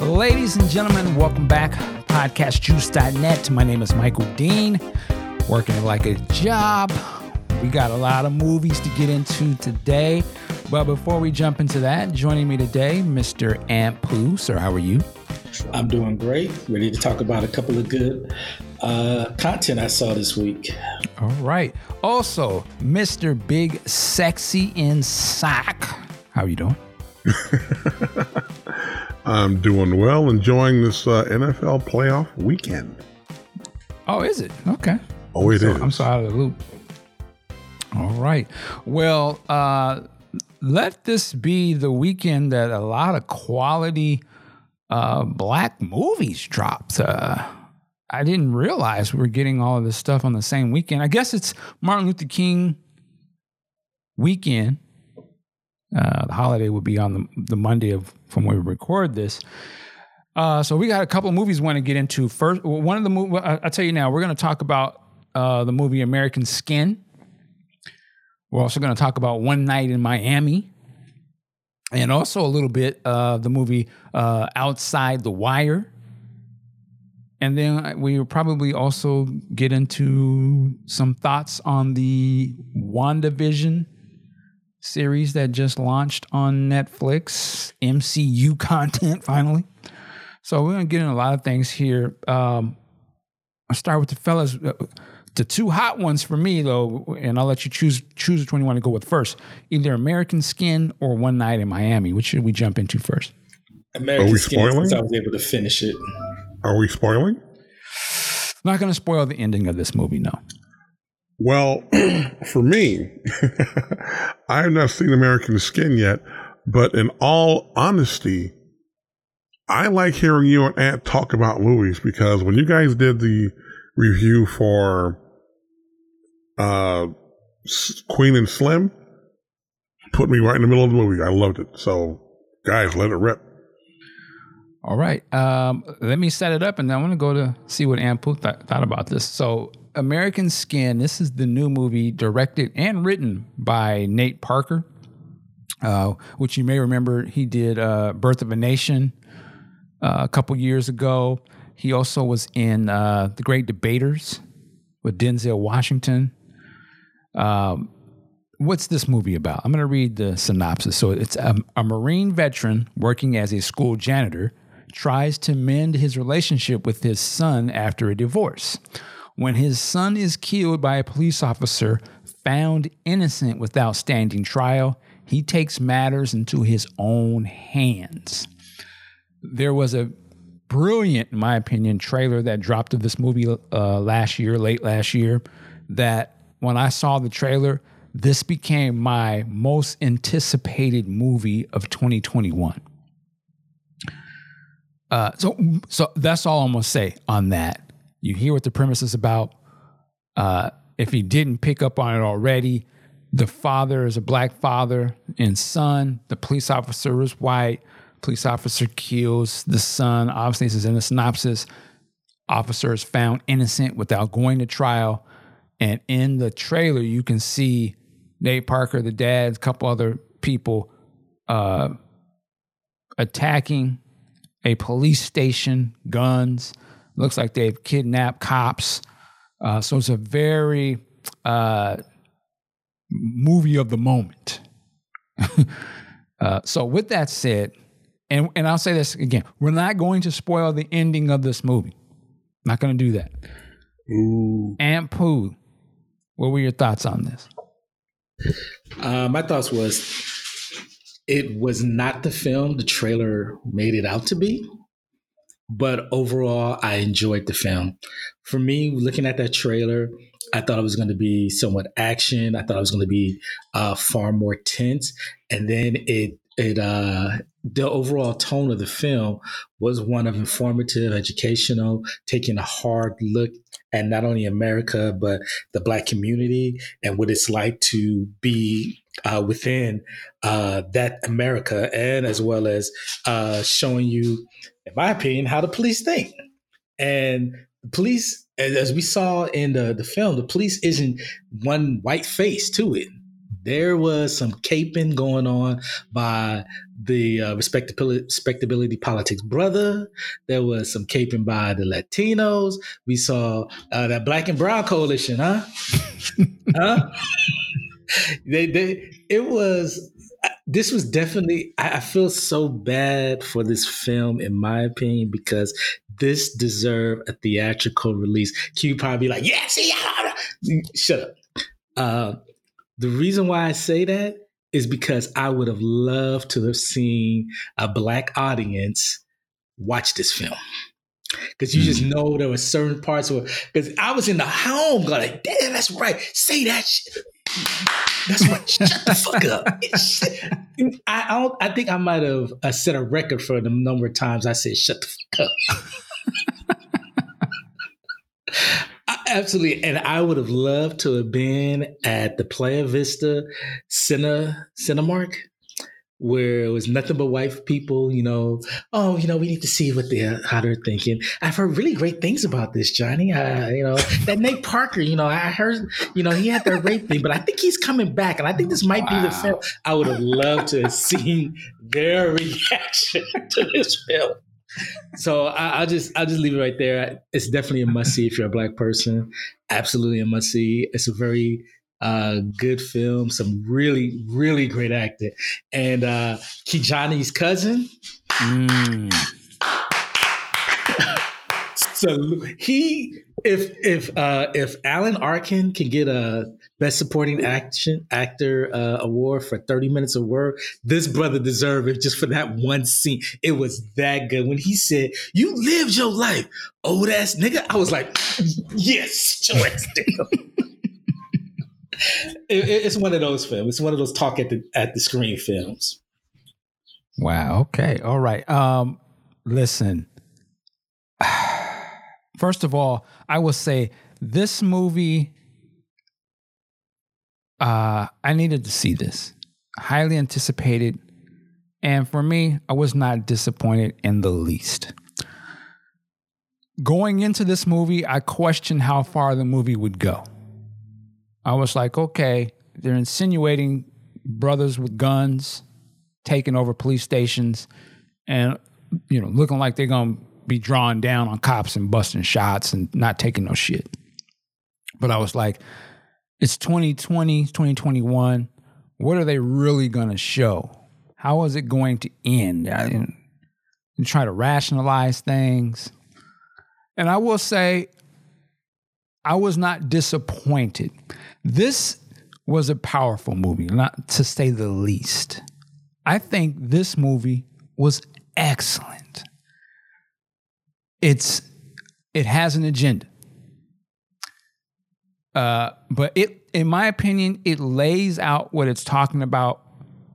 Ladies and gentlemen, welcome back. PodcastJuice.net. My name is Michael Dean, working like a job. We got a lot of movies to get into today. But before we jump into that, joining me today, Mr. Amp Poo. Sir, how are you? I'm doing great. Ready to talk about a couple of good uh, content I saw this week. All right. Also, Mr. Big Sexy in Sock. How are you doing? I'm doing well, enjoying this uh, NFL playoff weekend. Oh, is it? Okay. Oh, it so, is. I'm so out of the loop. All right. Well, uh, let this be the weekend that a lot of quality uh, black movies dropped. Uh, I didn't realize we were getting all of this stuff on the same weekend. I guess it's Martin Luther King weekend. Uh, the holiday would be on the, the Monday of from when we record this. Uh, so we got a couple of movies want to get into. First, one of the movie I'll tell you now, we're going to talk about uh, the movie American Skin. We're also going to talk about One Night in Miami, and also a little bit of the movie uh, Outside the Wire. And then we will probably also get into some thoughts on the WandaVision series that just launched on Netflix, MCU content finally. So we're gonna get in a lot of things here. Um, I'll start with the fellas. Uh, the two hot ones for me though, and I'll let you choose choose which one you want to go with first. Either American Skin or One Night in Miami. Which should we jump into first? American Are we Skin. Spoiling? I was able to finish it. Are we spoiling? Not going to spoil the ending of this movie, no. Well, for me, I have not seen American Skin yet, but in all honesty, I like hearing you and Ant talk about movies because when you guys did the review for uh, Queen and Slim, put me right in the middle of the movie. I loved it. So, guys, let it rip. All right. Um, let me set it up, and then I want to go to see what Ampu th- thought about this. So, American Skin. This is the new movie directed and written by Nate Parker, uh, which you may remember. He did uh, Birth of a Nation uh, a couple years ago. He also was in uh, The Great Debaters with Denzel Washington. Um, what's this movie about? I'm going to read the synopsis. So it's a, a Marine veteran working as a school janitor tries to mend his relationship with his son after a divorce. When his son is killed by a police officer found innocent without standing trial, he takes matters into his own hands. There was a brilliant, in my opinion, trailer that dropped of this movie uh, last year, late last year, that when I saw the trailer, this became my most anticipated movie of 2021. Uh, so, so that's all I'm gonna say on that. You hear what the premise is about. Uh, if he didn't pick up on it already, the father is a black father and son. The police officer is white. Police officer kills the son. Obviously, this is in the synopsis. Officer is found innocent without going to trial. And in the trailer, you can see Nate Parker, the dad, a couple other people uh, attacking a police station, guns. Looks like they've kidnapped cops. Uh, so it's a very uh, movie of the moment. uh, so with that said, and and I'll say this again, we're not going to spoil the ending of this movie. Not going to do that. Ooh. Aunt Pooh, what were your thoughts on this? Uh, my thoughts was it was not the film the trailer made it out to be. But overall, I enjoyed the film. For me, looking at that trailer, I thought it was going to be somewhat action. I thought it was going to be uh, far more tense, and then it it uh, the overall tone of the film was one of informative, educational, taking a hard look at not only America but the Black community and what it's like to be uh, within uh, that America, and as well as uh, showing you in my opinion, how the police think. And the police, as we saw in the, the film, the police isn't one white face to it. There was some caping going on by the uh, respectability, respectability politics brother. There was some caping by the Latinos. We saw uh, that black and brown coalition, huh? huh? they, they, it was. This was definitely. I, I feel so bad for this film, in my opinion, because this deserved a theatrical release. Q probably be like, "Yeah, see, shut up." Uh, the reason why I say that is because I would have loved to have seen a black audience watch this film. Because you just hmm. know there were certain parts where, because I was in the home going like, damn, that's right. Say that shit. That's right. Shut the fuck up. I, I, don't, I think I might have uh, set a record for the number of times I said, shut the fuck up. Absolutely. And I would have loved to have been at the Playa Vista Cine, Cinemark where it was nothing but white people, you know, oh, you know, we need to see what they're, how they're thinking. I've heard really great things about this, Johnny. Uh, you know, that Nate Parker, you know, I heard, you know, he had that rape thing, but I think he's coming back. And I think this might wow. be the film. I would have loved to have seen their reaction to this film so I, will just I'll just leave it right there. It's definitely a must see if you're a black person. Absolutely a must see. It's a very uh, good film. Some really really great acting, and uh, Ki-Jani's cousin. Mm. so he if if uh, if Alan Arkin can get a Best Supporting Action Actor uh, award for 30 minutes of work. This brother deserved it just for that one scene. It was that good. When he said, "You lived your life, old ass nigga," I was like, "Yes, ass it, it's one of those films. It's one of those talk at the at the screen films. Wow. Okay. All right. Um, listen. First of all, I will say this movie uh, I needed to see this. Highly anticipated. And for me, I was not disappointed in the least. Going into this movie, I questioned how far the movie would go. I was like, okay, they're insinuating brothers with guns taking over police stations and, you know, looking like they're going to be drawing down on cops and busting shots and not taking no shit. But I was like, it's 2020, 2021. What are they really going to show? How is it going to end? I try to rationalize things. And I will say, I was not disappointed. This was a powerful movie, not to say the least. I think this movie was excellent. It's it has an agenda. Uh, but it, in my opinion, it lays out what it's talking about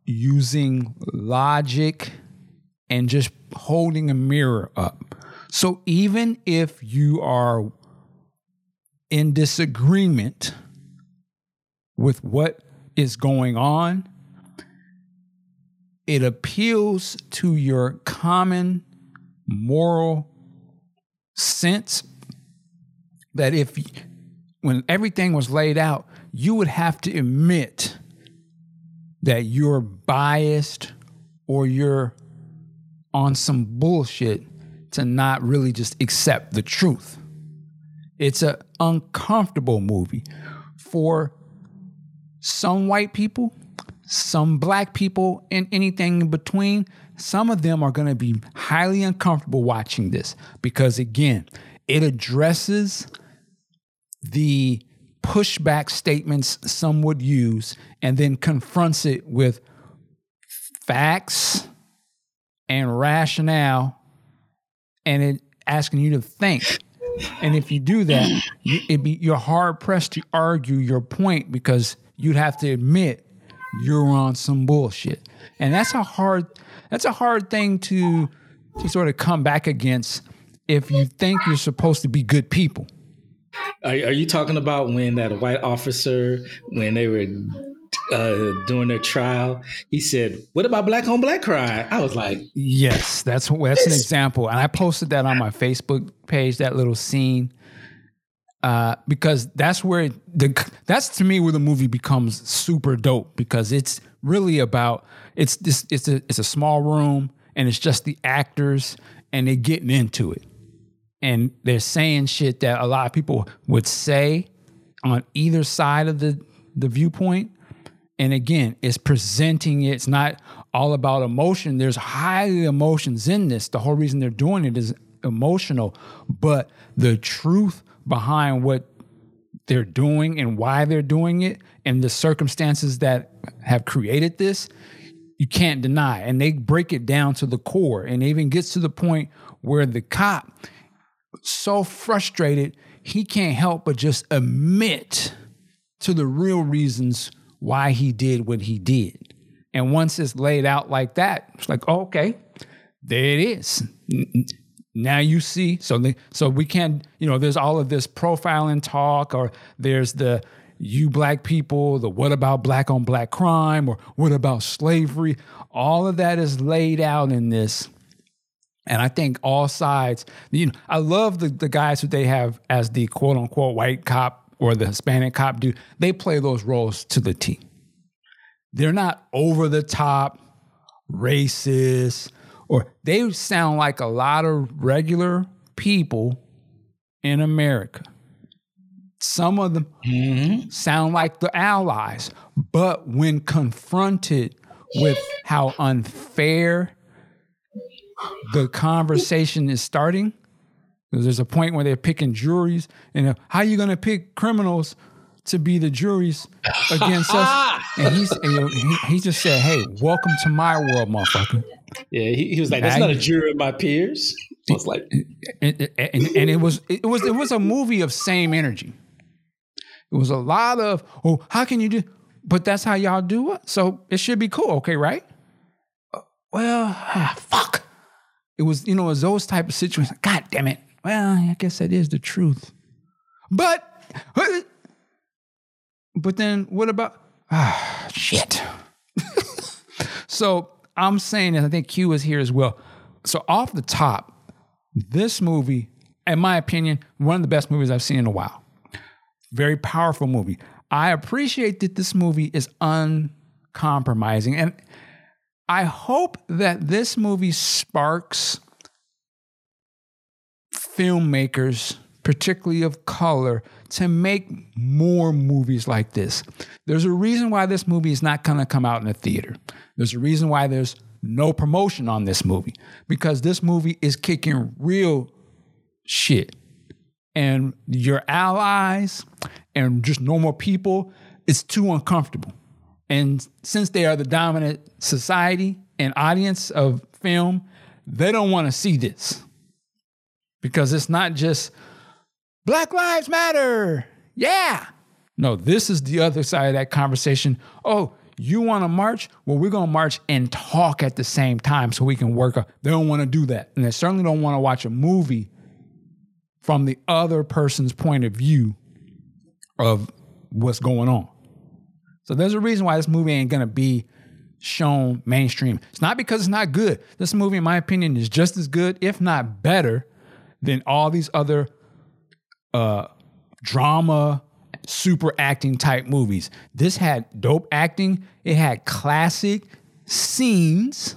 using logic and just holding a mirror up. So even if you are in disagreement with what is going on, it appeals to your common moral sense that if when everything was laid out, you would have to admit that you're biased or you're on some bullshit to not really just accept the truth. It's an uncomfortable movie for some white people, some black people, and anything in between. Some of them are going to be highly uncomfortable watching this because, again, it addresses the pushback statements some would use and then confronts it with facts and rationale and it asking you to think. And if you do that, you, be, you're hard pressed to argue your point because you'd have to admit you're on some bullshit. And that's a hard that's a hard thing to to sort of come back against if you think you're supposed to be good people. Are, are you talking about when that white officer, when they were uh, doing their trial, he said, "What about black on black crime?" I was like, "Yes, that's that's an example." And I posted that on my Facebook page. That little scene. Uh, because that's where the that's to me where the movie becomes super dope because it's really about it's this it's a it's a small room and it's just the actors and they're getting into it. And they're saying shit that a lot of people would say on either side of the the viewpoint. And again it's presenting it. it's not all about emotion. There's highly emotions in this. The whole reason they're doing it is emotional but the truth behind what they're doing and why they're doing it and the circumstances that have created this, you can't deny. And they break it down to the core. And even gets to the point where the cop, so frustrated, he can't help but just admit to the real reasons why he did what he did. And once it's laid out like that, it's like, oh, okay, there it is. Now you see, so the, so we can't, you know, there's all of this profiling talk, or there's the you black people, the what about black on black crime, or what about slavery. All of that is laid out in this. And I think all sides, you know, I love the, the guys who they have as the quote unquote white cop or the Hispanic cop do. They play those roles to the T. They're not over the top, racist, or they sound like a lot of regular people in America. Some of them mm-hmm. sound like the allies, but when confronted with how unfair the conversation is starting, there's a point where they're picking juries, and how are you going to pick criminals to be the juries against us? And he's and he, he just said, "Hey, welcome to my world, motherfucker." Yeah, he, he was like, "That's not a jury of my peers." I was like, and, and, and, it was it was it was a movie of same energy. It was a lot of, oh, how can you do? But that's how y'all do it, so it should be cool, okay, right? Uh, well, ah, fuck. It was you know it was those type of situations. God damn it. Well, I guess that is the truth. But, but then what about? Ah, shit. so I'm saying, and I think Q is here as well. So off the top, this movie, in my opinion, one of the best movies I've seen in a while. Very powerful movie. I appreciate that this movie is uncompromising. And I hope that this movie sparks filmmakers, particularly of color, to make more movies like this. There's a reason why this movie is not going to come out in a theater. There's a reason why there's no promotion on this movie because this movie is kicking real shit. And your allies and just normal people, it's too uncomfortable. And since they are the dominant society and audience of film, they don't want to see this because it's not just Black Lives Matter. Yeah. No, this is the other side of that conversation. Oh, you want to march? Well, we're going to march and talk at the same time so we can work. They don't want to do that. And they certainly don't want to watch a movie from the other person's point of view of what's going on. So there's a reason why this movie ain't going to be shown mainstream. It's not because it's not good. This movie, in my opinion, is just as good, if not better, than all these other uh, drama, super acting type movies. This had dope acting. It had classic scenes.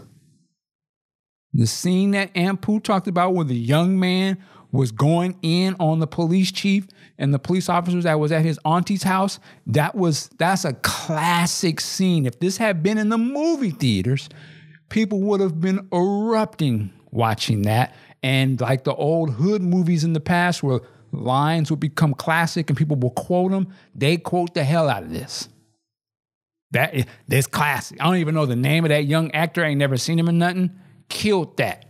The scene that Ampu talked about where the young man was going in on the police chief and the police officers that was at his auntie's house, that was that's a classic scene. If this had been in the movie theaters, people would have been erupting watching that. And like the old hood movies in the past where lines will become classic and people will quote them. They quote the hell out of this. That this classic. I don't even know the name of that young actor. I ain't never seen him in nothing. Killed that.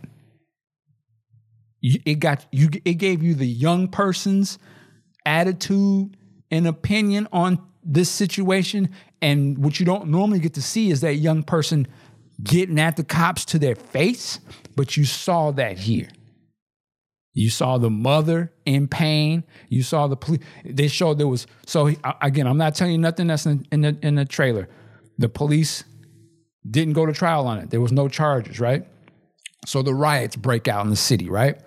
It got you. It gave you the young person's attitude and opinion on this situation. And what you don't normally get to see is that young person getting at the cops to their face. But you saw that here. You saw the mother in pain. You saw the police. They showed there was so again. I'm not telling you nothing that's in, in the in the trailer. The police didn't go to trial on it. There was no charges, right? So the riots break out in the city, right?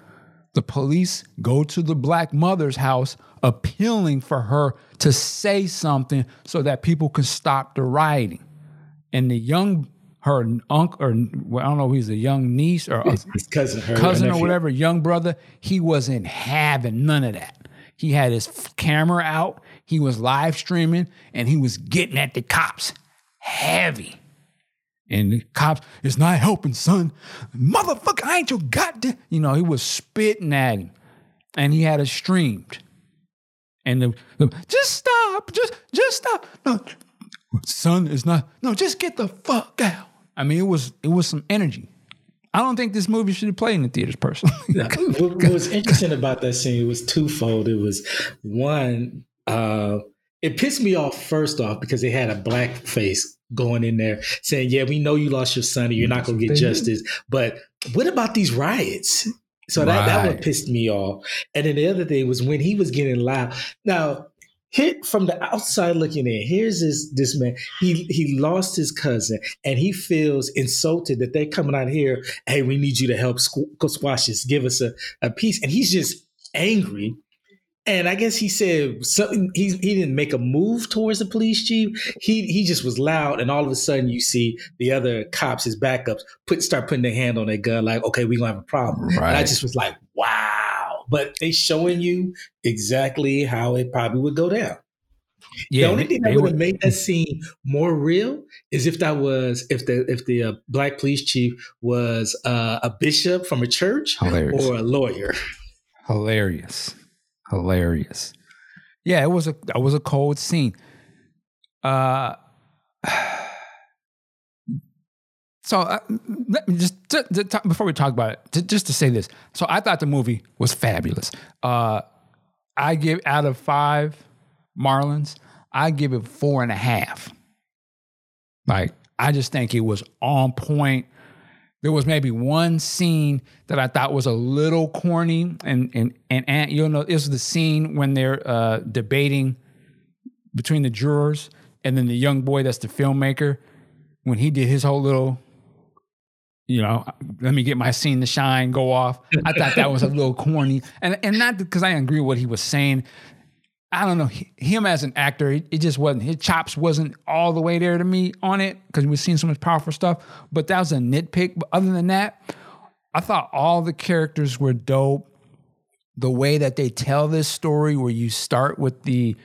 the police go to the black mother's house appealing for her to say something so that people can stop the rioting. And the young, her uncle, or well, I don't know, he's a young niece or his cousin, cousin or whatever, young brother, he wasn't having none of that. He had his f- camera out, he was live streaming, and he was getting at the cops heavy. And the cops, it's not helping, son. Motherfucker, I ain't your goddamn. You know, he was spitting at him. And he had it streamed. And the, the just stop, just just stop. No, son, is not. No, just get the fuck out. I mean, it was it was some energy. I don't think this movie should have played in the theaters personally. Yeah. what, what was interesting about that scene was twofold. It was one, uh, it pissed me off first off because they had a black face going in there saying, "Yeah, we know you lost your son, and you're not going to get justice." But what about these riots? So that that one pissed me off. And then the other thing was when he was getting loud. Now, hit from the outside looking in. Here's this this man. He he lost his cousin, and he feels insulted that they're coming out here. Hey, we need you to help squ- squash this. Give us a, a piece. And he's just angry. And I guess he said something. He he didn't make a move towards the police chief. He he just was loud, and all of a sudden you see the other cops, his backups, put start putting their hand on their gun, like, okay, we gonna have a problem. And I just was like, wow. But they showing you exactly how it probably would go down. Yeah, the only they- thing that would have made that scene more real is if that was if the if the uh, black police chief was uh, a bishop from a church hilarious. or a lawyer. hilarious, hilarious. Yeah, it was a that was a cold scene. Uh, so uh, let me just before we talk about it, just to say this. So I thought the movie was fabulous. Uh, I give out of five Marlins, I give it four and a half. Like I just think it was on point. There was maybe one scene that I thought was a little corny, and and and, you'll know it was the scene when they're uh, debating between the jurors, and then the young boy that's the filmmaker, when he did his whole little, you know, let me get my scene to shine, go off. I thought that was a little corny, and and not because I agree with what he was saying. I don't know him as an actor. It, it just wasn't his chops wasn't all the way there to me on it because we've seen so much powerful stuff. But that was a nitpick. But other than that, I thought all the characters were dope. The way that they tell this story, where you start with the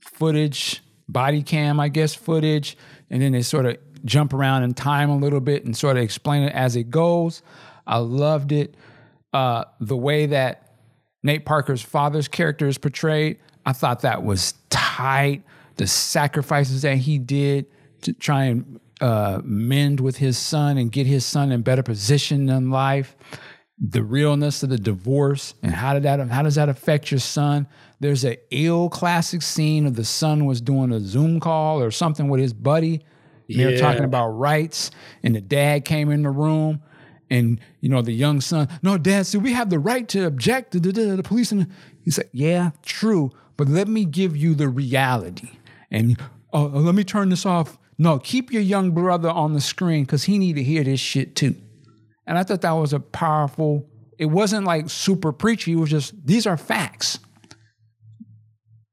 footage, body cam, I guess, footage, and then they sort of jump around in time a little bit and sort of explain it as it goes. I loved it. Uh, the way that Nate Parker's father's character is portrayed, I thought that was tight. The sacrifices that he did to try and uh, mend with his son and get his son in better position in life. The realness of the divorce and how did that how does that affect your son? There's an ill classic scene of the son was doing a Zoom call or something with his buddy. And They were talking about rights, and the dad came in the room, and you know the young son, no, dad, so we have the right to object to the, police. And he said, yeah, true, but let me give you the reality. And oh, oh let me turn this off. No, keep your young brother on the screen because he need to hear this shit too. And I thought that was a powerful. It wasn't like super preachy. It was just these are facts.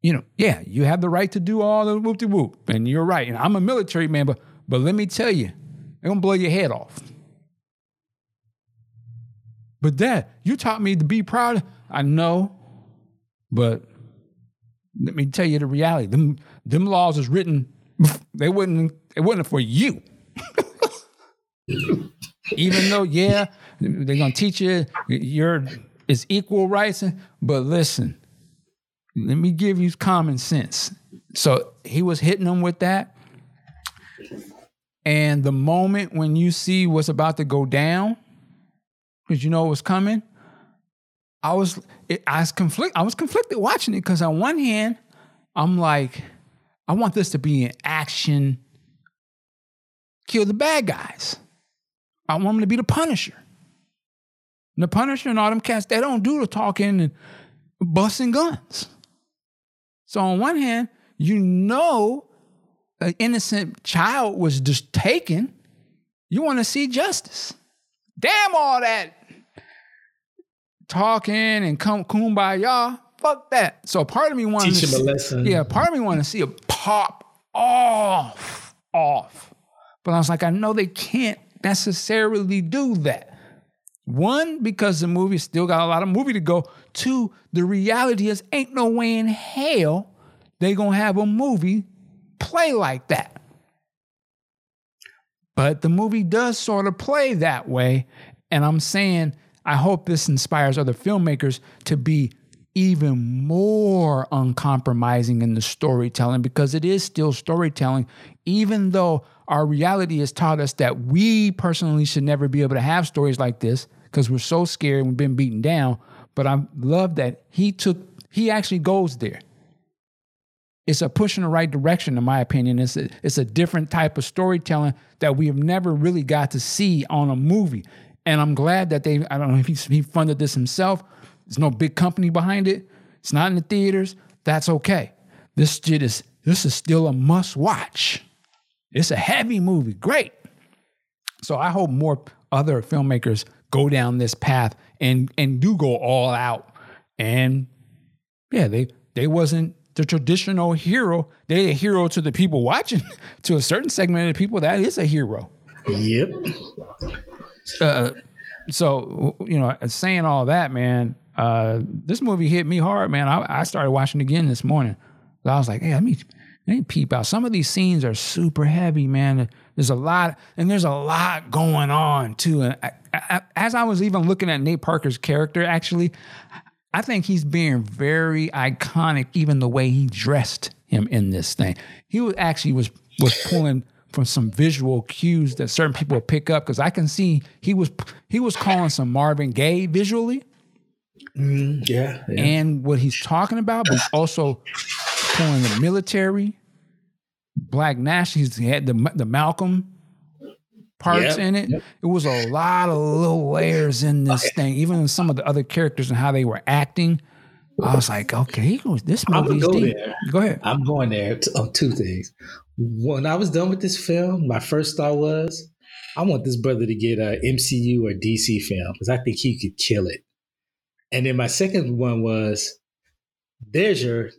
You know, yeah, you have the right to do all the whoop de whoop, and you're right. And I'm a military man, but but let me tell you, they're gonna blow your head off. But dad, you taught me to be proud. I know, but let me tell you the reality. Them them laws is written. They wouldn't. It wasn't for you. Even though, yeah, they're gonna teach you your it's equal rights, but listen, let me give you common sense. So he was hitting them with that. And the moment when you see what's about to go down, because you know it was coming, I was it, I was conflict I was conflicted watching it because on one hand, I'm like, I want this to be an action, kill the bad guys. I want them to be the Punisher. And the Punisher and all them cats, they don't do the talking and busting guns. So on one hand, you know an innocent child was just taken. You want to see justice. Damn all that talking and come kumbaya. Fuck that. So part of me wanted Teach to him a lesson. Yeah, part of me want to see it pop off, off. But I was like, I know they can't necessarily do that. One, because the movie still got a lot of movie to go. Two, the reality is ain't no way in hell they gonna have a movie play like that. But the movie does sort of play that way. And I'm saying, I hope this inspires other filmmakers to be even more uncompromising in the storytelling because it is still storytelling, even though our reality has taught us that we personally should never be able to have stories like this because we're so scared and we've been beaten down. But I love that he took, he actually goes there it's a push in the right direction, in my opinion. It's a, it's a different type of storytelling that we have never really got to see on a movie. And I'm glad that they, I don't know if he, he funded this himself. There's no big company behind it. It's not in the theaters. That's okay. This shit is, this is still a must watch. It's a heavy movie. Great. So I hope more other filmmakers go down this path and and do go all out. And yeah, they they wasn't the traditional hero. They're a hero to the people watching. to a certain segment of the people, that is a hero. Yep. Uh, so you know, saying all that, man, uh, this movie hit me hard, man. I, I started watching again this morning. I was like, hey, let me let me peep out. Some of these scenes are super heavy, man. There's a lot, and there's a lot going on too. And I, I, as I was even looking at Nate Parker's character, actually, I think he's being very iconic, even the way he dressed him in this thing. He was actually was was pulling from some visual cues that certain people pick up because I can see he was he was calling some Marvin Gaye visually Mm, yeah. yeah. and what he's talking about, but also pulling the military, black national. He's he had the the Malcolm parts Yep, in it. yep. It was a lot of little layers in this thing, even some of the other characters and how they were acting. I was like, okay, this movie's go deep. there. Go ahead. I'm going there on two things. When I was done with this film, my first thought was, I want this brother to get a MCU or DC film because I think he could kill it. And then my second one was, there's your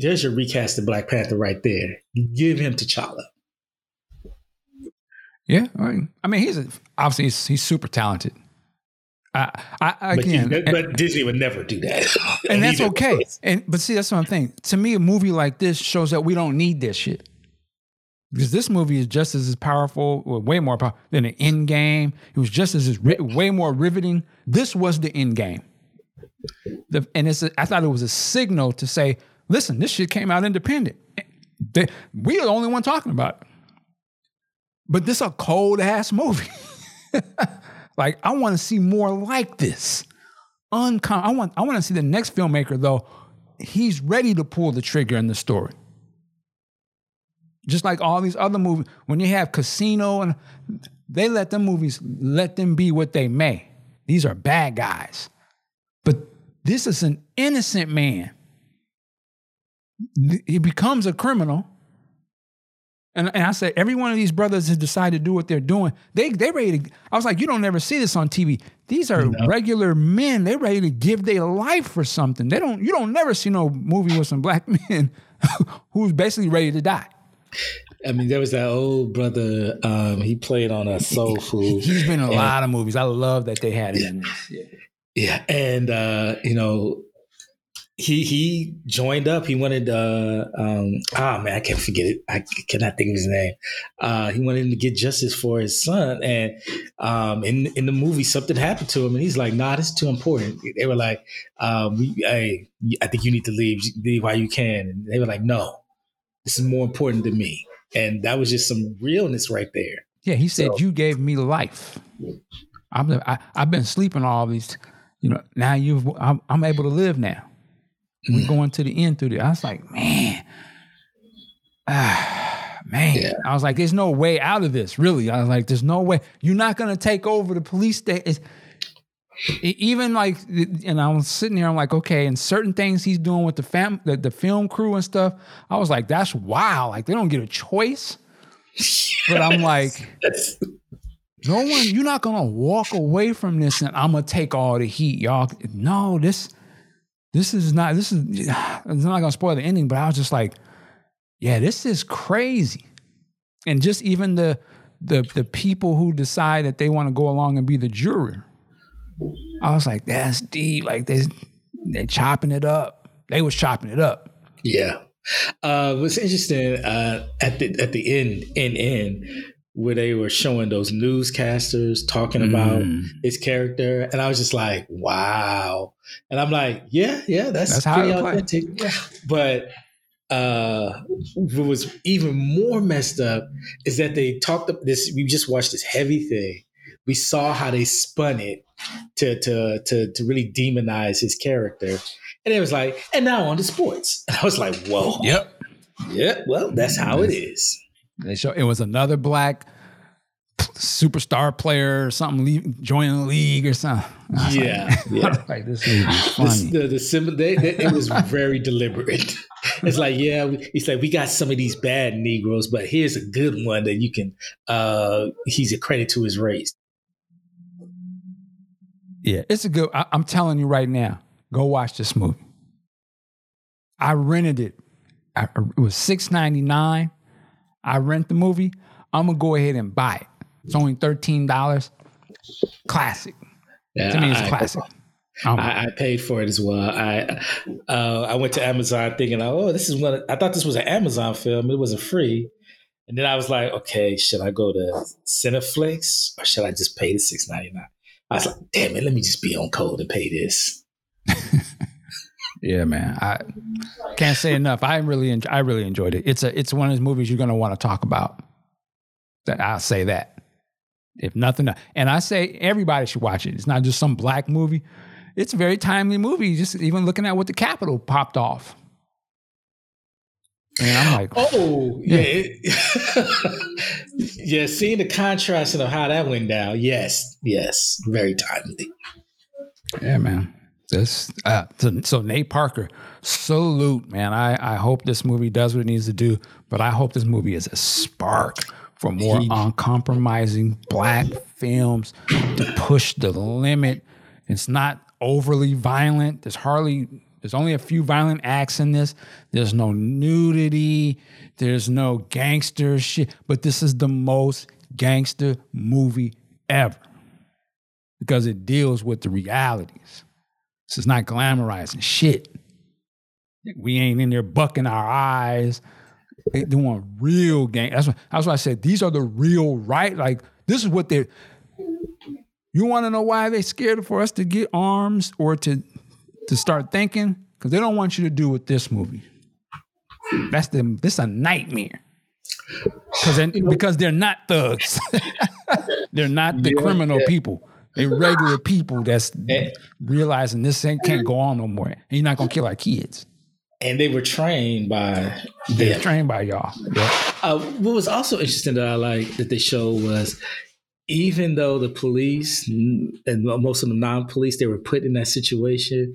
there's your recasted Black Panther right there. Give him T'Challa. Yeah, all right. I mean, he's a, obviously he's, he's super talented. I, I But, again, but, Disney would never do that, and that's okay. And but see, that's what I'm saying. To me, a movie like this shows that we don't need this shit. Because this movie is just as powerful, or way more powerful than the end game. It was just as way more riveting. This was the end game. The, and it's a, I thought it was a signal to say, listen, this shit came out independent. They, we are the only one talking about it. But this a cold ass movie. like I want to see more like this. Uncom- I want I want to see the next filmmaker though. He's ready to pull the trigger in the story. Just like all these other movies, when you have Casino and they let them movies let them be what they may. These are bad guys. But this is an innocent man. He becomes a criminal. And, and I said, every one of these brothers has decided to do what they're doing. They they ready to. I was like, you don't ever see this on TV. These are No. regular men. They're ready to give their life for something. They don't. You don't never see no movie with some black men who's basically ready to die. I mean, there was that old brother. Um, he played on a Soul Food. He's been in a Yeah. lot of movies. I love that they had him in this. Yeah. Yeah, and uh, you know, he he joined up. He wanted uh, um, ah man, I can't forget it. I cannot think of his name. Uh, he wanted to get justice for his son, and um, in in the movie, something happened to him, and he's like, "Nah, this is too important." They were like, um, we, "Hey, I think you need to leave. Leave while you can." And they were like, "No, this is more important to me." And that was just some realness right there. Yeah, he said, So- "You gave me life. I'm I, I've been sleeping all these. You know, now you've I'm, I'm able to live now. We're Mm. going to the end through this. I was like, man, ah, man. Yeah. I was like, there's no way out of this. Really, I was like, there's no way. You're not gonna take over the police station. Even like, and I was sitting there, I'm like, okay, and certain things he's doing with the fam, the, the film crew and stuff. I was like, that's wild. Like they don't get a choice. But I'm like, That's No one, you're not gonna walk away from this and I'm gonna take all the heat, y'all. No, this, this is not. This is. It's not gonna spoil the ending, but I was just like, yeah, this is crazy. And just even the the the people who decide that they want to go along and be the jury. I was like, that's deep. Like they they chopping it up. They was chopping it up. Yeah. Uh, what's interesting uh, at the at the end end end where they were showing those newscasters talking about Mm. his character, and I was just like, wow. And I'm like, yeah, yeah, that's, That's pretty authentic. But uh, what was even more messed up is that they talked up this. We just watched this heavy thing. We saw how they spun it to to to to really demonize his character, and it was like, and now on to sports. And I was like, whoa, Yep. yeah, well, that's how it is. They show it was another black superstar player or something leave, joining the league or something. Yeah, like, yeah. like this is The, funny. the, the symbol, they, they- it was very deliberate. It's like, yeah, we- it's like we got some of these bad Negroes, but here's a good one that you can. uh He's a credit to his race. Yeah, it's a good. I, I'm telling you right now, go watch this movie. I rented it. I, it was six ninety nine. I rent the movie. I'm gonna go ahead and buy it. It's only thirteen dollars. Classic. Yeah, To me, it's I- classic. Um, I, I paid for it as well. I uh, I went to Amazon thinking, oh, this is one. I thought this was an Amazon film. It wasn't free, and then I was like, okay, should I go to Cineflix or should I just pay the six ninety nine? I was like, damn it, let me just be on code and pay this. yeah, man. I can't say enough. I really, en- I really enjoyed it. It's a, it's one of those movies you're gonna want to talk about. That I'll say that. If nothing, else. and I say everybody should watch it. It's not just some black movie. It's a very timely movie. Just even looking at what the Capitol popped off. And I'm like, Oh, yeah. it- yeah, seeing the contrast of how that went down. Yes, yes, very timely. Yeah, man. This uh, so, so Nate Parker, salute, man. I, I hope this movie does what it needs to do, but I hope this movie is a spark for more He- uncompromising black films to push the limit. It's not overly violent. There's hardly there's only a few violent acts in this. There's no nudity. There's no gangster shit. But this is the most gangster movie ever because it deals with the realities. This is not glamorizing shit. We ain't in there bucking our eyes. They doing real gang. That's what, that's why I said these are the real right. Like this is what they're. You want to know why they scared for us to get arms or to to start thinking? Because they don't want you to do with this movie. That's the this a nightmare. Because because they're not thugs. they're not the Yeah, criminal yeah. people. They regular people that's Eh. realizing this ain't can't go on no more. And you're not gonna kill our kids. And they were trained by They're them. trained by y'all. Yeah. Uh, what was also interesting that I like that they showed was even though the police mm, and most of the non-police they were put in that situation,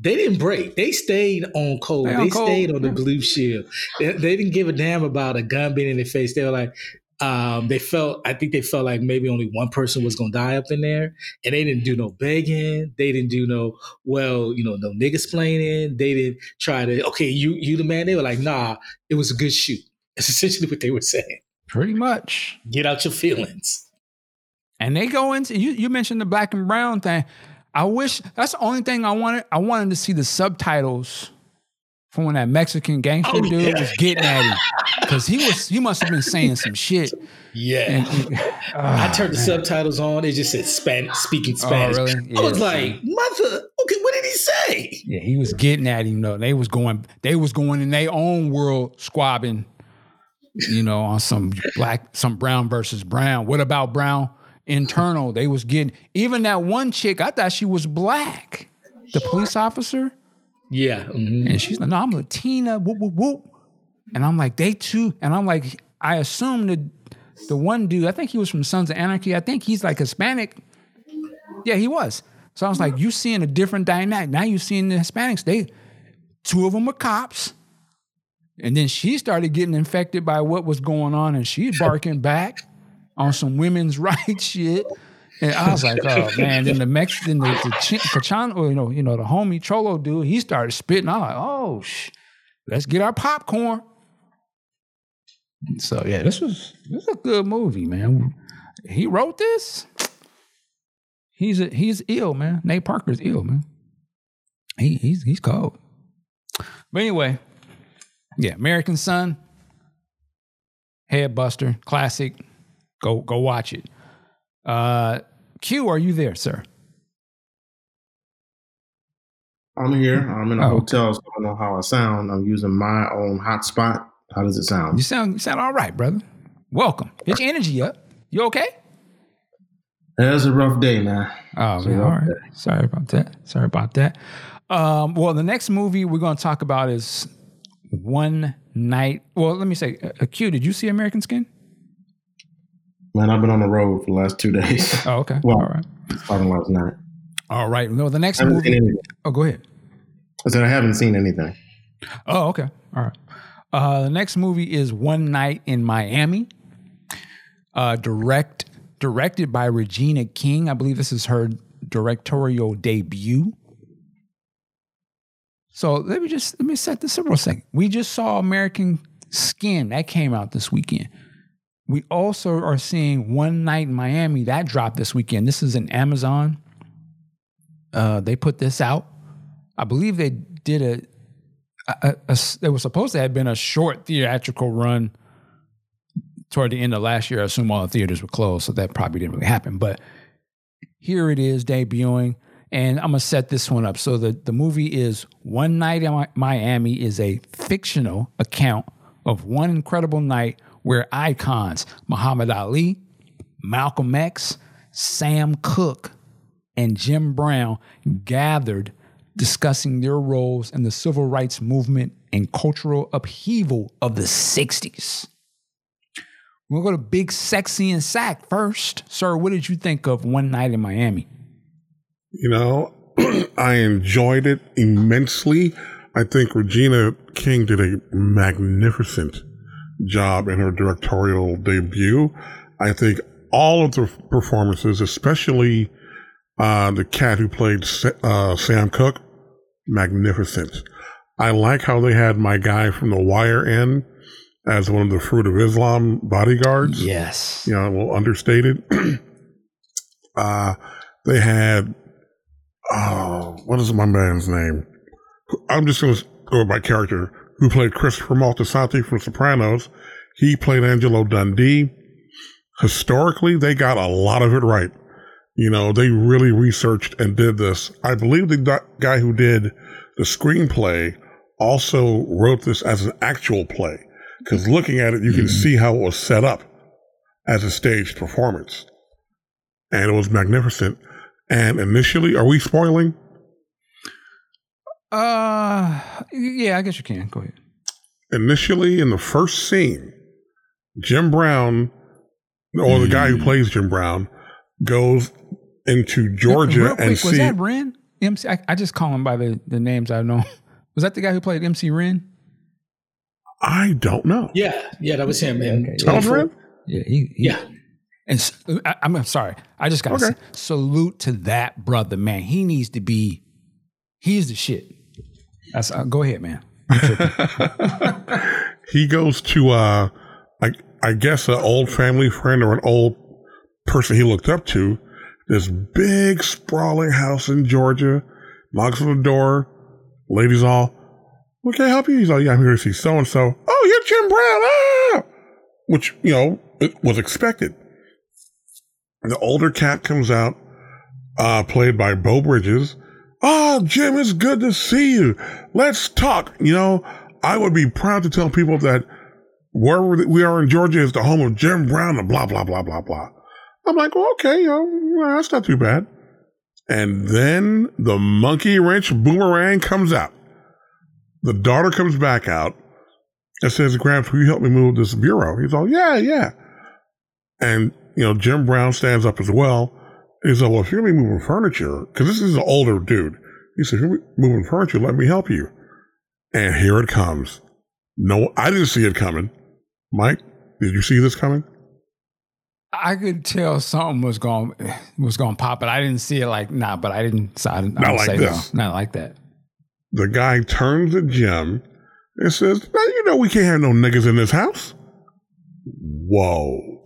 they didn't break. They stayed on code. They They, on code, stayed on the blue shield. They, they didn't give a damn about a gun being in their face. They were like, um, they felt. I think they felt like maybe only one person was gonna die up in there, and they didn't do no begging. They didn't do no well, you know, no niggas explaining. They didn't try to okay, you you the man. They were like, nah, it was a good shoot. That's essentially what they were saying. Pretty much. Get out your feelings. And they go into you. You mentioned the black and brown thing. I wish that's the only thing I wanted. I wanted to see the subtitles from when that Mexican gangster Oh, dude yeah. was getting at him because he was he must have been saying some shit. Yeah. And, and- I Ah, turned the subtitles on. It just said Spanish, speaking Spanish. really? I was Yeah, like, mother, okay, what did he say? Yeah, he was getting at him though. They was going, they was going in their own world squabbing, you know, on some black, some brown versus brown. What about brown internal? They was getting even that one chick. I thought she was black, the police officer, Yeah. mhm. and she's like, "No, I'm Latina." Whoop whoop whoop. And I'm like, they too. And I'm like, I assume the the one dude. I think he was from Sons of Anarchy. I think he's like Hispanic. Yeah, he was. So I was like, you seeing a different dynamic. Now you seeing the Hispanics. They two of them are cops. And then she started getting infected by what was going on and she's barking back. on some women's rights shit. And I was like, oh man. Then the Mexican, the, the Ch- Cachano, you know, you know, the homie Cholo dude, he started spitting. I'm like, oh, sh- let's get our popcorn. So yeah, this was this is a good movie, man. He wrote this. He's a, he's ill, man. Nate Parker's ill, man. He he's he's cold. But anyway, yeah, American Son, Headbuster, classic. Go go watch it. Uh, Q, are you there, sir? I'm here. I'm in a Oh, okay. hotel, so I don't know how I sound. I'm using my own hotspot. How does it sound? You sound you sound all right, brother. Welcome. Get your energy up. You okay? It's a rough day, man. Oh man, all okay. right. Sorry about that. Sorry about that. Um, well, the next movie we're going to talk about is One Night. Well, let me say, uh, Q, did you see American Skin? Man, I've been on the road for the last two days. Oh, okay. Well- all right. Starting last night. All right. No, the next I haven't seen movie. Oh, go ahead. I said I haven't seen anything. Oh, okay. All right. Uh, the next movie is One Night in Miami. Uh, direct directed by Regina King. I believe this is her directorial debut. So let me just let me set this up for a second. We just saw American Skin that came out this weekend. We also are seeing One Night in Miami that dropped this weekend. This is an Amazon. Uh, they put this out. I believe they did a a, a, was supposed to have been a short theatrical run toward the end of last year. I assume all the theaters were closed, so that probably didn't really happen. But here it is debuting, and I'm gonna set this one up. So the the movie is One Night in Miami is a fictional account of one incredible night where icons Muhammad Ali, Malcolm X, Sam Cooke, and Jim Brown gathered discussing their roles in the civil rights movement and cultural upheaval of the 60s. We'll go to Big Sexy and Sack first. Sir, what did you think of One Night in Miami? You know, I enjoyed it immensely. I think Regina King did a magnificent job in her directorial debut. I think all of the performances, especially uh, the cat who played uh, Sam Cooke, magnificent. I like how they had my guy from The Wire in as one of the Fruit of Islam bodyguards Yes. you know, a little understated. uh, they had, oh, what is my man's name? I'm just going to go by character. Who played Christopher Moltisanti from Sopranos? He played Angelo Dundee. Historically, they got a lot of it right. You know, they really researched and did this. I believe the guy who did the screenplay also wrote this as an actual play. Because looking at it, you can mm-hmm. see how it was set up as a staged performance. And it was magnificent. And initially, are we spoiling? Uh yeah, I guess you can. Go ahead. Initially, in the first scene, Jim Brown, or the guy who plays Jim Brown, goes into Georgia Real quick, and was see. that Ren? MC I, I just call him by the, the names I know. Was that the guy who played MC Ren? I don't know. Yeah, yeah, that was him. And Okay. Charles Red? Yeah, he, he- Yeah, And s- I, am sorry. I just got to Okay. salute to that brother, man. He needs to be, he's the shit. That's, uh, go ahead, man. he goes to uh I I guess an old family friend or an old person he looked up to. This big sprawling house in Georgia. Knocks on the door. Ladies all, "What can I help you?" He's like, "Yeah, I'm here to see so and so." Oh, you're Jim Brown. Ah! Which you know it was expected. The older cat comes out, uh, played by Beau Bridges. Oh, Jim, it's good to see you. Let's talk. You know, I would be proud to tell people that wherever we are in Georgia is the home of Jim Brown and blah, blah, blah, blah, blah. I'm like, well, okay, that's not too bad. And then the monkey wrench boomerang comes out. The daughter comes back out and says, Gramps, will you help me move this bureau? He's all, yeah, yeah. And, you know, Jim Brown stands up as well. He's like, well, if you're going to be moving furniture, because this is an older dude. He said, if you're moving furniture, let me help you. And here it comes. No, I didn't see it coming. Mike, did you see this coming? I could tell something was going was going to pop, but I didn't see it like nah. But I didn't. So I didn't, Not didn't like say this. no, not like that. The guy turns to Jim and says, "Now you know we can't have no niggas in this house." Whoa!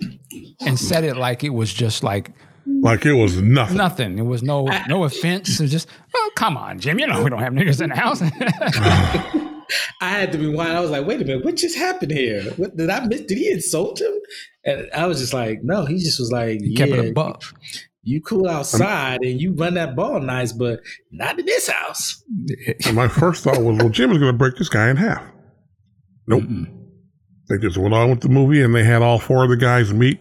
And said it like it was just like Like it was nothing. nothing. It was no no offense. It's just oh come on, Jim. You know we don't have niggas in the house. I had to rewind. I was like, wait a minute, what just happened here? What did I miss? Did he insult him? And I was just like, no, he just was like, he yeah, kept it a buck. you cool outside and you run that ball nice, but not in this house. And my first thought was, well, Jim is going to break this guy in half. Nope. They just went on with the movie and they had all four of the guys meet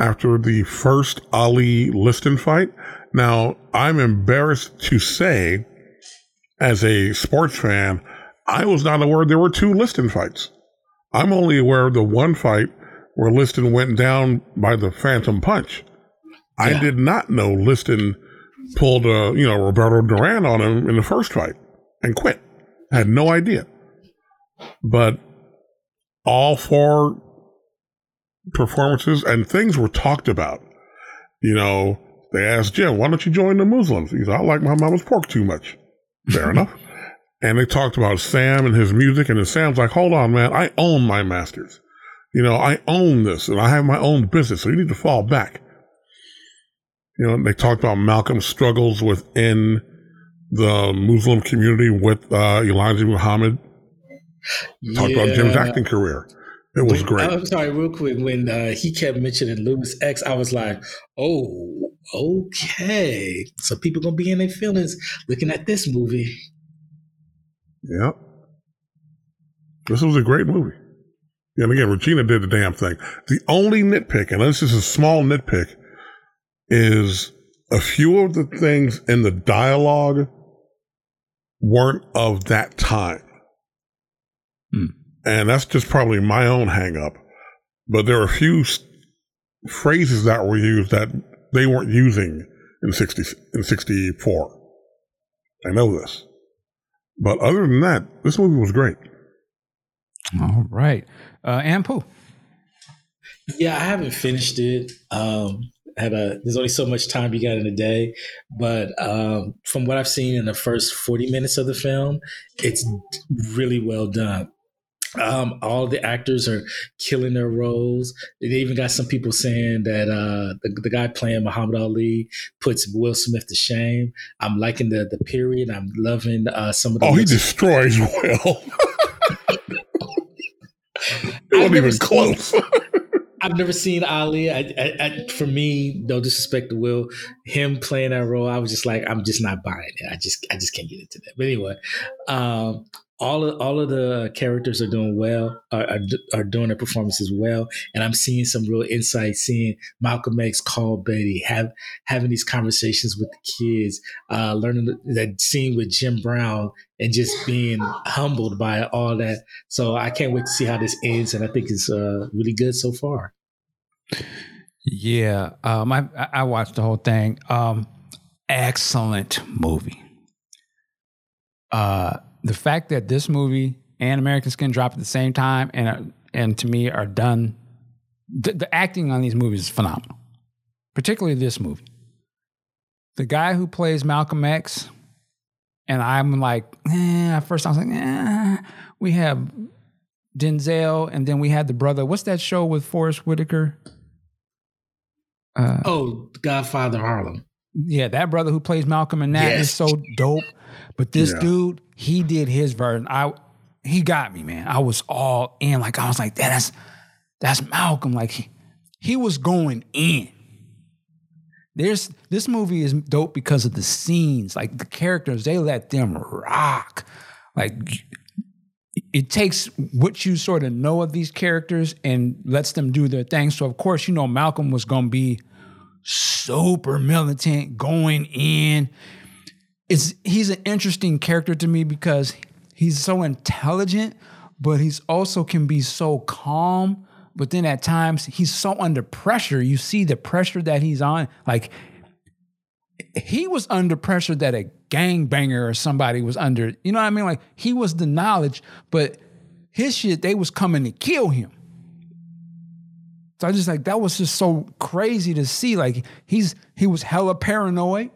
after the first Ali Liston fight. Now, I'm embarrassed to say, as a sports fan, I was not aware there were two Liston fights. I'm only aware of the one fight where Liston went down by the Phantom Punch. I did not know Liston pulled, a, you know, Roberto Duran on him in the first fight and quit. I Had no idea. But all four performances and things were talked about. You know, they asked Jim, why don't you join the Muslims? He's, I like my mama's pork too much. Fair enough. And they talked about Sam and his music, and then Sam's like, hold on, man, I own my masters. You know, I own this and I have my own business, so you need to fall back. You know, they talked about Malcolm's struggles within the Muslim community with uh, Elijah Muhammad. Talked about Jim's acting career. It was When- great. I'm sorry, real quick. When uh, he kept mentioning Louis X, I was like, "Oh, okay." So people gonna be in their feelings looking at this movie. Yep. This was a great movie. And again, Regina did the damn thing. The only nitpick, and this is a small nitpick, is a few of the things in the dialogue weren't of that time. Hmm. And that's just probably my own hang up. But there are a few s- phrases that were used that they weren't using in 60, in 64. I know this. But other than that, this movie was great. All right, uh, Ampu. Yeah, I haven't finished it. Um, had a there's only so much time you got in a day, but um, from what I've seen in the first 40 minutes of the film, it's really well done. Um, all the actors are killing their roles. They even got some people saying that uh, the, the guy playing Muhammad Ali puts Will Smith to shame. I'm liking the the period. I'm loving uh, some of the. Oh, he destroys Will. it I've wasn't never even seen- close. I've never seen Ali. I, I, I, for me, no disrespect to Will, him playing that role, I was just like, I'm just not buying it. I just, I just can't get into that. But anyway, um, all of all of the characters are doing well, are, are, are doing their performances well, and I'm seeing some real insight. Seeing Malcolm X call Betty, have having these conversations with the kids, uh, learning that scene with Jim Brown, and just being humbled by all that. So I can't wait to see how this ends, and I think it's uh, really good so far. Yeah, um, I I watched the whole thing. Um, excellent movie. Uh, the fact that this movie and American Skin drop at the same time and and to me are done. The, the acting on these movies is phenomenal, particularly this movie. The guy who plays Malcolm X, and I'm like, eh, at first I was like, eh. We have Denzel, and then we had the brother. What's that show with Forest Whitaker? Uh, Oh, Godfather Harlem. yeah, that brother who plays Malcolm in that is Yes. so dope. But this Yeah. dude, he did his version. I he got me, man. I was all in. Like I was like, that's that's Malcolm. Like he, he was going in. There's this movie is dope because of the scenes, like the characters, they let them rock. Like it takes what you sort of know of these characters and lets them do their thing. So of course, you know Malcolm was gonna be super militant, going in. He's an interesting character to me because he's so intelligent, but he's also can be so calm. But then at times he's so under pressure. You see the pressure that he's on. Like he was under pressure that a gangbanger or somebody was under. You know what I mean? Like he was the knowledge, but his shit, they was coming to kill him. So I just like that was just so crazy to see. Like he's he was hella paranoid.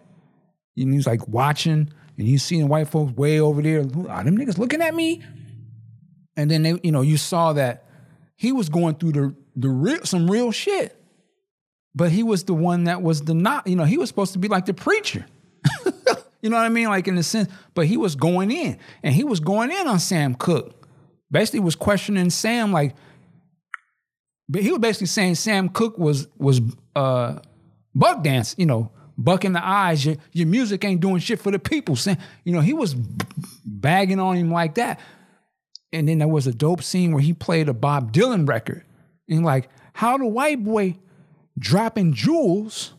And he was like watching, and he's seeing white folks way over there. Are them niggas looking at me? And then they, you know, you saw that he was going through the the real some real shit. But he was the one that was the not, you know, he was supposed to be like the preacher. you know what I mean? Like in the sense, but he was going in and he was going in on Sam Cooke. Basically was questioning Sam like but he was basically saying Sam Cooke was was uh buck dance, you know, bucking the eyes. Your your music ain't doing shit for the people. You know, he was bagging on him like that. And then there was a dope scene where he played a Bob Dylan record. And like, how the white boy dropping jewels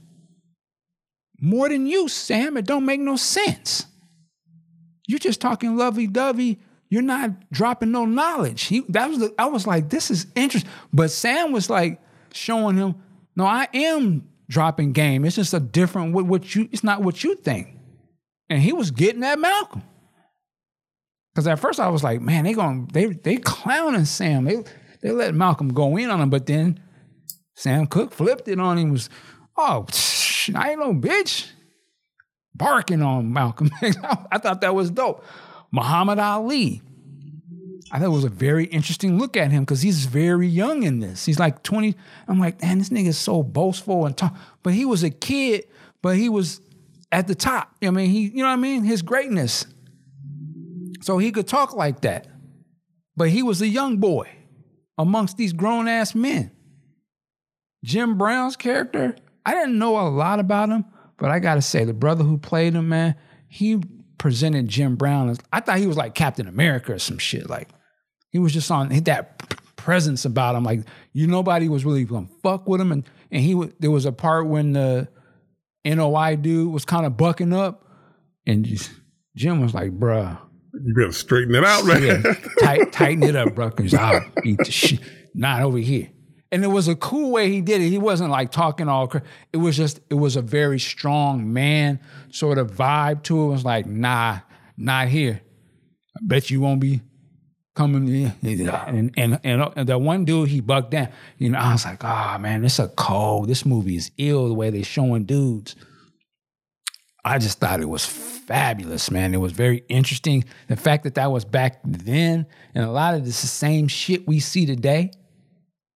more than you, Sam? It don't make no sense. You're just talking lovey dovey. You're not dropping no knowledge. He that was the, I was like, this is interesting. But Sam was like showing him, no, I am dropping game. It's just a different what, what you. It's not what you think. And he was getting at Malcolm. Because at first I was like, man, they going they they clowning Sam. They they let Malcolm go in on him, but then Sam Cooke flipped it on him. Was oh, I ain't no bitch. Barking on Malcolm. I thought that was dope. Muhammad Ali. I thought it was a very interesting look at him because he's very young in this. He's like 20. I'm like, man, this nigga is so boastful and talk. But he was a kid, but he was at the top. I mean, he, you know what I mean? His greatness. So he could talk like that. But he was a young boy amongst these grown ass men. Jim Brown's character, I didn't know a lot about him, but I gotta say, the brother who played him, man, he presented Jim Brown as I thought he was like Captain America or some shit. Like he was just on that presence about him. Like you nobody was really gonna fuck with him. And and he there was a part when the NOI dude was kind of bucking up, and just, Jim was like, "Bruh, You better straighten it out, man. yeah, tight, tighten it up, bro, because I'll beat the shit. Not over here." And it was a cool way he did it. He wasn't like talking all. It was just, it was a very strong man sort of vibe to it. It was like, nah, not here. I bet you won't be coming in. And and and, uh, and the one dude he bucked down. You know, I was like, oh man, this a cold. This movie is ill the way they're showing dudes. I just thought it was fabulous, man. It was very interesting. The fact that that was back then, and a lot of this the same shit we see today.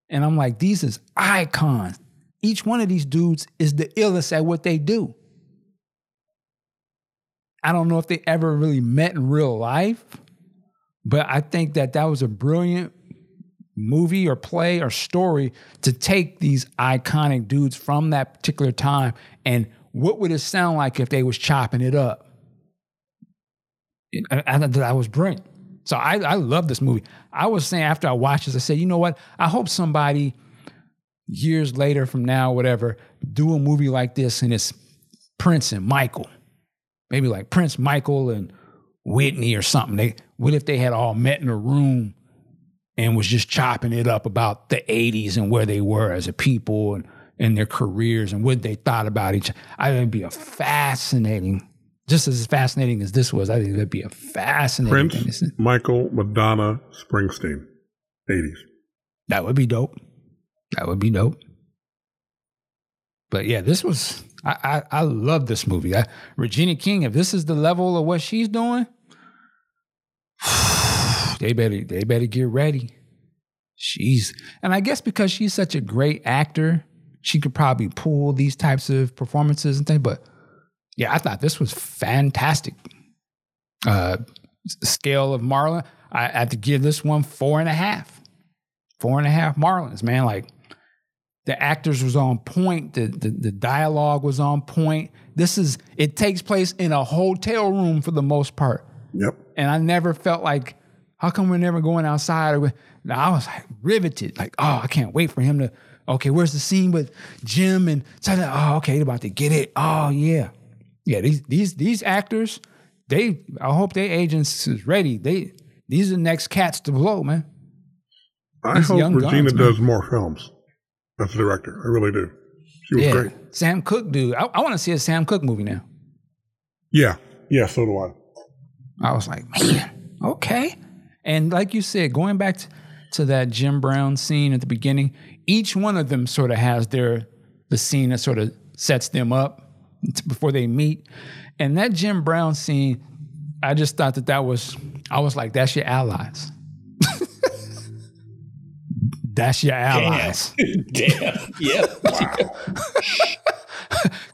And I'm like, these is icons. Each one of these dudes is the illest at what they do. I don't know if they ever really met in real life, but I think that that was a brilliant movie or play or story to take these iconic dudes from that particular time and what would it sound like if they was chopping it up? I, I that was brilliant. So I, I love this movie. I was saying after I watched this, I said, you know what? I hope somebody years later from now, whatever, do a movie like this and it's Prince and Michael. Maybe like Prince, Michael, and Whitney or something. They what if they had all met in a room and was just chopping it up about the 80s and where they were as a people and, and their careers and what they thought about each other. I think it'd be a fascinating, just as fascinating as this was, I think it'd be a fascinating thing. Prince, Michael, Madonna, Springsteen, 80s. That would be dope. That would be dope. But yeah, this was I I, I love this movie. I, Regina King, if this is the level of what she's doing, they better they better get ready. She's and I guess because she's such a great actor, she could probably pull these types of performances and things. But yeah, I thought this was fantastic. Uh scale of Marlon, I had to give this one four and a half. Four and a half Marlins, man. Like the actors was on point, the, the the dialogue was on point. This is it takes place in a hotel room for the most part. Yep. And I never felt like, how come we're never going outside? Or, now I was like riveted, like, oh, I can't wait for him to. Okay, where's the scene with Jim and oh, okay, they're about to get it. Oh yeah, yeah. These these these actors, they. I hope their agents is ready. They these are the next cats to blow, man. I These hope Regina guns, does more films as a director. I really do. She was Yeah, great. Sam Cooke, dude. I, I want to see a Sam Cooke movie now. Yeah. Yeah, so do I. I was like, man, okay. And like you said, going back to to that Jim Brown scene at the beginning. Each one of them sort of has their the scene that sort of sets them up before they meet. And that Jim Brown scene, I just thought that that was I was like, that's your allies. that's your allies. Damn. Yeah.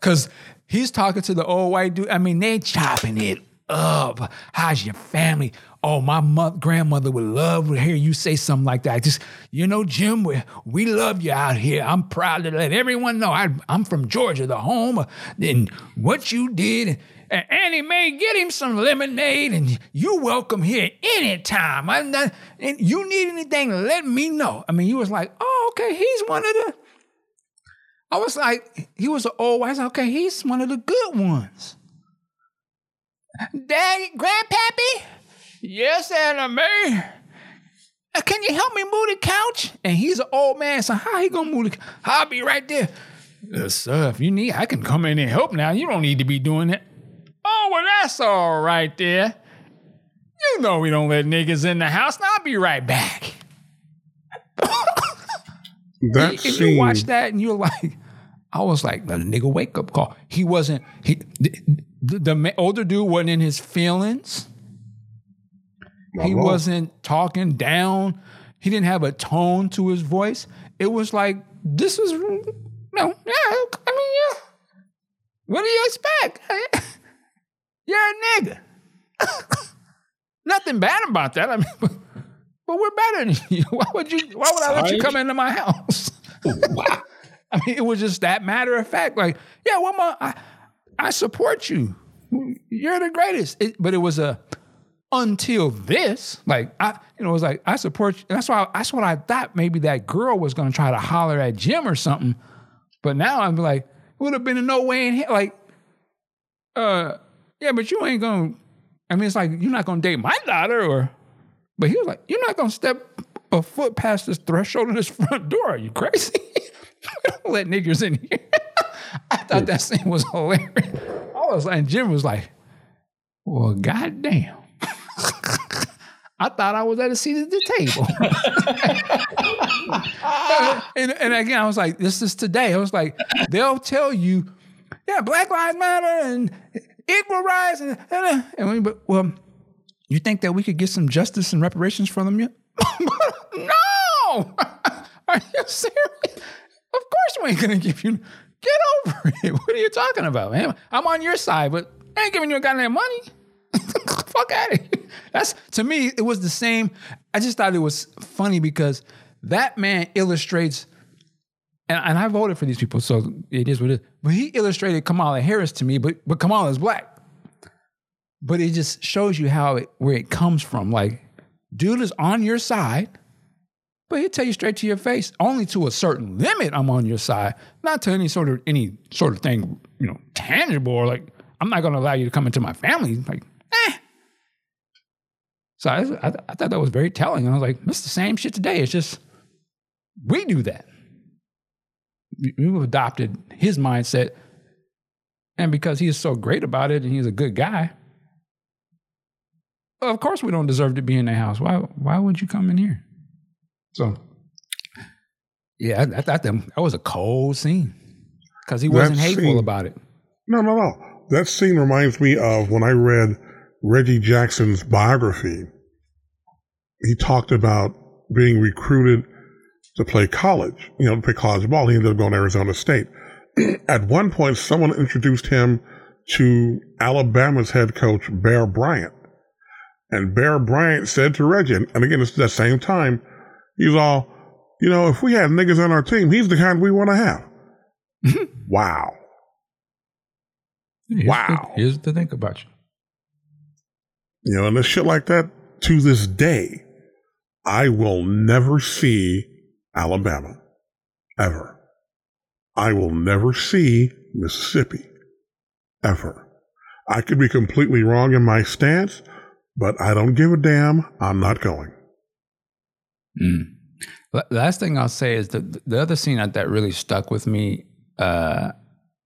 Cause he's talking to the old white dude. I mean, they chopping it up. How's your family? Oh, my mo- grandmother would love to hear you say something like that. Just, you know, Jim, we, we love you out here. I'm proud to let everyone know I, I'm from Georgia, the home, and what you did. And Annie Mae, get him some lemonade, and you're welcome here anytime. I'm and you need anything, let me know. I mean, he was like, oh, okay, he's one of the I was like, he was an old like, okay, he's one of the good ones. Daddy, Grandpappy? Yes, Anna Mae. Uh, Can you help me move the couch? And he's an old man, so how he gonna move the couch? I'll be right there. Yes, sir, if you need, I can come in and help now. You don't need to be doing that. Oh, well, that's all right there. You know we don't let niggas in the house. Now I'll be right back. That and you watch that and you're like, I was like, the nigga wake up call. He wasn't, he, the, the, older dude wasn't in his feelings. Not he wasn't talking down. He didn't have a tone to his voice. It was like, this is, no, yeah, I mean, yeah. What do you expect? You're a nigga. Nothing bad about that. I mean, but, but we're better than you. Why would you? Why would I let you come into my house? I mean, it was just that matter of fact. Like, yeah, well, my, I, I support you. You're the greatest. It- but it was a until this. Like, I, you know, it was like I support you. And That's why. That's what I thought. Maybe that girl was to try to holler at Jim or something. But now I'm like, it would have been no way in here. Like, uh, yeah, but you ain't gonna. I mean, it's like you're not gonna date my daughter, or. But he was like, you're not gonna step a foot past this threshold of this front door. Are you crazy? don't let niggers in here. I thought that scene was hilarious. I was like, Jim was like, well, goddamn. I thought I was at a seat at the table. and, and again, I was like, this is today. I was like, they'll tell you, yeah, Black Lives Matter and equal rights. And, and, and we, but, well, you think that we could get some justice and reparations for them yet? no! Are you serious? Of course we ain't gonna give you. Get over it. What are you talking about, man? I'm on your side, but I ain't giving you a goddamn money. Fuck out of here. That's to me, it was the same. I just thought it was funny because that man illustrates, and, and I voted for these people, so it is what it is. But he illustrated Kamala Harris to me, but but Kamala is black. But it just shows you how it where it comes from. Like, dude is on your side, but he'll tell you straight to your face, only to a certain limit, I'm on your side, not to any sort of any sort of thing, you know, tangible or like, I'm not gonna allow you to come into my family. Like, eh. So I, I, I thought that was very telling. I was like, it's the same shit today. It's just we do that. We- We've adopted his mindset. And because he is so great about it and he's a good guy, of course we don't deserve to be in the house. Why why would you come in here? So yeah, I, I thought that, that was a cold scene. Because he wasn't hateful scene- about it. No, no, no. That scene reminds me of when I read Reggie Jackson's biography. He talked about being recruited to play college, you know, to play college ball. He ended up going to Arizona State. At one point, someone introduced him to Alabama's head coach, Bear Bryant. And Bear Bryant said to Reggie, and again, it's that same time, he's all, you know, if we had niggas on our team, he's the kind we want to have. wow. Here's Wow. The, here's the thing about you. You know, and there's shit like that to this day. I will never see Alabama. Ever. I will never see Mississippi. Ever. I could be completely wrong in my stance, but I don't give a damn. I'm not going. Mm. La- Last thing I'll say is the the other scene that, that really stuck with me uh,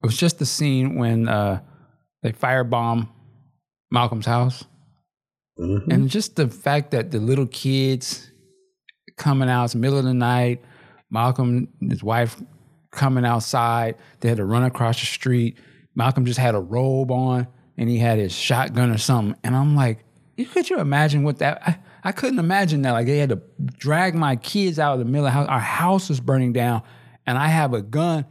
was just the scene when uh, they firebomb Malcolm's house, Mhm. and just the fact that the little kids coming out. It's the middle of the night. Malcolm, and his wife, coming outside. They had to run across the street. Malcolm just had a robe on and he had his shotgun or something. And I'm like, could you imagine what that? I, I couldn't imagine that. Like they had to drag my kids out of the middle of the house. Our house is burning down, and I have a gun,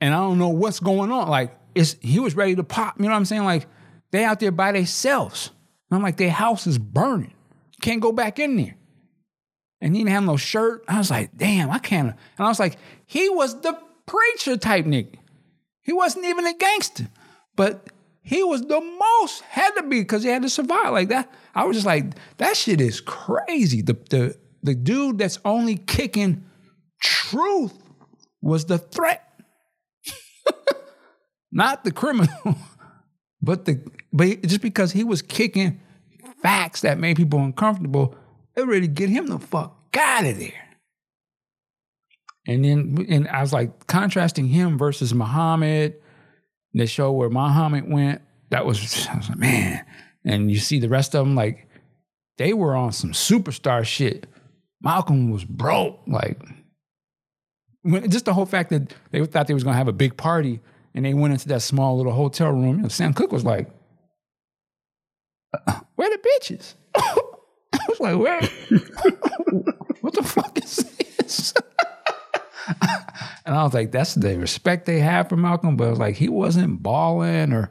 and I don't know what's going on. Like it's he was ready to pop. You know what I'm saying? Like they out there by themselves. I'm like, their house is burning. Can't go back in there. And he didn't have no shirt. I was like, damn, I can't. And I was like, he was the preacher type nigga. He wasn't even a gangster. But he was the most, had to be, because he had to survive like that. I was just like, that shit is crazy. The the the dude that's only kicking truth was the threat. Not the criminal, but the but just because he was kicking facts that made people uncomfortable, it really get him the fuck out of there. And then and I was like contrasting him versus Muhammad. They show where Muhammad went. That was, was like, man. And you see the rest of them, like, they were on some superstar shit. Malcolm was broke. Like, when, just the whole fact that they thought they was gonna have a big party and they went into that small little hotel room. Sam Cooke was like, "Uh, "Where the bitches?" I was like, "Where? what the fuck is this?" and I was like, "That's the respect they have for Malcolm." But I was like, he wasn't balling, or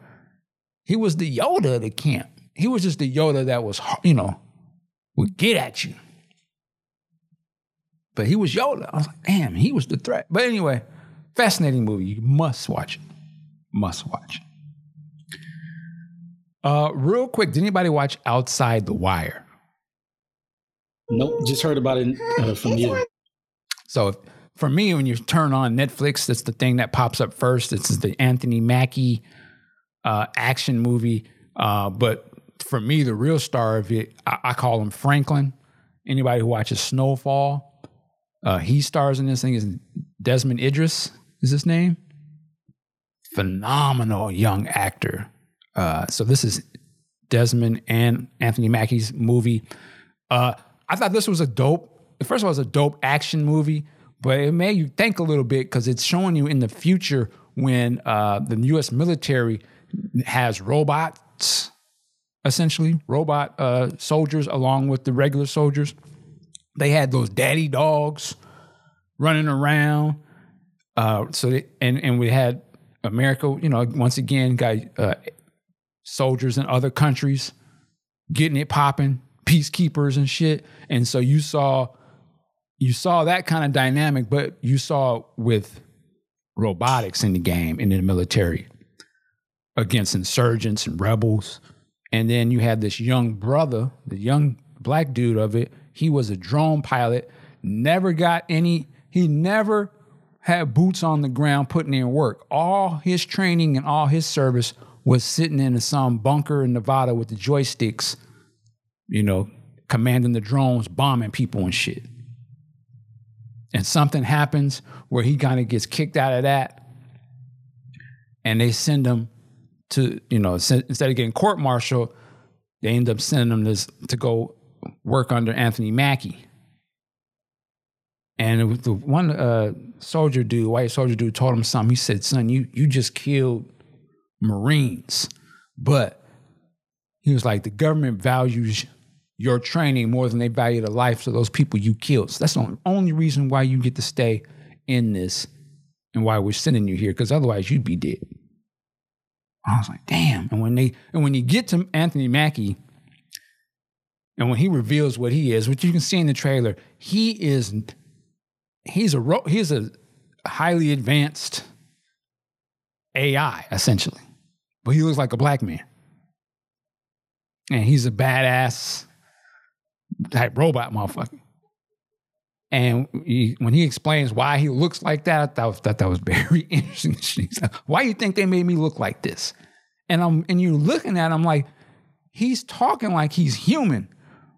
he was the Yoda of the camp. He was just the Yoda that was, you know, would get at you. But he was Yoda. I was like, damn, he was the threat. But anyway, fascinating movie. You must watch it. Must watch. Uh, real quick, did anybody watch Outside the Wire? Nope, just heard about it uh, from you. So if, for me, when you turn on Netflix, that's the thing that pops up first. Is the Anthony Mackie uh, action movie. Uh, but for me, the real star of it, I, I call him Franklin. Anybody who watches Snowfall, uh, he stars in this thing. Is Desmond Idris is his name? Phenomenal young actor. Uh, so this is Desmond and Anthony Mackie's movie. Uh, I thought this was a dope. First of all, it's a dope action movie, but it made you think a little bit because it's showing you in the future when uh, the U.S. military has robots, essentially robot uh, soldiers, along with the regular soldiers. They had those daddy dogs running around. Uh, so they, and and we had America, you know, once again got uh, soldiers in other countries getting it popping, peacekeepers and shit. And so you saw you saw that kind of dynamic, but you saw with robotics in the game and in the military against insurgents and rebels. And then you had this young brother, the young black dude of it. He was a drone pilot, never got any, he never had boots on the ground putting in work. All his training and all his service was sitting in some bunker in Nevada with the joysticks, you know, commanding the drones, bombing people and shit. And something happens where he kind of gets kicked out of that. And they send him to, you know, instead of getting court martial, they end up sending him this, to go work under Anthony Mackie. And the one uh, soldier dude, white soldier dude, told him something. He said, "Son, you you just killed Marines, but he was like, the government values your training more than they value the lives of those people you killed. So that's the only reason why you get to stay in this and why we're sending you here, because otherwise you'd be dead." I was like, "Damn!" And when they and when you get to Anthony Mackie, and when he reveals what he is, which you can see in the trailer, he is he's a he's a highly advanced AI essentially, but he looks like a black man, and he's a badass type robot motherfucker. And he, when he explains why he looks like that, I thought, that was very interesting. Why you think they made me look like this? And I'm and you're looking at him like he's talking like he's human,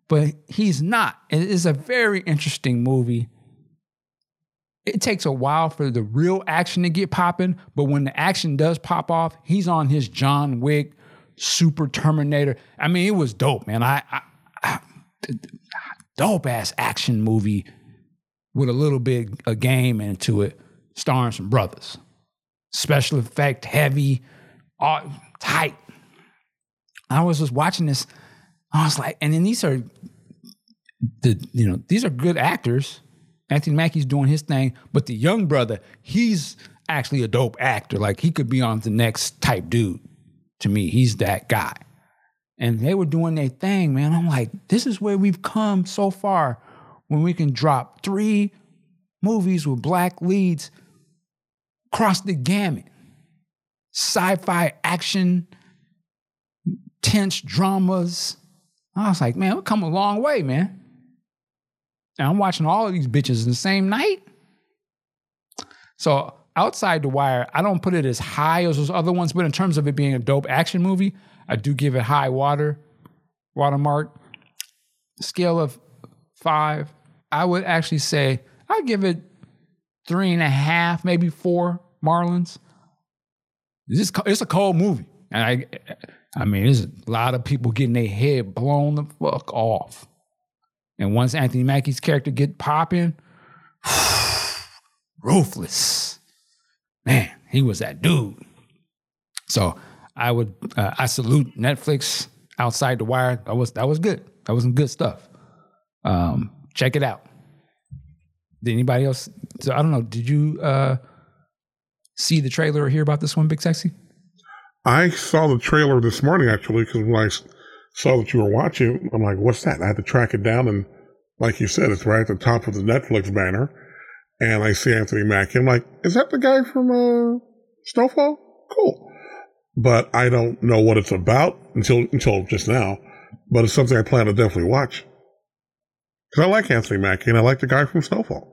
but he's not. It is a very interesting movie it takes a while for the real action to get popping, but when the action does pop off, he's on his John Wick, Super Terminator. I mean, it was dope, man. I, I, I dope ass action movie with a little bit of game into it, starring some brothers. Special effect heavy, all tight. I was just watching this. I was like, and then these are the you know these are good actors. Anthony Mackie's doing his thing, but the young brother, he's actually a dope actor. Like he could be on the next type dude. To me, he's that guy. And they were doing their thing, man. I'm like, this is where we've come so far when we can drop three movies with black leads across the gamut. Sci-fi action, tense dramas. I was like, man, we've come a long way, man. And I'm watching all of these bitches in the same night. So outside the wire, I don't put it as high as those other ones, but in terms of it being a dope action movie, I do give it high water, watermark. Scale of five, I would actually say I give it three and a half, maybe four Marlins. It's, it's a cold movie. And I I mean, there's a lot of people getting their head blown the fuck off. And once Anthony Mackie's character get popping, ruthless. Man, he was that dude. So I would uh, I salute Netflix outside the wire. That was that was good. That was some good stuff. Um, check it out. Did anybody else? So I don't know. Did you uh, see the trailer or hear about this one, Big Sexy? I saw the trailer this morning actually because when I saw that you were watching, I'm like, "What's that?" I had to track it down, and like you said, it's right at the top of the Netflix banner. And I see Anthony Mackie. I'm like, "Is that the guy from uh, Snowfall?" Cool, but I don't know what it's about until until just now. But it's something I plan to definitely watch because I like Anthony Mackie and I like the guy from Snowfall.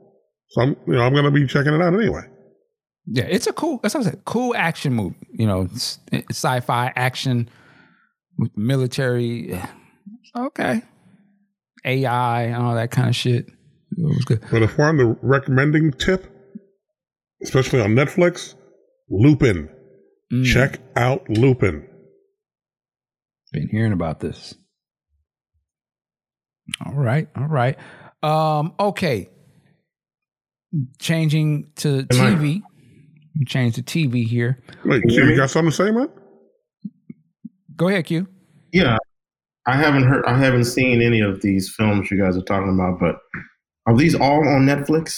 So I'm you know I'm going to be checking it out anyway. Yeah, it's a cool. That's what I said. Cool action movie. You know, sci-fi action with military. Okay, AI and all that kind of shit. It was good. But if we're on the recommending tip, especially on Netflix, Lupin. Mm. Check out Lupin. Been hearing about this. All right, all right. Um, okay. Changing to Am I- TV. Change to TV here. Wait, Can you Q, you got something to say, man? Go ahead, Q. Yeah, I haven't heard. I haven't seen any of these films you guys are talking about, but are these all on Netflix?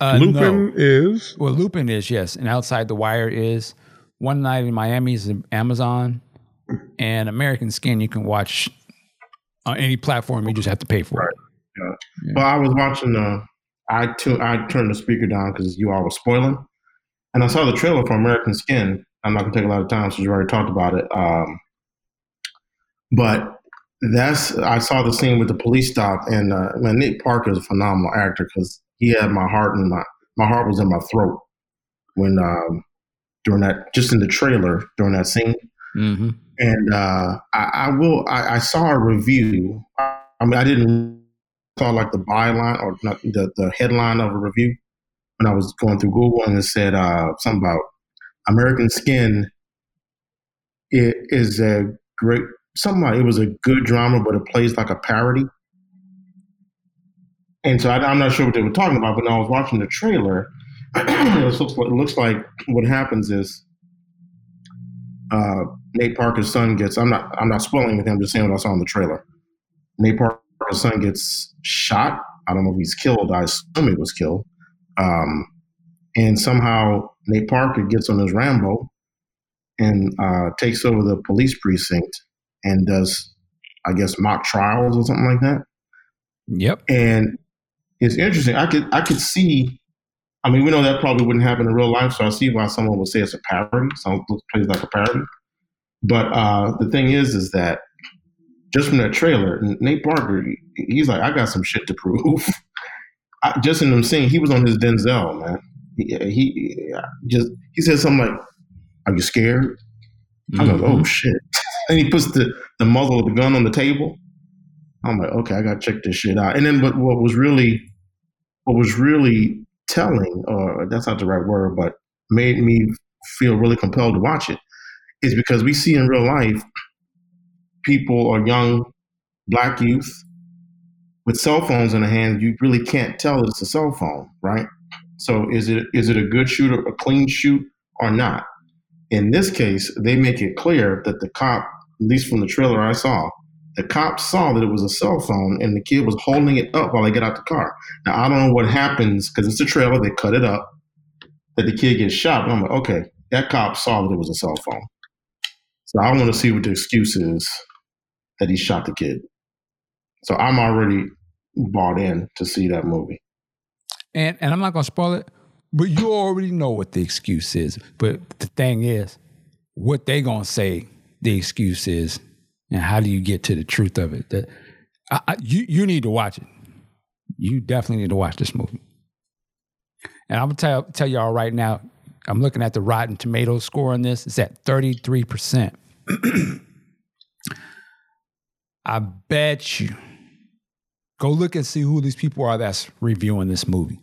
Uh, Lupin no. is Well, Lupin is yes, and Outside the Wire is. One Night in Miami is Amazon, and American Skin you can watch on any platform. You just have to pay for it. Yeah. Well, I was watching. Uh, I tu- I turned the speaker down because you all were spoiling, and I saw the trailer for American Skin. I'm not gonna take a lot of time since you already talked about it. Um, but that's I saw the scene with the police stop, and uh, man, Nick Parker is a phenomenal actor because he had my heart in my my heart was in my throat when um, during that just in the trailer during that scene. Mm-hmm. and uh, I, I will. I, I saw a review. I, I mean, I didn't saw like the byline or not the the headline of a review when I was going through Google, and it said uh, something about American Skin. It is a great something like it was a good drama, but it plays like a parody. And so I, I'm not sure what they were talking about, but when I was watching the trailer, it looks like, it looks like what happens is uh, Nate Parker's son gets. I'm not. I'm not spoiling anything. I'm just saying what I saw in the trailer. Nate Parker's son gets shot. I don't know if he's killed. I assume he was killed. Um, and somehow Nate Parker gets on his Rambo and uh, takes over the police precinct and does, I guess, mock trials or something like that. Yep. And it's interesting. I could I could see. I mean, we know that probably wouldn't happen in real life, so I see why someone would say it's a parody. Someone plays like a parody. But uh, the thing is, is that just from that trailer, Nate Parker, he's like, I got some shit to prove. I, just in him saying he was on his Denzel, man. He, he just he said something like, "Are you scared?" I'm like, Mhm. "Oh shit!" and he puts the the muzzle of the gun on the table. I'm like, "Okay, I gotta check this shit out." And then, but what was really, what was really telling, or that's not the right word, but made me feel really compelled to watch it, is because we see in real life people or young black youth with cell phones in the hand, you really can't tell it's a cell phone, right? So is it is it a good shoot, or a clean shoot, or not? In this case, they make it clear that the cop, at least from the trailer I saw, the cop saw that it was a cell phone and the kid was holding it up while they get out the car. Now I don't know what happens because it's a trailer. They cut it up that the kid gets shot. But I'm like, okay, that cop saw that it was a cell phone. So I want to see what the excuse is that he shot the kid. So I'm already bought in to see that movie. And and I'm not gonna spoil it, but you already know what the excuse is. But the thing is, what they gonna say the excuse is, and how do you get to the truth of it? That I, I, you you need to watch it. You definitely need to watch this movie. And I'm gonna tell tell y'all right now. I'm looking at the Rotten Tomatoes score on this. It's at 33 percent. I bet you Go look and see who these people are that's reviewing this movie.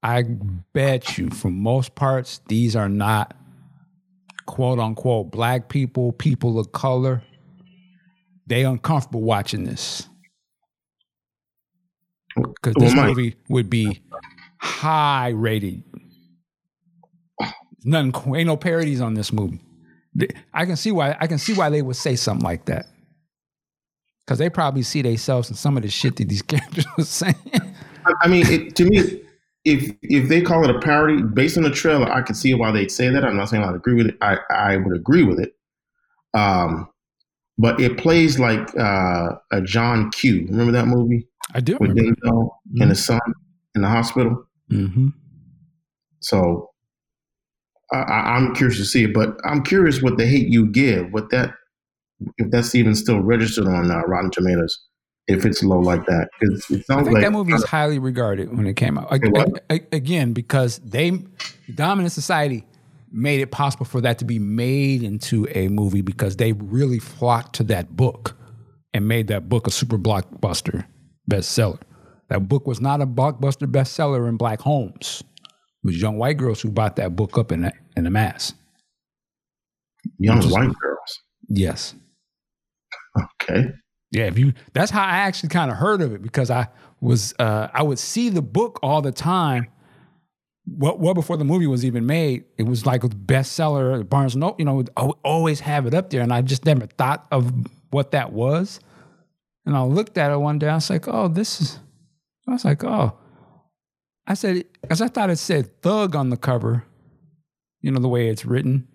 I bet you, for most parts, these are not quote unquote black people, people of color. They uncomfortable watching this. Because this well, movie would be high rated. None ain't no parodies on this movie. I can see why I can see why they would say something like that because they probably see themselves in some of the shit that these characters were saying. I mean, it, to me, if if they call it a parody based on the trailer, I can see why they'd say that. I'm not saying I'd agree with it. I I would agree with it. Um, but it plays like uh, a John Q. Remember that movie? I do. With Denzel mm-hmm. and his son in the hospital. Mm-hmm. So I, am curious to see it, but I'm curious what the hate you give, what that if that's even still registered on uh, Rotten Tomatoes. If it's low like that, it sounds I think like that movie is highly regarded when it came out. again, because they dominant society made it possible for that to be made into a movie because they really flocked to that book and made that book a super blockbuster bestseller. That book was not a blockbuster bestseller in black homes. It was young white girls who bought that book up in a, in a mass. Young white girls. Yes. Okay. Yeah, if you that's how I actually kind of heard of it because I was uh I would see the book all the time. Well, well before the movie was even made, it was like a bestseller. Barnes and Noble, you know, I would always have it up there, and I just never thought of what that was. And I looked at it one day. I was like, "Oh, this is." I was like, "Oh," I said, because I thought it said "thug" on the cover. You know the way it's written.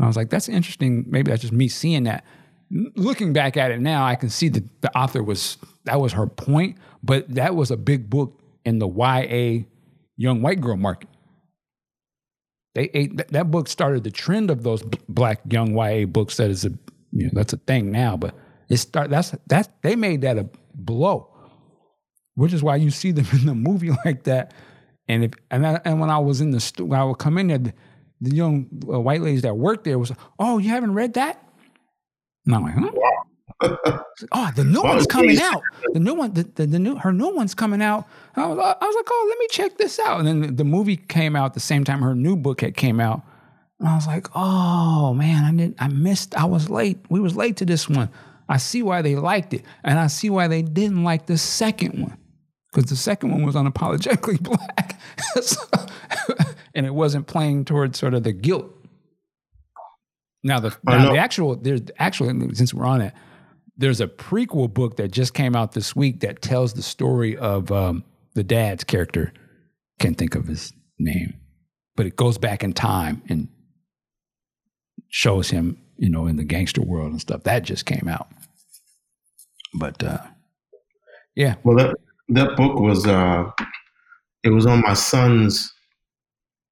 I was like, "That's interesting." Maybe that's just me seeing that looking back at it now, I can see that the author was that was her point, but that was a big book in the YA young white girl market. They ate, that book started the trend of those black young YA books. That is a you know that's a thing now, but it start that's that they made that a blow, which is why you see them in the movie like that. And if and I, and when I was in the when I would come in there, the, the young uh, white ladies that worked there was, oh, you haven't read that? And I'm like? Wow. oh, the new one's coming out. The new one, the, the, the, new her new one's coming out. I was, I was like, oh, let me check this out. And then the, the movie came out the same time her new book had came out. And I was like, oh man, I didn't I missed, I was late. We was late to this one. I see why they liked it. And I see why they didn't like the second one. Because the second one was unapologetically black. so, and it wasn't playing towards sort of the guilt now the now the actual there's actually since we're on it, there's a prequel book that just came out this week that tells the story of um, the dad's character. Can't think of his name, but it goes back in time and shows him, you know, in the gangster world and stuff. That just came out. But uh, yeah. Well, that that book was uh, it was on my son's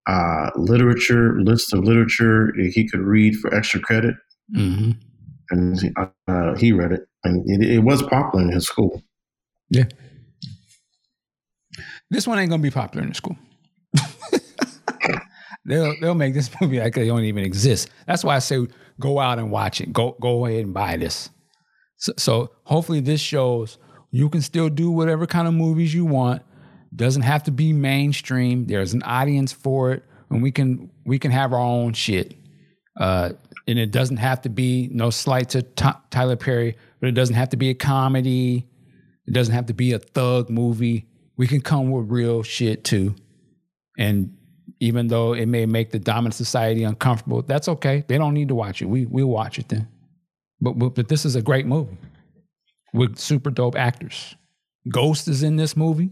uh, literature list of literature he could read for extra credit, mm-hmm. and uh, he read it, and it, it, was popular in his school. Yeah, this one ain't gonna be popular in the school. they'll they'll make this movie like they don't even exist. That's why I say go out and watch it. Go go ahead and buy this. So, so hopefully this shows you can still do whatever kind of movies you want doesn't have to be mainstream. There's an audience for it, and we can we can have our own shit. Uh, and it doesn't have to be no slight to T- Tyler Perry, but it doesn't have to be a comedy. It doesn't have to be a thug movie. We can come with real shit too. And even though it may make the dominant society uncomfortable, that's okay. They don't need to watch it. We we'll watch it then. But but this is a great movie with super dope actors. Ghost is in this movie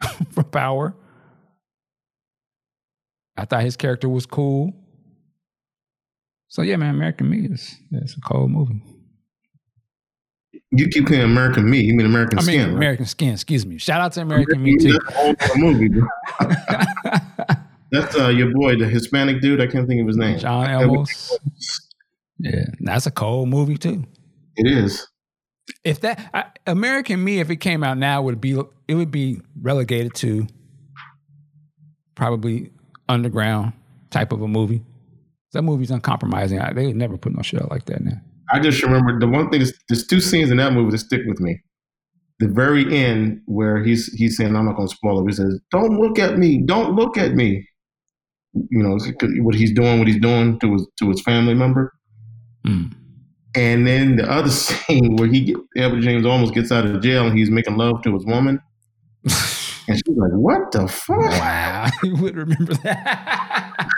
for Power. I thought his character was cool. So yeah, man, American Me is it's a cold movie. You keep saying American Me. You mean American I mean Skin? right? American Skin. Excuse me. Shout out to American Me too. That's movie. That's uh, your boy, the Hispanic dude. I can't think of his name. John Olmos. Yeah, that's a cold movie too. It is. If that I, American Me, if it came out now, would be it would be relegated to probably underground type of a movie. That movie's uncompromising. I, they would never put no shit out like that now. I just remember the one thing. Is, there's two scenes in that movie that stick with me. The very end, where he's he's saying, "I'm not going to spoil it." He says, "Don't look at me. Don't look at me." You know what he's doing, what he's doing to his to his family member. Mm. And then the other scene where he get, Edward James Olmos gets out of jail and he's making love to his woman, and she's like, "What the fuck?" wow, you would remember that.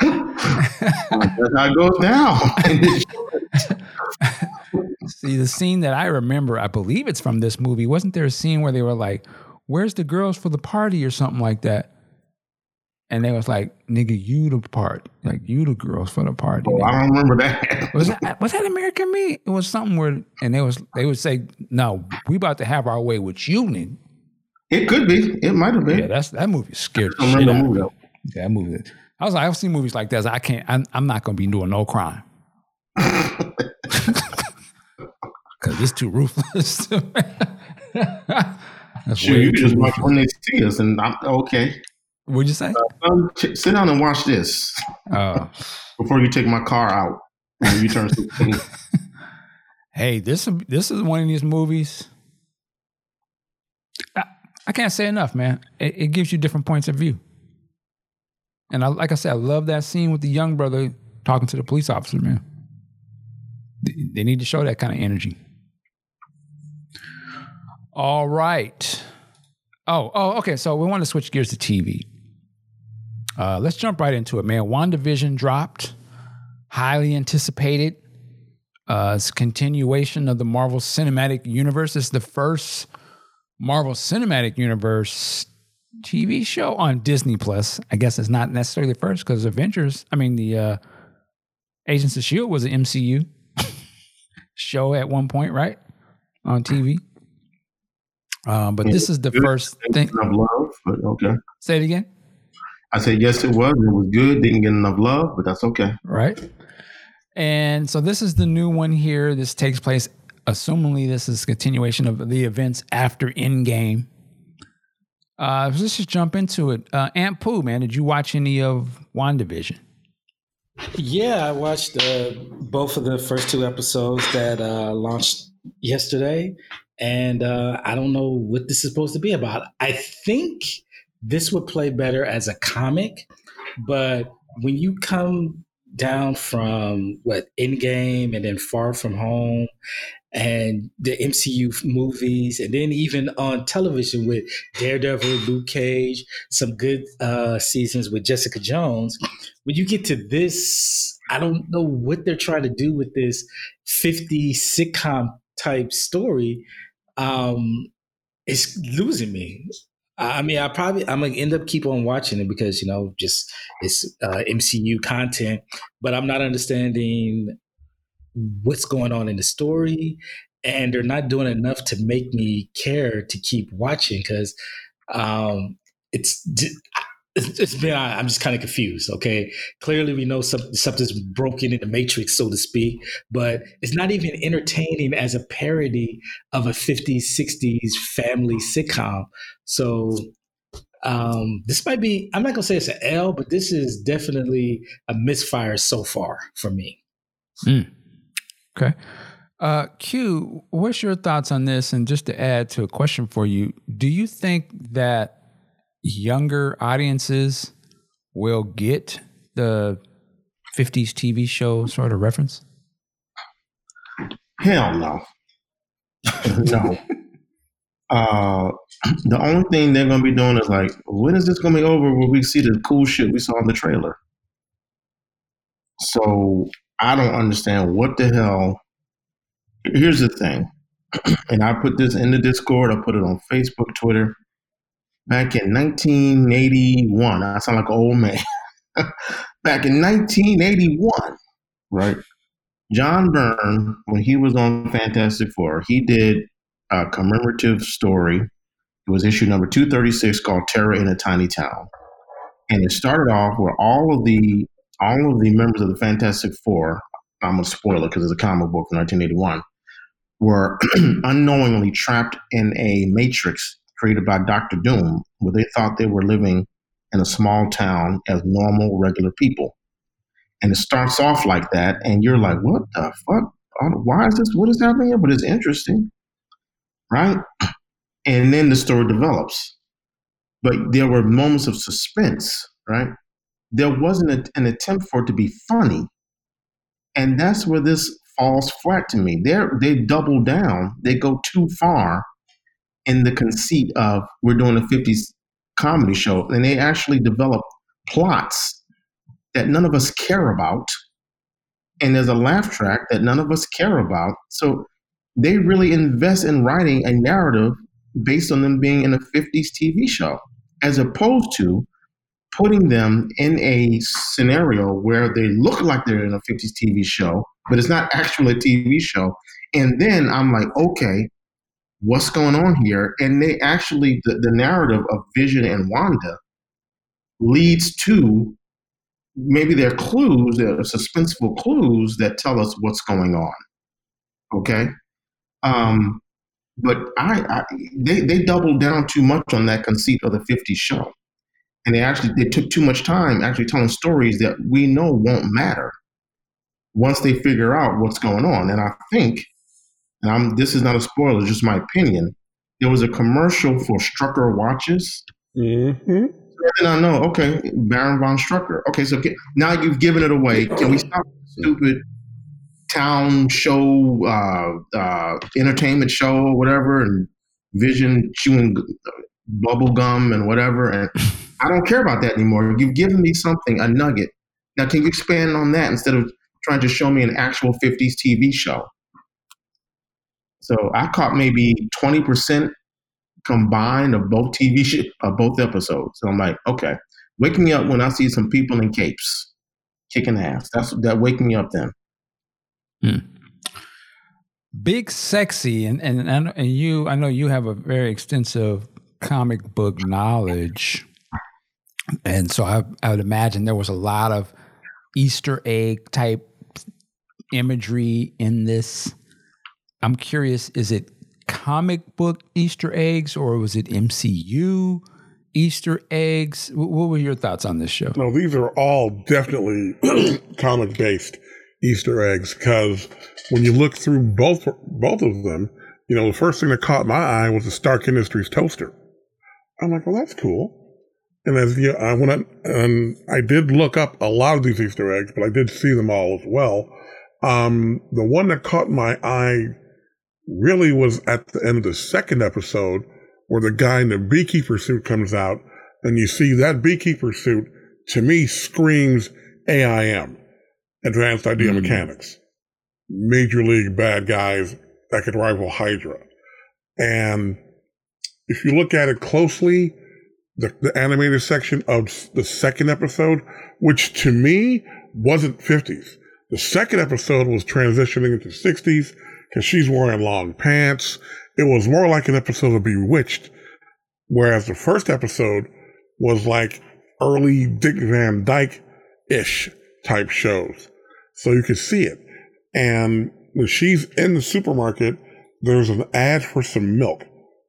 That's how it goes down. See, the scene that I remember, I believe it's from this movie. Wasn't there a scene where they were like, "Where's the girls for the party?" or something like that? And they was like, "Nigga, you the part, like you the girls for the party." Oh, I don't remember that. was that was that American Me? It was something where, and they was they would say, "No, we about to have our way with you, nigga." It could be. It might have been. Yeah, that's that movie scared the I shit remember out the of movie me. Yeah, that movie. I was like, I've seen movies like that. I can't. I'm, I'm not gonna be doing no crime because it's too ruthless. That's Sure, you just watch when they see us, and I'm okay. What'd you say? Um, ch- sit down and watch this Uh, before you take my car out when you turn 16. hey, this this is one of these movies. I, I can't say enough, man. It, it gives you different points of view, and I, like I said, I love that scene with the young brother talking to the police officer. Man, they, they need to show that kind of energy. All right. Oh, oh, okay. So we want to switch gears to TV. Uh, let's jump right into it, man. WandaVision dropped, highly anticipated. Uh, it's continuation of the Marvel Cinematic Universe. It's the first Marvel Cinematic Universe TV show on Disney Plus. I guess it's not necessarily the first because Avengers, I mean, the uh, Agents of S.H.I.E.L.D. was an MCU show at one point, right? On TV. Um, but this is the first thing. love, but okay. Say it again. I said yes, it was. It was good. Didn't get enough love, but that's okay. right? And so this is the new one here. This takes place, assumingly, this is continuation of the events after Endgame. Uh, let's just jump into it. Uh, Aunt Pooh, man, did you watch any of WandaVision? Yeah, I watched uh, both of the first two episodes that uh, launched yesterday, and uh, I don't know what this is supposed to be about. I think this would play better as a comic, but when you come down from what Endgame and then Far From Home and the MCU movies, and then even on television with Daredevil, Luke Cage, some good uh, seasons with Jessica Jones. When you get to this, I don't know what they're trying to do with this 50 sitcom type story. Um, it's losing me. I mean, I probably I'm gonna end up keep on watching it because you know just it's uh, MCU content, but I'm not understanding what's going on in the story, and they're not doing enough to make me care to keep watching because um, it's it's it's been I'm just kind of confused. Okay, clearly we know some, something's broken in the matrix, so to speak, but it's not even entertaining as a parody of a 50s 60s family sitcom. So um, this might be I'm not gonna say it's an L, but this is definitely a misfire so far for me. Okay. Uh, Q, what's your thoughts on this? And just to add to a question for you, do you think that younger audiences will get the 50s TV show sort of reference? Hell no. no. Uh, the only thing they're gonna be doing is like, when is this gonna be over? Where we see the cool shit we saw in the trailer. So I don't understand what the hell. Here's the thing, and I put this in the Discord. I put it on Facebook, Twitter. Back in 1981, I sound like an old man. Back in 1981, right? John Byrne, when he was on Fantastic Four, he did a commemorative story. It was issue number 236 called Terror in a Tiny Town. And it started off where all of the all of the members of the Fantastic Four, I'm gonna spoil it because it's a comic book from 1981, were unknowingly trapped in a matrix created by Doctor Doom, where they thought they were living in a small town as normal, regular people. And it starts off like that, and you're like, what the fuck? Why is this? What is happening here? But it's interesting, right? And then the story develops. But there were moments of suspense, right? There wasn't a, an attempt for it to be funny. And that's where this falls flat to me. They're, they double down. They go too far in the conceit of we're doing a 50s comedy show, and they actually develop plots that none of us care about. And there's a laugh track that none of us care about. So they really invest in writing a narrative based on them being in a 50s TV show, as opposed to putting them in a scenario where they look like they're in a 50s TV show, but it's not actually a TV show. And then I'm like, okay, what's going on here? And they actually, the, the narrative of Vision and Wanda leads to maybe there are clues, there are suspenseful clues that tell us what's going on. Okay. Um, but I, I they, they doubled down too much on that conceit of the 50s show. And they actually they took too much time actually telling stories that we know won't matter once they figure out what's going on. And I think and I'm, this is not a spoiler, just my opinion. There was a commercial for Strucker watches. Mm-hmm. And I know, okay, Baron von Strucker. Okay, so now you've given it away. Can we stop stupid town show, uh, uh, entertainment show, whatever, and Vision chewing bubble gum and whatever? And I don't care about that anymore. You've given me something, a nugget. Now, can you expand on that instead of trying to show me an actual 50s TV show? So I caught maybe 20% combined of both TV sh- of both episodes. So I'm like, okay, wake me up when I see some people in capes kicking ass. That's that wake me up then. Hmm. Big sexy and, and and you I know you have a very extensive comic book knowledge. And so I, I would imagine there was a lot of Easter egg type imagery in this. I'm curious, is it comic book Easter eggs or was it MCU Easter eggs? What were your thoughts on this show? No, these are all definitely comic based Easter eggs because when you look through both both of them, you know, the first thing that caught my eye was the Stark Industries toaster. I'm like, well, that's cool. And as you, I went, and I did look up a lot of these Easter eggs, but I did see them all as well. Um, the one that caught my eye really was at the end of the second episode where the guy in the beekeeper suit comes out and you see that beekeeper suit to me screams AIM, Advanced Idea mm. Mechanics. Major league bad guys that could rival Hydra. And if you look at it closely, the, the animated section of the second episode, which to me wasn't 50s. The second episode was transitioning into 60s because she's wearing long pants. It was more like an episode of Bewitched, whereas the first episode was like early Dick Van Dyke ish type shows. So you could see it. And when she's in the supermarket, there's an ad for some milk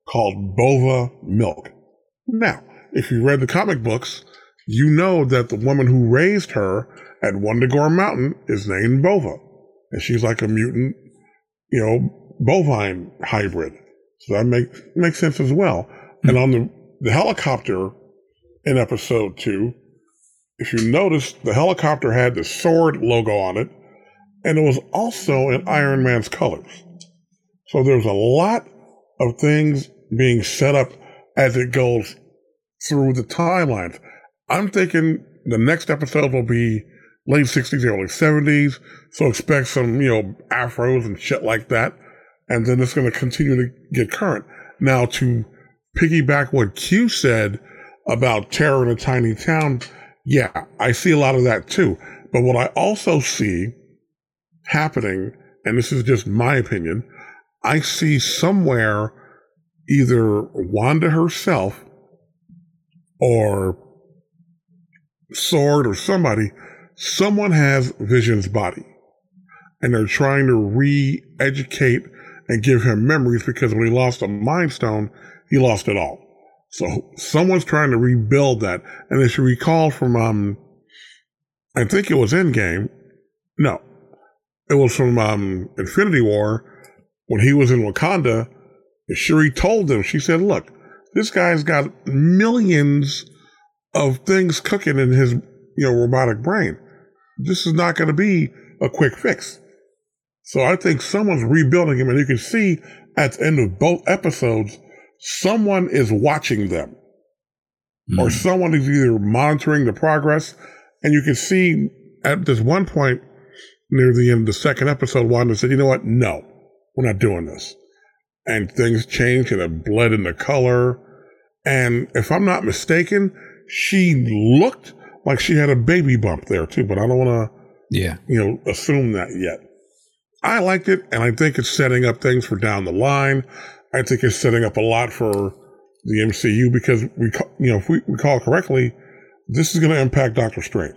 called Bova Milk. Now, if you read the comic books, you know that the woman who raised her at Wundagore Mountain is named Bova. And she's like a mutant you know, bovine hybrid. So that makes makes sense as well. Mm-hmm. And on the, the helicopter in episode two, if you notice, the helicopter had the sword logo on it, and it was also in Iron Man's colors. So there's a lot of things being set up as it goes through the timelines. I'm thinking the next episode will be late 60s, early 70s. So expect some, you know, afros and shit like that. And then it's going to continue to get current. Now, to piggyback what Q said about terror in a tiny town, yeah, I see a lot of that too. But what I also see happening, and this is just my opinion, I see somewhere either Wanda herself or Sword or somebody, someone has Vision's body. And they're trying to re educate and give him memories because when he lost a Mind Stone, he lost it all. So someone's trying to rebuild that. And if you recall from, um, I think it was Endgame. No, it was from um, Infinity War when he was in Wakanda. Shuri told them, she said, look, this guy's got millions of things cooking in his, you know, robotic brain. This is not going to be a quick fix. So I think someone's rebuilding him, and you can see at the end of both episodes, someone is watching them, mm. or someone is either monitoring the progress, and you can see at this one point near the end of the second episode, Wanda said, "You know what? No, we're not doing this." And things changed, and it bled into color. And if I'm not mistaken, she looked like she had a baby bump there too, but I don't want to, yeah, you know, assume that yet. I liked it, and I think it's setting up things for down the line. I think it's setting up a lot for the MCU because we, you know, if we recall correctly, this is going to impact Doctor Strange,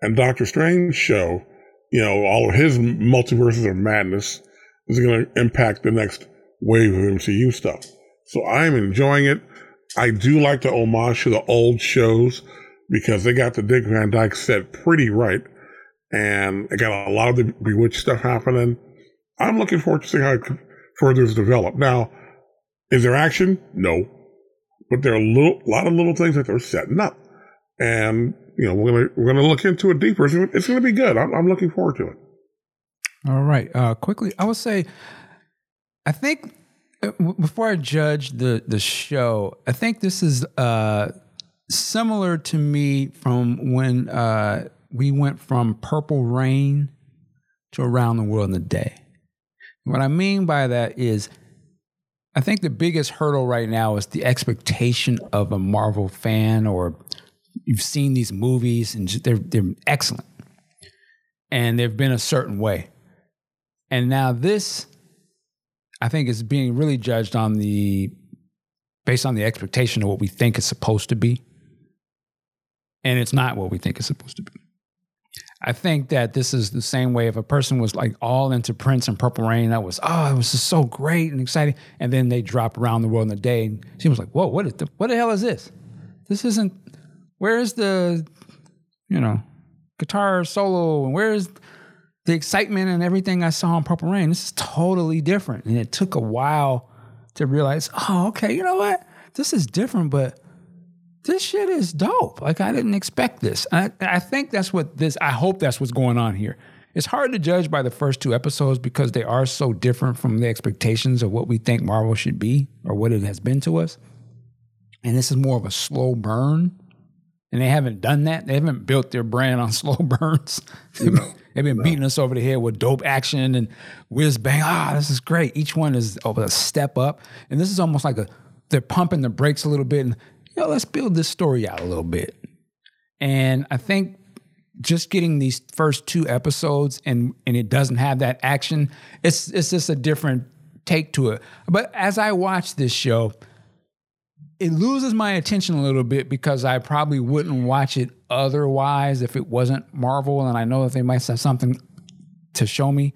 and Doctor Strange show, you know, all of his multiverses of madness is going to impact the next wave of MCU stuff. So I'm enjoying it. I do like the homage to the old shows because they got the Dick Van Dyke set pretty right. And it got a lot of the Bewitched stuff happening. I'm looking forward to seeing how it further develop. Now, is there action? No. But there are a little, lot of little things that they're setting up. And, you know, we're going to, we're to look into it deeper. It's, it's going to be good. I'm, I'm looking forward to it. All right. Uh, quickly, I would say, I think uh, before I judge the the show, I think this is uh, similar to me from when uh, we went from Purple Rain to Around the World in a Day. What I mean by that is, I think the biggest hurdle right now is the expectation of a Marvel fan, or you've seen these movies and they're they're excellent, and they've been a certain way, and now this I think is being really judged on the based on the expectation of what we think it's supposed to be. And it's not what we think it's supposed to be. I think that this is the same way if a person was like all into Prince and Purple Rain, that was, oh, it was just so great and exciting. And then they drop around the world in a day. And she was like, whoa, what, is the, what the hell is this? This isn't, where is the, you know, guitar solo and where is the excitement and everything I saw in Purple Rain, this is totally different. And it took a while to realize, oh, okay, you know what? This is different, but this shit is dope. Like I didn't expect this. I, I think that's what this, I hope that's what's going on here. It's hard to judge by the first two episodes because they are so different from the expectations of what we think Marvel should be or what it has been to us. And this is more of a slow burn. And they haven't done that. They haven't built their brand on slow burns. No. They've been beating us over the head with dope action and whiz bang. Ah, this is great. Each one is a step up, and this is almost like a they're pumping the brakes a little bit and know, let's build this story out a little bit. And I think just getting these first two episodes and and it doesn't have that action, it's it's just a different take to it. But as I watch this show, it loses my attention a little bit because I probably wouldn't watch it otherwise if it wasn't Marvel, and I know that they might have something to show me.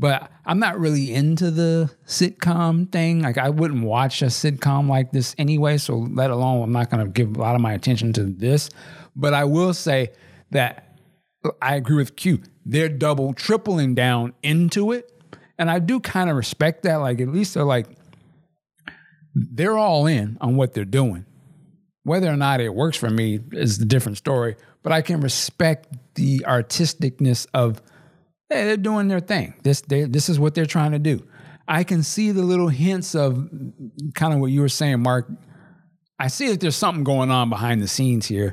But I'm not really into the sitcom thing. Like I wouldn't watch a sitcom like this anyway. So let alone I'm not going to give a lot of my attention to this. But I will say that I agree with Q. They're double, tripling down into it, and I do kind of respect that. Like at least they're like they're all in on what they're doing. Whether or not it works for me is a different story, but I can respect the artisticness of hey, they're doing their thing. This they, this is what they're trying to do. I can see the little hints of kind of what you were saying, Mark. I see that there's something going on behind the scenes here.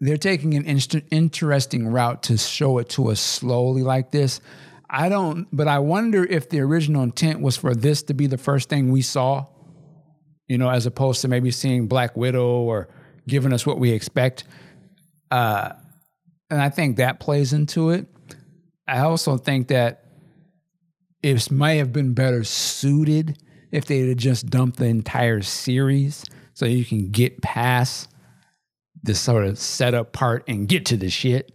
They're taking an inst- interesting route to show it to us slowly like this. I don't, but I wonder if the original intent was for this to be the first thing we saw, you know, as opposed to maybe seeing Black Widow or giving us what we expect. Uh, and I think that plays into it. I also think that it might have been better suited if they had just dumped the entire series so you can get past this sort of setup part and get to the shit.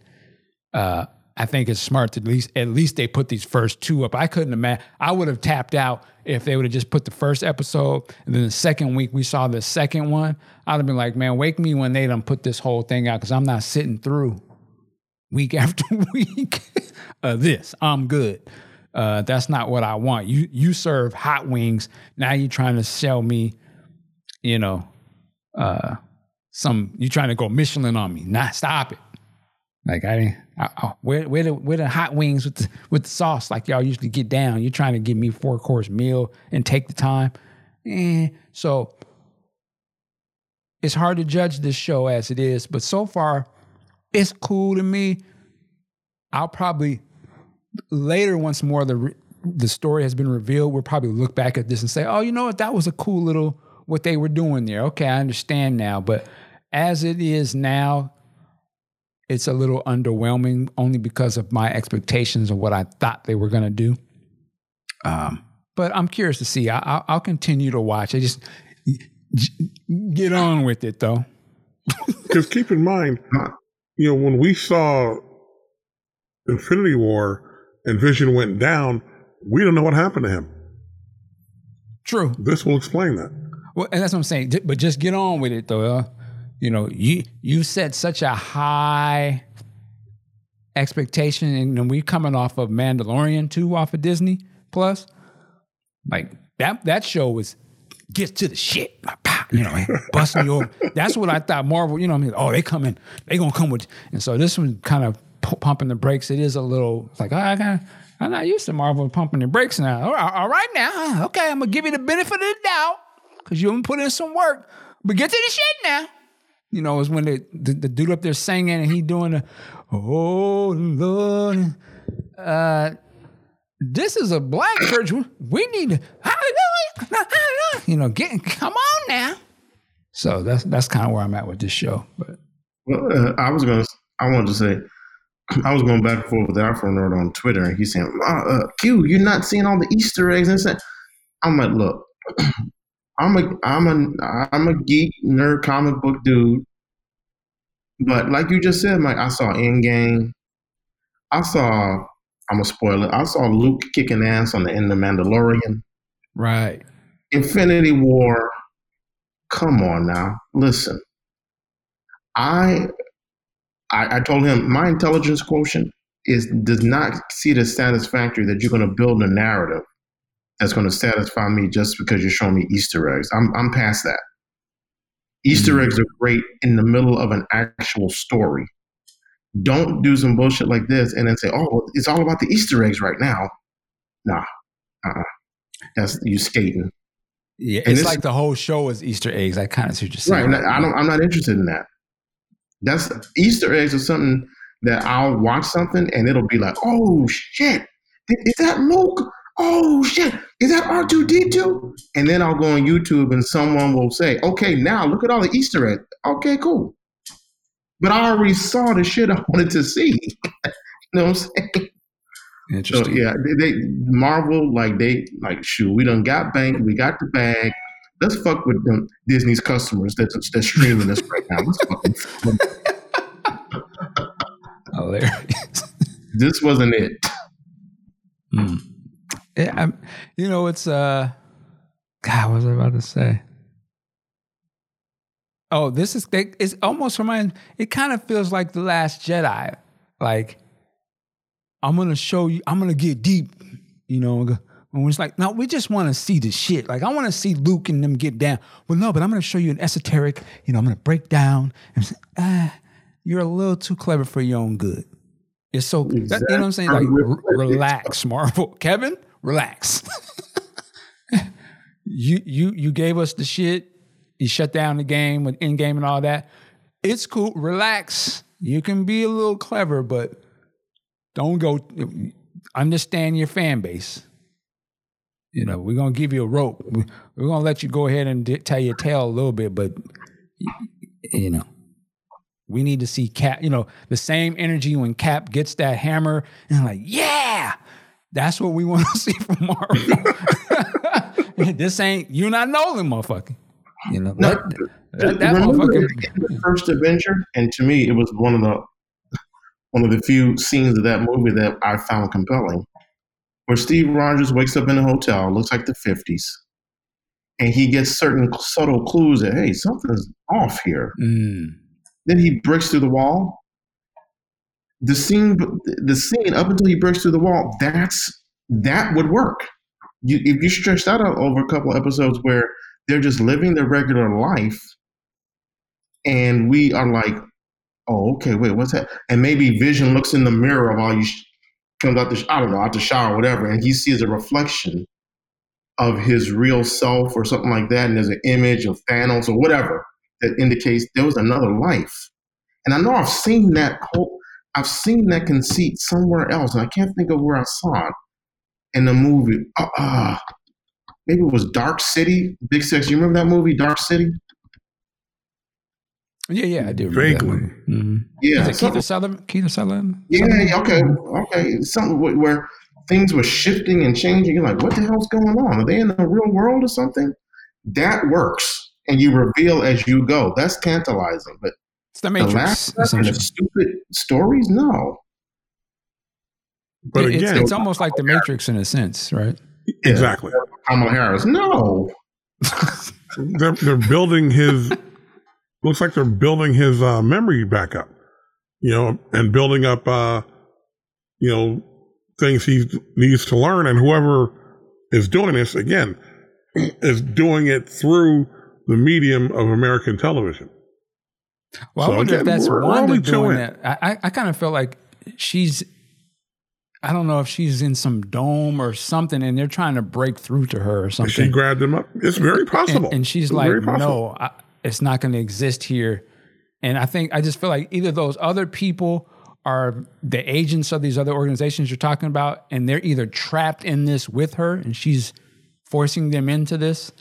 Uh, I think it's smart to at least at least they put these first two up. I couldn't imagine. I would have tapped out if they would have just put the first episode and then the second week we saw the second one. I'd have been like, man, wake me when they done put this whole thing out because I'm not sitting through week after week of this. I'm good. Uh, that's not what I want. You you serve hot wings. Now you're trying to sell me, you know, uh, some. You're trying to go Michelin on me? Nah, stop it. Like I didn't. I, where where the where the hot wings with the with the sauce like y'all usually get down? You're trying to give me four course meal and take the time. Eh. So it's hard to judge this show as it is, but so far it's cool to me. I'll probably later once more the re- the story has been revealed, we'll probably look back at this and say, "Oh, you know what? That was a cool little what they were doing there." Okay, I understand now, but as it is now, it's a little underwhelming only because of my expectations of what I thought they were going to do. Um, but I'm curious to see. I, will continue to watch. I just get on with it though. Because keep in mind, you know, when we saw Infinity War and Vision went down, we don't know what happened to him. True. This will explain that. Well, and that's what I'm saying. But just get on with it though. Uh, you know, you you set such a high expectation, and we coming off of Mandalorian too, off of Disney Plus. Like that that show was gets to the shit, like, you know, busting you over. That's what I thought Marvel. You know, I mean, oh, they coming, they gonna come with, and so this one kind of pumping the brakes. It is a little like oh, I got. I'm not used to Marvel pumping the brakes now. All right, all right now, okay, I'm gonna give you the benefit of the doubt because you haven't put in some work. But get to the shit now. You know, it's when the, the, the dude up there singing and he doing the, oh Lord. Uh, this is a black church. We need to, you know, get come on now. So that's that's kind of where I'm at with this show. But well, uh, I was gonna, I wanted to say, I was going back and forth with Afro Nerd on Twitter, and he's saying, uh, uh, "Q, you're not seeing all the Easter eggs." And saying, I'm like, look, I'm a I'm a I'm a geek nerd comic book dude. But like you just said, Mike, I saw Endgame. I saw I'm a spoiler. I saw Luke kicking ass on the end of Mandalorian. Right. Infinity War. Come on now. Listen. I I, I told him my intelligence quotient is does not see it as satisfactory that you're going to build a narrative that's going to satisfy me just because you're showing me Easter eggs. I'm I'm past that. Easter mm-hmm. eggs are great in the middle of an actual story. Don't do some bullshit like this and then say, "Oh, it's all about the Easter eggs right now." Nah, uh-uh. that's you skating. Yeah, and it's like the whole show is Easter eggs. I kind of see what you're saying. Right, I don't. I'm not interested in that. That's Easter eggs are something that I'll watch something and it'll be like, "Oh shit, is that Luke?" oh shit, is that R2D2? And then I'll go on YouTube and someone will say, okay, now look at all the Easter eggs. Okay, cool. But I already saw the shit I wanted to see. you know what I'm saying? Interesting. So yeah, they, they, Marvel like they like shoot. We done got bank. We got the bag. Let's fuck with them Disney's customers that's that's streaming this right now. Let's. Hilarious. This wasn't it. Hmm. Yeah, I'm, you know, it's uh, God, what was I about to say? Oh, this is it's almost remind. It kind of feels like the Last Jedi. Like I'm gonna show you. I'm gonna get deep. You know, when it's like, no, we just want to see the shit. Like I want to see Luke and them get down. Well, no, but I'm gonna show you an esoteric. You know, I'm gonna break down. And say, ah, you're a little too clever for your own good. It's so exactly. that, you know what I'm saying. Like, r- relax, Marvel. Kevin, relax. you you you gave us the shit. You shut down the game with Endgame and all that. It's cool. Relax. You can be a little clever, but don't go. Understand your fan base. You know, we're gonna give you a rope. We're gonna let you go ahead and d- tell your tale a little bit, but you know, we need to see Cap. You know, the same energy when Cap gets that hammer and like, yeah, that's what we want to see from Marvel. this ain't you not Nolan, motherfucker. You know, No, let that Remember motherfucker. the first Avenger, and to me, it was one of the one of the few scenes of that movie that I found compelling, where Steve Rogers wakes up in a hotel, looks like the '50s, and he gets certain subtle clues that hey, something's off here. Mm, Then he breaks through the wall. The scene, the scene up until he breaks through the wall, that's that would work. You, if you stretch that out over a couple of episodes where they're just living their regular life, and we are like, oh, okay, wait, what's that? And maybe Vision looks in the mirror while you sh- comes out the, sh- I don't know, out the shower, or whatever, and he sees a reflection of his real self or something like that, and there's an image of Thanos or whatever that indicates there was another life. And I know I've seen that whole, I've seen that conceit somewhere else, and I can't think of where I saw it in the movie. Uh, uh, maybe it was Dark City. Big Sexy. You remember that movie, Dark City? Yeah, yeah, I do. remember that Vaguely. one. Mhm. Yeah. Is it something- Kiefer Sutherland? Kiefer Sutherland? Yeah, yeah, okay, okay. Something where things were shifting and changing. You're like, what the hell's going on? Are they in the real world or something? That works, and you reveal as you go. That's tantalizing. But It's the the Matrix, last the essentially. stupid stories, no. But It- it's, again, it's almost like the Matrix in a sense, right? exactly. Kamala Harris, no. They're, they're building his. Looks like they're building his uh, memory back up, you know, and building up, uh, you know, things he needs to learn. And whoever is doing this again is doing it through the medium of American television. Well, So I wonder again, if that's Wanda doing that. I, I, kind of feel like she's, I don't know if she's in some dome or something, and they're trying to break through to her or something. She grabbed him up. It's very possible. and, and she's It's like, no, I, it's not going to exist here. And I think I just feel like either those other people are the agents of these other organizations you're talking about, and they're either trapped in this with her, and she's forcing them into this.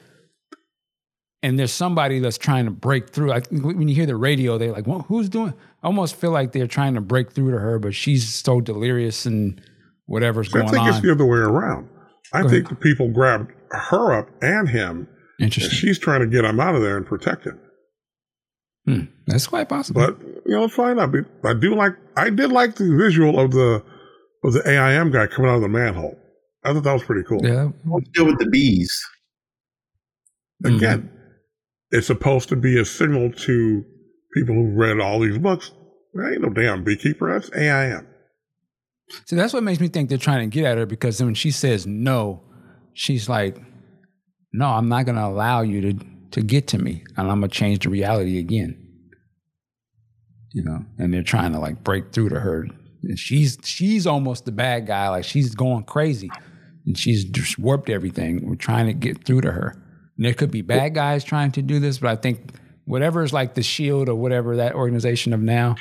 And there's somebody that's trying to break through. I think when you hear the radio, they're like, well, "Who's doing?" I almost feel like they're trying to break through to her, but she's so delirious and whatever's going on. I think it's the other way around. I Go think the people grabbed her up and him, Interesting. she's trying to get him out of there and protect him. Hmm, that's quite possible. But you know, let's find out. I do like. I did like the visual of the of the AIM guy coming out of the manhole. I thought that was pretty cool. yeah, What's deal with the bees? Again, it's supposed to be a signal to people who've read all these books. There ain't no damn beekeeper. That's AIM. See, that's what makes me think they're trying to get at her because when she says no, she's like, "No, I'm not going to allow you to to get to me, and I'm going to change the reality again." You know, and they're trying to like break through to her. And she's she's almost the bad guy, like she's going crazy, and she's just warped everything. We're trying to get through to her. And there could be bad guys trying to do this, but I think whatever is like the shield or whatever that organization of now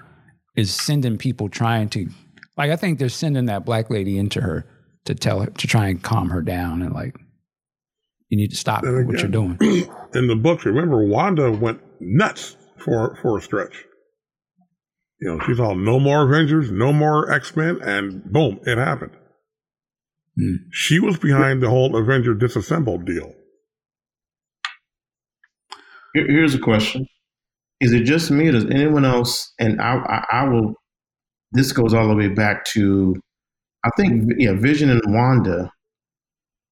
is sending people trying to like I think they're sending that black lady into her to tell her to try and calm her down and like you need to stop And what you're doing. In the books, remember Wanda went nuts for for a stretch. You know, she's all no more Avengers, no more X Men, and boom, it happened. Hmm. She was behind the whole Avenger disassembled deal. Here- here's a question: Is it just me, or does anyone else? And I, I, I will. This goes all the way back to, I think, yeah, Vision and Wanda.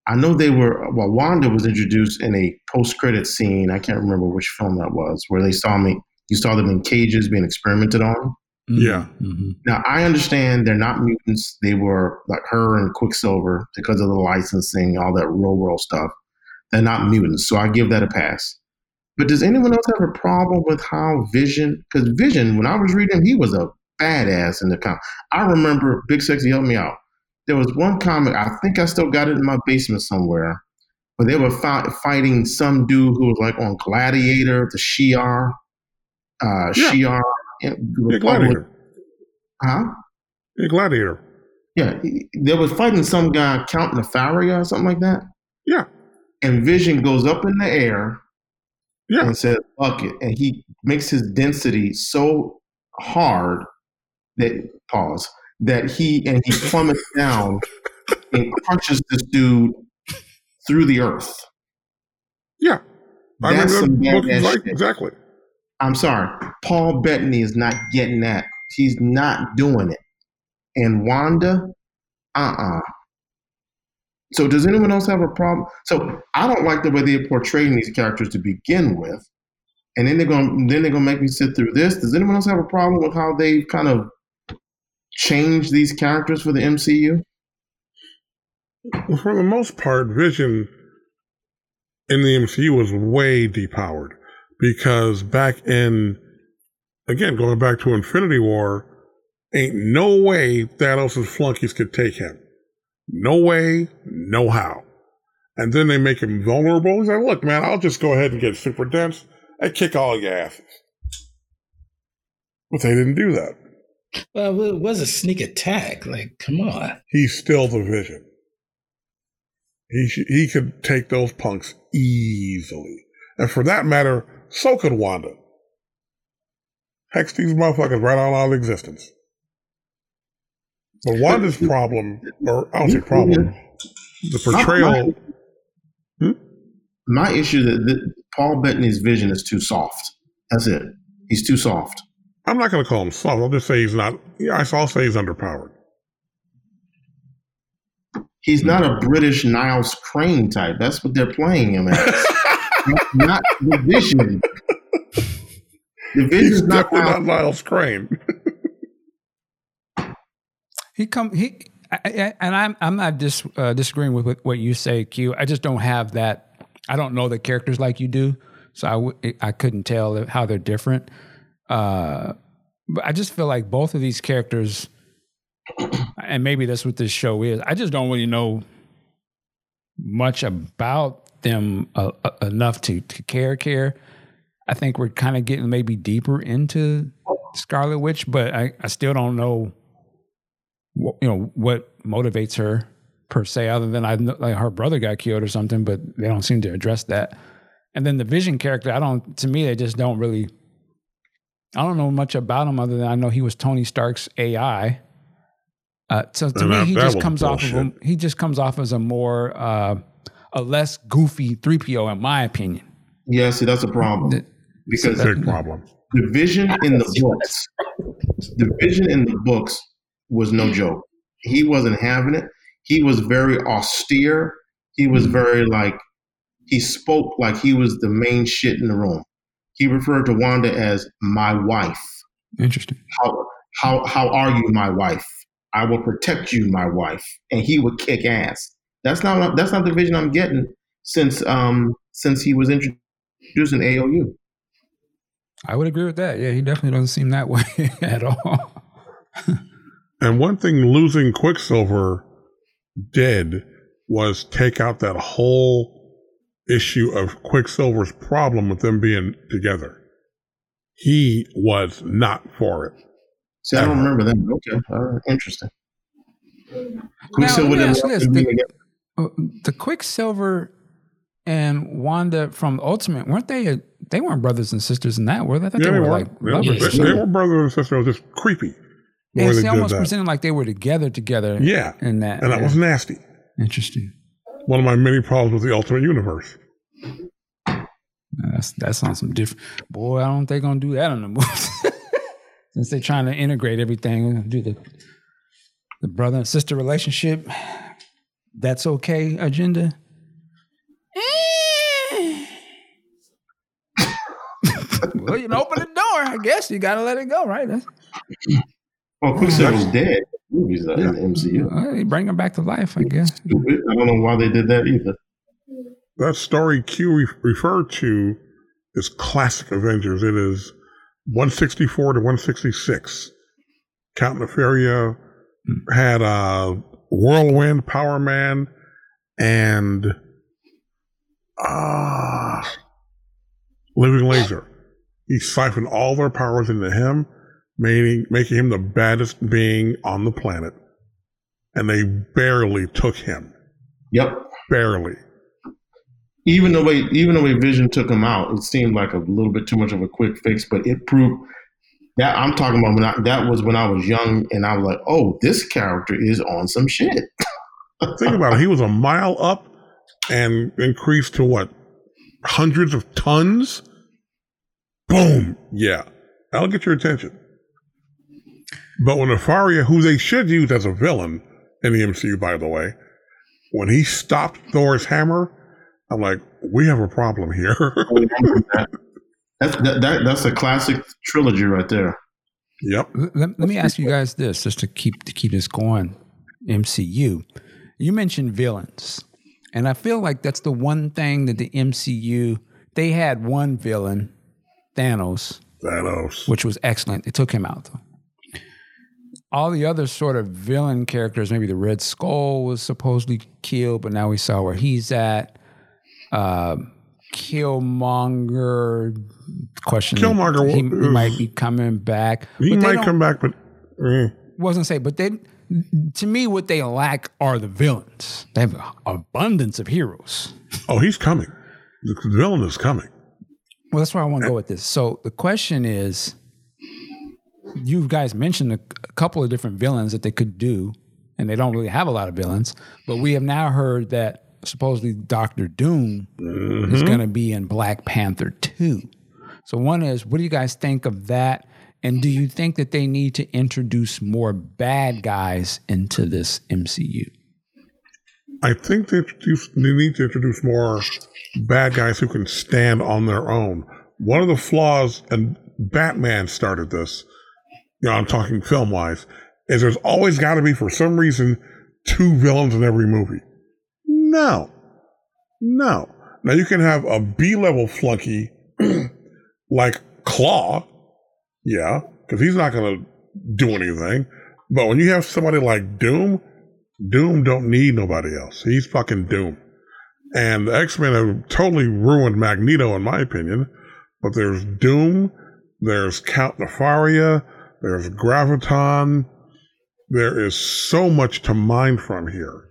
I know they were. Well, Wanda was introduced in a post-credit scene. I can't remember which film that was, where they saw me. You saw them in cages being experimented on. Yeah. Mhm. Now I understand they're not mutants. They were like her and Quicksilver because of the licensing, all that real world stuff. They're not mutants, so I give that a pass. But does anyone else have a problem with how Vision? Because Vision, when I was reading, he was a badass in the comic. I remember Big Sexy helped me out. There was one comic I think I still got it in my basement somewhere, but they were fi- fighting some dude who was like on Gladiator, the Shi'ar, uh, Yeah. Shi'ar. Yeah, Gladiator. Huh? Yeah, Gladiator. Yeah, they was fighting some guy, Count Nefaria or something like that. Yeah. And Vision goes up in the air Yeah. and says, fuck it. And he makes his density so hard that, pause, that he, and he plummets down and crushes this dude through the earth. Yeah. I That's some mean, that book badass is right, shit. exactly. I'm sorry, Paul Bettany is not getting that. He's not doing it. And Wanda, uh-uh. So does anyone else have a problem? So I don't like the way they're portraying these characters to begin with. And then they're gonna then they're gonna make me sit through this. Does anyone else have a problem with how they kind of changed these characters for the MCU? For the most part, Vision in the MCU was way depowered because back in, again, going back to Infinity War, ain't no way Thanos' flunkies could take him. No way, no how. And then they make him vulnerable. He's like, look, man, I'll just go ahead and get super dense and kick all your asses. But they didn't do that. Well, it was a sneak attack. Like, come on. He's still the Vision. He sh- he could take those punks easily, and for that matter, so could Wanda. Hex these motherfuckers right out of existence. But Wanda's problem, or I don't say problem, the portrayal. Hmm? My issue that, that Paul Bettany's vision is too soft. That's it. He's too soft. I'm not going to call him soft. I'll just say he's not. Yeah, I'll say he's underpowered. He's not a British Niles Crane type. That's what they're playing him as. Not the vision. The He's vision's not, definitely how- not Niles Crane. He come he I, I, and I'm I'm not dis, uh, disagreeing with what, what you say, Q. I just don't have that. I don't know the characters like you do, so I w- I couldn't tell how they're different. Uh, but I just feel like both of these characters, and maybe that's what this show is. I just don't really know much about them uh, uh, enough to to care care. I think we're kind of getting maybe deeper into Scarlet Witch, but I, I still don't know wh- you know what motivates her per se other than I know like her brother got killed or something but they don't seem to address that and then the vision character I don't to me they just don't really I don't know much about him other than I know he was Tony Stark's AI uh, so to And me he just was comes off of a, he just comes off as a more uh, a less goofy 3PO in my opinion yeah, see, that's a problem. The- Because Big problem. the vision in the books, the vision in the books was no joke. He wasn't having it. He was very austere. He was very like, he spoke like he was the main shit in the room. He referred to Wanda as my wife. interesting How how how are you, my wife? I will protect you, my wife. And he would kick ass. That's not that's not the vision I'm getting since um since he was introduced in AOU. I would agree with that yeah he definitely doesn't seem that way at all And one thing losing Quicksilver did was take out that whole issue of Quicksilver's problem with them being together. He was not for it. See, I don't remember that. Okay, all right, interesting. Quicksilver me didn't ask you want this. The- Uh, the Quicksilver and Wanda from Ultimate weren't they? They weren't brothers and sisters in that, were they? I thought Yeah, they they were were. like They, lovers. they, they were brother and sister. It was just creepy. The They, way they they almost presented like they were together, together. Yeah. in that, And that yeah. was nasty. interesting. One of my many problems with the Ultimate Universe. That's that's on some different. Boy, I don't think they're gonna do that in the movie. Since they're trying to integrate everything, do the the brother and sister relationship. That's okay agenda. Well, you know, open the door. I guess you got to let it go, right? That's, Well, Quicksilver's dead. Movies uh, in the MCU. uh, they bring them back to life, I guess. Stupid. I don't know why they did that either. That story Q re- referred to is classic Avengers. It is 164 to 166. Count Nefaria had uh, Whirlwind, Power Man, and Ah, living laser. He siphoned all their powers into him, making making him the baddest being on the planet, and they barely took him. Yep. Barely. Even the way even the way Vision took him out, it seemed like a little bit too much of a quick fix, but it proved that I'm talking about when I, that was when I was young and I was like, oh, this character is on some shit. Think about it. He was a mile up and increased to what? Hundreds of tons? Boom. Yeah. That'll get your attention. But when Nefaria, who they should use as a villain in the MCU, by the way, when he stopped Thor's hammer, I'm like, we have a problem here. Oh, that's that, that, that's a classic trilogy right there. Yep. Let, let me ask you guys this, just to keep to keep this going. MCU, you mentioned villains, and I feel like that's the one thing that the MCU they had one villain, Thanos, Thanos. which was excellent. They took him out though. All the other sort of villain characters, maybe the Red Skull was supposedly killed, but now we saw where he's at. Uh, Killmonger, question. Killmonger he, he might be coming back. He might come back, but eh. wasn't say, but they to me what they lack are the villains. They have an abundance of heroes. oh, he's coming. The villain is coming. Well, that's where I want to go with this. So the question is, you guys mentioned a, a couple of different villains that they could do, and they don't really have a lot of villains. But we have now heard that supposedly Doctor Doom is mm-hmm. going to be in Black Panther two. So one is, what do you guys think of that? And do you think that they need to introduce more bad guys into this MCU? I think they, they need to introduce more bad guys who can stand on their own. One of the flaws, and Batman started this, you know, I'm talking film wise, is there's always got to be, for some reason, two villains in every movie. No. No. Now you can have a B level flunky like Klaw, yeah, because he's not going to do anything. But when you have somebody like Doom, Doom don't need nobody else. He's fucking Doom. And the X Men have totally ruined Magneto, in my opinion. But there's Doom, there's Count Nefaria, there's Graviton. There is so much to mine from here.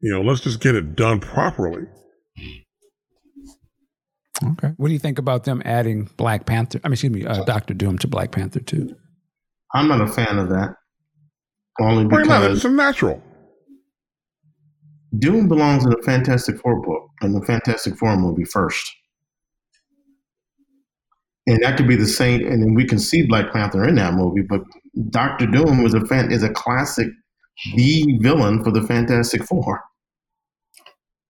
You know, let's just get it done properly. Okay. What do you think about them adding Black Panther? I mean, excuse me, uh, Doctor Doom to Black Panther too. I'm not a fan of that. Only Why not? because It's a natural. Doom belongs in the Fantastic Four book, in the Fantastic Four movie first. And that could be the same, and then we can see Black Panther in that movie. But Doctor Doom is a fan, is a classic, the villain for the Fantastic Four.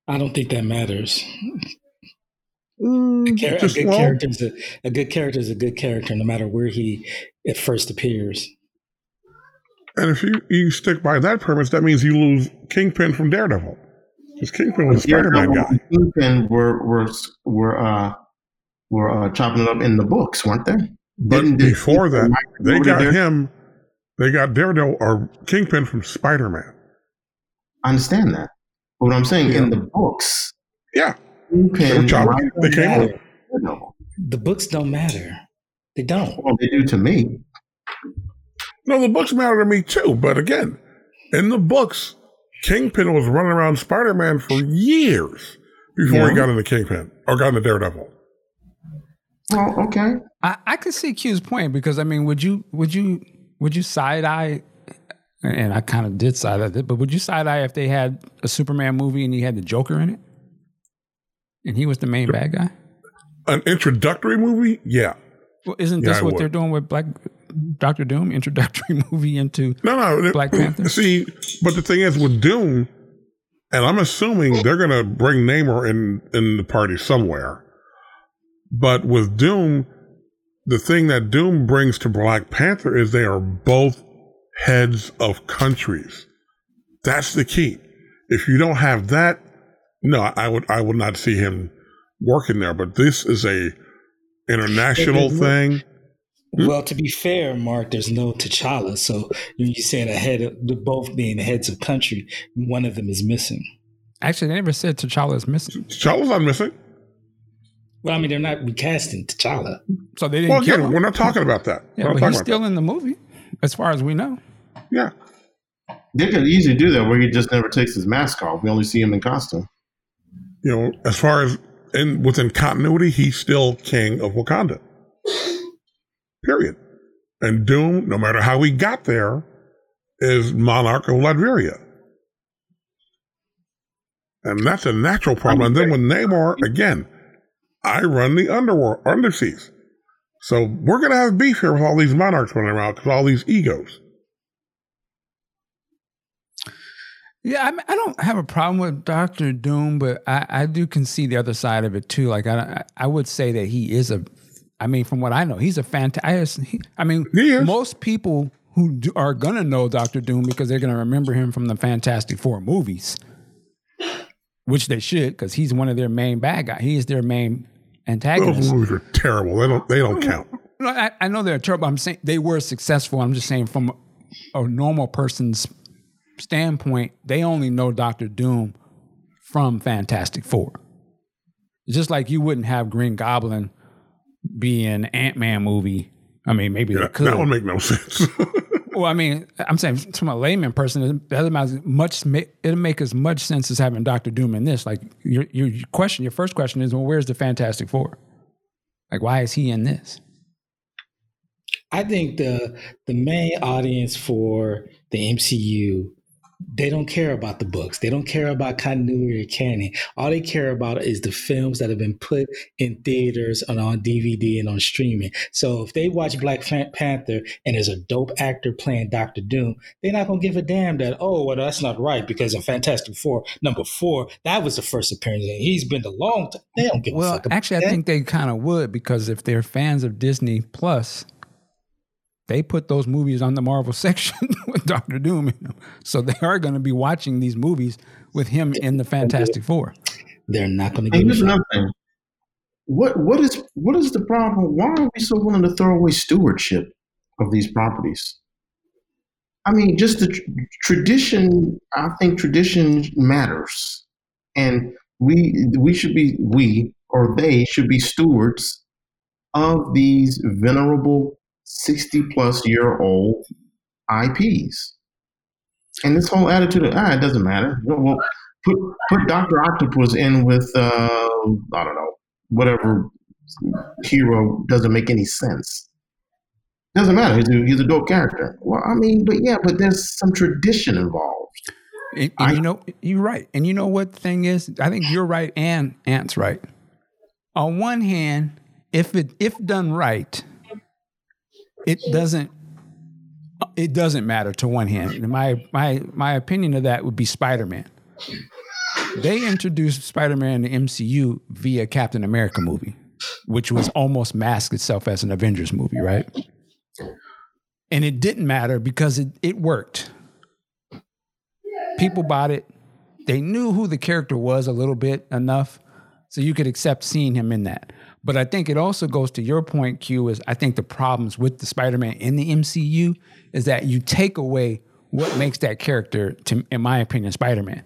I don't think that matters. Mm, Char- a good well, character is a, a good character is a good character, no matter where he at first appears. And if you, you stick by that premise, that means you lose Kingpin from Daredevil. Because Kingpin was a Spider Man guy. And were were were uh were uh, chopping it up in the books, weren't they? But Didn't- before that, they got there? him, they got Daredevil or Kingpin from Spider Man. I understand that. But what I'm saying in the books, Yeah. Kingpin, They were chopping- right, they came matter. The books don't matter. They don't. Well, they do to me. No, the books matter to me too. But again, in the books, Kingpin was running around Spider Man for years before he Yeah. got into Kingpin or got into Daredevil. Well, okay. I, I could see Q's point because I mean, would you would you would you side eye? And I kind of did side eye, it, but would you side eye if they had a Superman movie and he had the Joker in it, and he was the main bad guy? An introductory movie? Yeah. Well, isn't Yeah, this I what would. they're doing with Black Doctor Doom? Introductory movie into No, no. Black Panther? See, but the thing is with Doom, and I'm assuming they're going to bring Namor in, in the party somewhere. But with Doom, the thing that Doom brings to Black Panther is they are both heads of countries. That's the key. If you don't have that, no, I would I would not see him working there. But this is a international It- it- thing. Well, to be fair, Mark, there's no T'Challa. So when you said ahead of the both being heads of country, one of them is missing. Actually, they never said T'Challa is missing. T'Challa's not missing. Well, I mean, they're not recasting T'Challa. So they didn't Well, kill again, him. we're not talking about that. Yeah, we're but he's still about in the movie, as far as we know. Yeah. They could easily do that where he just never takes his mask off. We only see him in costume. You know, as far as in within continuity, he's still king of Wakanda. Period. And Doom, no matter how he got there, is monarch of Latveria. And that's a natural problem. And then with Namor, again, I run the underworld, underseas. So we're going to have beef here with all these monarchs running around because all these egos. Yeah, I, mean, I don't have a problem with Doctor Doom, but I, I do concede the other side of it too. Like I, I would say that he is a. I mean, from what I know, he's a fantastic. I mean, most people who do, are gonna know Doctor Doom because they're gonna remember him from the Fantastic Four movies, which they should because he's one of their main bad guys. He is their main antagonist. Oh, Those movies are terrible. They don't. They don't mm. count. No, I, I know they're terrible. I'm saying they were successful. I'm just saying from a normal person's standpoint, they only know Doctor Doom from Fantastic Four. Just like you wouldn't have Green Goblin be an Ant Man movie. I mean, maybe Yeah, they could. that would make no sense. Well, I mean, I'm saying from a layman person, doesn't much. It'll make as much sense as having Doctor Doom in this. Like your your question, your first question is, well, where's the Fantastic Four? Like, why is he in this? I think the the main audience for the MCU, they don't care about the books. They don't care about continuity or canon. All they care about is the films that have been put in theaters and on DVD and on streaming. So if they watch Black Panther and there's a dope actor playing Doctor Doom, they're not gonna give a damn that. Oh, well, that's not right because in Fantastic Four number four, that was the first appearance. And he's been a long time. They don't give a Well, fuck. About actually, I that. think they kind of would because if they're fans of Disney Plus, they put those movies on the Marvel section with Doctor Doom in them. So they are going to be watching these movies with him in the Fantastic Four. they're not gonna get. give here's fuck. another thing. What what is what is the problem? Why are we so willing to throw away stewardship of these properties? I mean, just the tr- tradition. I think tradition matters, and we we should be we or they should be stewards of these venerable sixty plus year old IPs. And this whole attitude of ah, it doesn't matter. Well, well, put put Doctor Octopus in with uh, I don't know whatever hero doesn't make any sense. Doesn't matter. He's a, he's a dope character. Well, I mean, but yeah, but there's some tradition involved. And, and I- you know, you're right. And you know what the thing is? I think you're right and Ant's right. On one hand, if it if done right, it doesn't it doesn't matter to one hand. My my my opinion of that would be Spider-Man. They introduced Spider-Man in the MCU via Captain America movie, which was almost masked itself as an Avengers movie, right? And it didn't matter because it, it worked people bought it. They knew who the character was a little bit enough, so you could accept seeing him in that. But I think it also goes to your point, Q. Is I think the problems with the Spider-Man in the MCU is that you take away what makes that character, to, in my opinion, Spider-Man.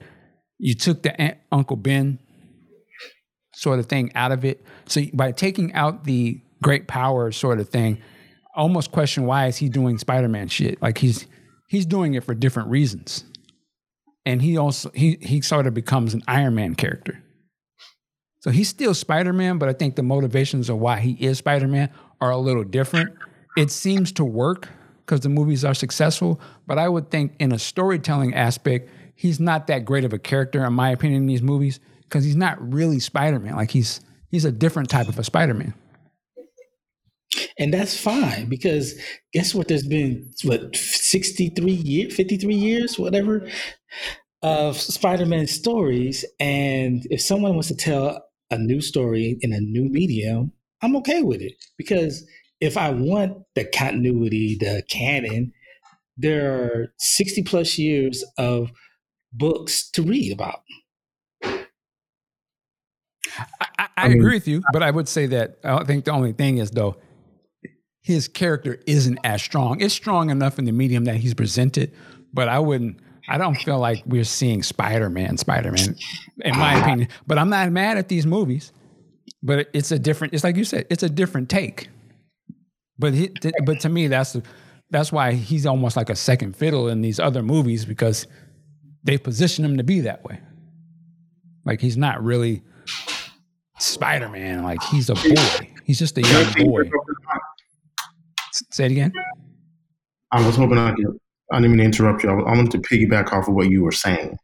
You took the Aunt, Uncle Ben sort of thing out of it. So by taking out the great power sort of thing, almost question why is he doing Spider-Man shit? Like he's he's doing it for different reasons and he also he he sort of becomes an Iron Man character. So he's still Spider Man, but I think the motivations of why he is Spider Man are a little different. It seems to work because the movies are successful, but I would think in a storytelling aspect, he's not that great of a character, in my opinion, in these movies because he's not really Spider Man. Like he's he's a different type of a Spider Man. And that's fine because guess what? There's been what 63 years, 53 years, whatever, of Spider-Man stories. And if someone wants to tell a new story in a new medium, I'm okay with it. Because if I want the continuity, the canon, there are 60 plus years of books to read about. I, I, I agree with you, but I would say that I think the only thing is though, his character isn't as strong. It's strong enough in the medium that he's presented, but I wouldn't I don't feel like we're seeing Spider Man, Spider Man, in my ah. opinion. But I'm not mad at these movies. But it's a different. It's like you said. It's a different take. But he, but to me, that's that's why he's almost like a second fiddle in these other movies because they position him to be that way. Like he's not really Spider Man. Like he's a boy. He's just a young boy. Say it again. I was hoping I could. I didn't mean to interrupt you. I wanted to piggyback off of what you were saying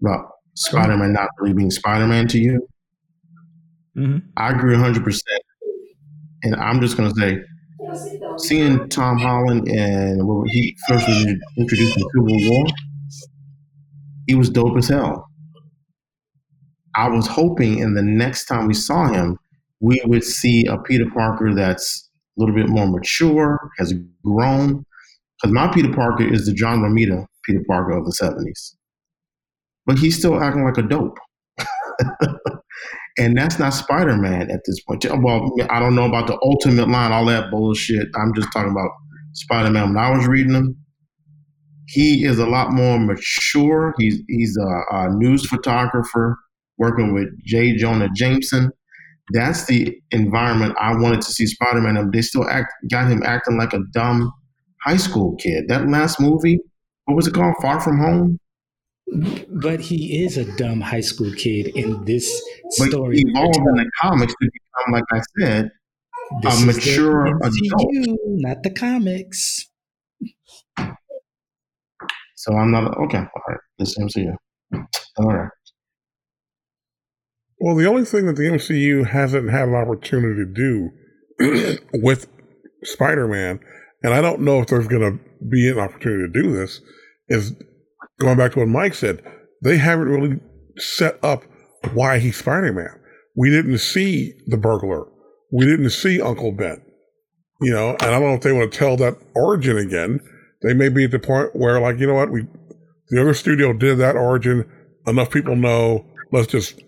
about Spider Man not really being Spider Man to you. Mm-hmm. I agree 100%. And I'm just going to say, seeing Tom Holland and when he first was introduced in Civil War, he was dope as hell. I was hoping in the next time we saw him, we would see a Peter Parker that's a little bit more mature, has grown. Because my Peter Parker is the John Romita Peter Parker of the 70s. But he's still acting like a dope. and that's not Spider Man at this point. Well, I don't know about the ultimate line, all that bullshit. I'm just talking about Spider Man. When I was reading him, he is a lot more mature. He's he's a, a news photographer working with J. Jonah Jameson. That's the environment I wanted to see Spider Man. They still act got him acting like a dumb high school kid. That last movie, what was it called? Far From Home. But he is a dumb high school kid in this but story. He evolved in the comics to become, like I said, This a is the mature adult. MCU, not the comics. So I'm not okay. All right, this MCU. All right. Well, the only thing that the MCU hasn't had an opportunity to do with Spider Man, and I don't know if there's going to be an opportunity to do this, is going back to what Mike said. They haven't really set up why he's Spider Man. We didn't see the burglar. We didn't see Uncle Ben. You know, and I don't know if they want to tell that origin again. They may be at the point where, like, you know what, we the other studio did that origin. Enough people know. Let's just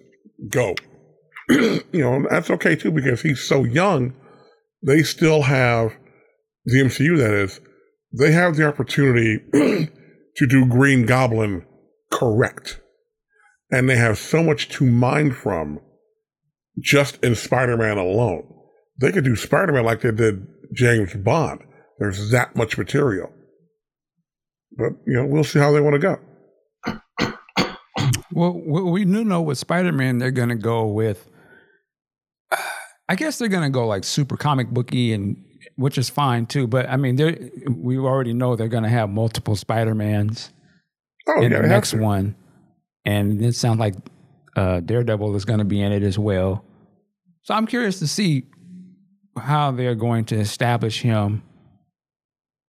go. you know, that's okay too because he's so young. They still have the MCU. That is, they have the opportunity to do Green Goblin correct, and they have so much to mine from just in Spider-Man alone. They could do Spider-Man like they did James Bond. There's that much material. But you know, we'll see how they want to go. Well, we do know with Spider Man, they're going to go with. Uh, I guess they're going to go like super comic booky, and which is fine too. But I mean, we already know they're going to have multiple Spider Mans Oh, in yeah, the next one, and it sounds like uh, Daredevil is going to be in it as well. So I'm curious to see how they're going to establish him,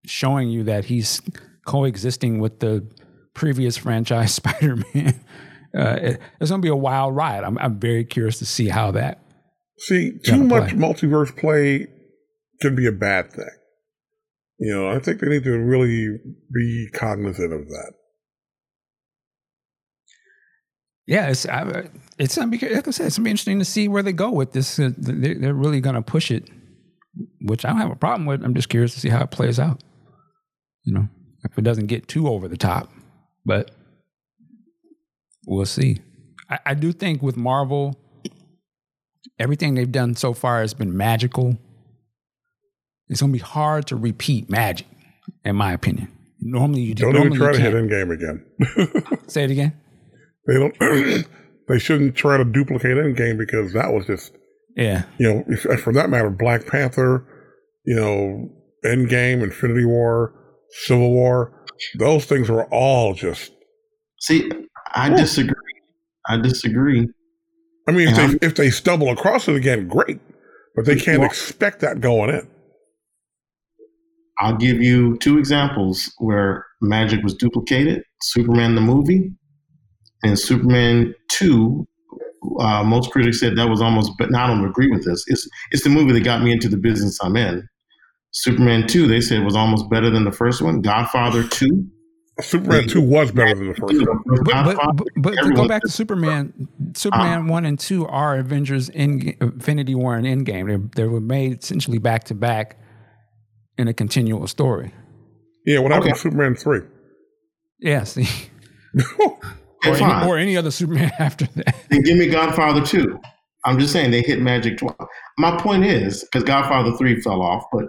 showing you that he's coexisting with the previous franchise Spider-Man. Uh, it- it's going to be a wild ride. I'm, I'm very curious to see how that. See, too much play. multiverse play can be a bad thing. You know, I think they need to really be cognizant of that. Yeah, it's I, it's gonna be like I said, it's gonna be interesting to see where they go with this. Uh, They're, really to push it, which I don't have a problem with. I'm just curious to see how it plays out. You know, if it doesn't get too over the top, but we'll see. I, I do think with Marvel, everything they've done so far has been magical. It's gonna be hard to repeat magic, in my opinion. Normally, you Don't even try to hit can't. Again. Say it again. they don't. they shouldn't try to duplicate in Endgame because that was just, Yeah, you know, if, for that matter, Black Panther, you know, Endgame, Infinity War, Civil War, those things were all just. See, I disagree. I disagree. I mean, if Yeah. they if they stumble across it again, great, but they can't Well- expect that going in. I'll give you two examples where magic was duplicated Superman the movie and Superman 2. Uh, most critics said that was almost, but now I don't agree with this. It's, it's the movie that got me into the business I'm in. Superman 2, they said was almost better than the first one. Godfather 2. Superman two was better than the first one. but but, Godfather, but, but to go back to said- Superman, Superman one and two are Avengers in Infinity War and Endgame. They they were made essentially back to back in a continual story. Yeah, what happened Okay. to Superman three? Yeah, see. Or, any, or any other Superman after that. Then give me Godfather 2. I'm just saying they hit magic twice. My point is, because Godfather 3 fell off, but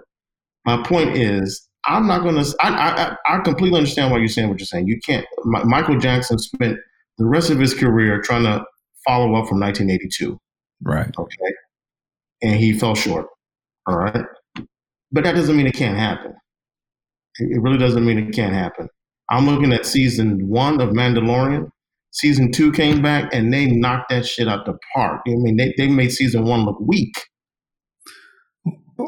my point is, I'm not going to, I, I, I completely understand why you're saying what you're saying. You can't, Mi- Michael Jackson spent the rest of his career trying to follow up from 1982, Right. okay? And he fell short, all right? But that doesn't mean it can't happen. It really doesn't mean it can't happen. I'm looking at season one of Mandalorian. Season two came back and they knocked that shit out the park. I mean, they, they made season one look weak.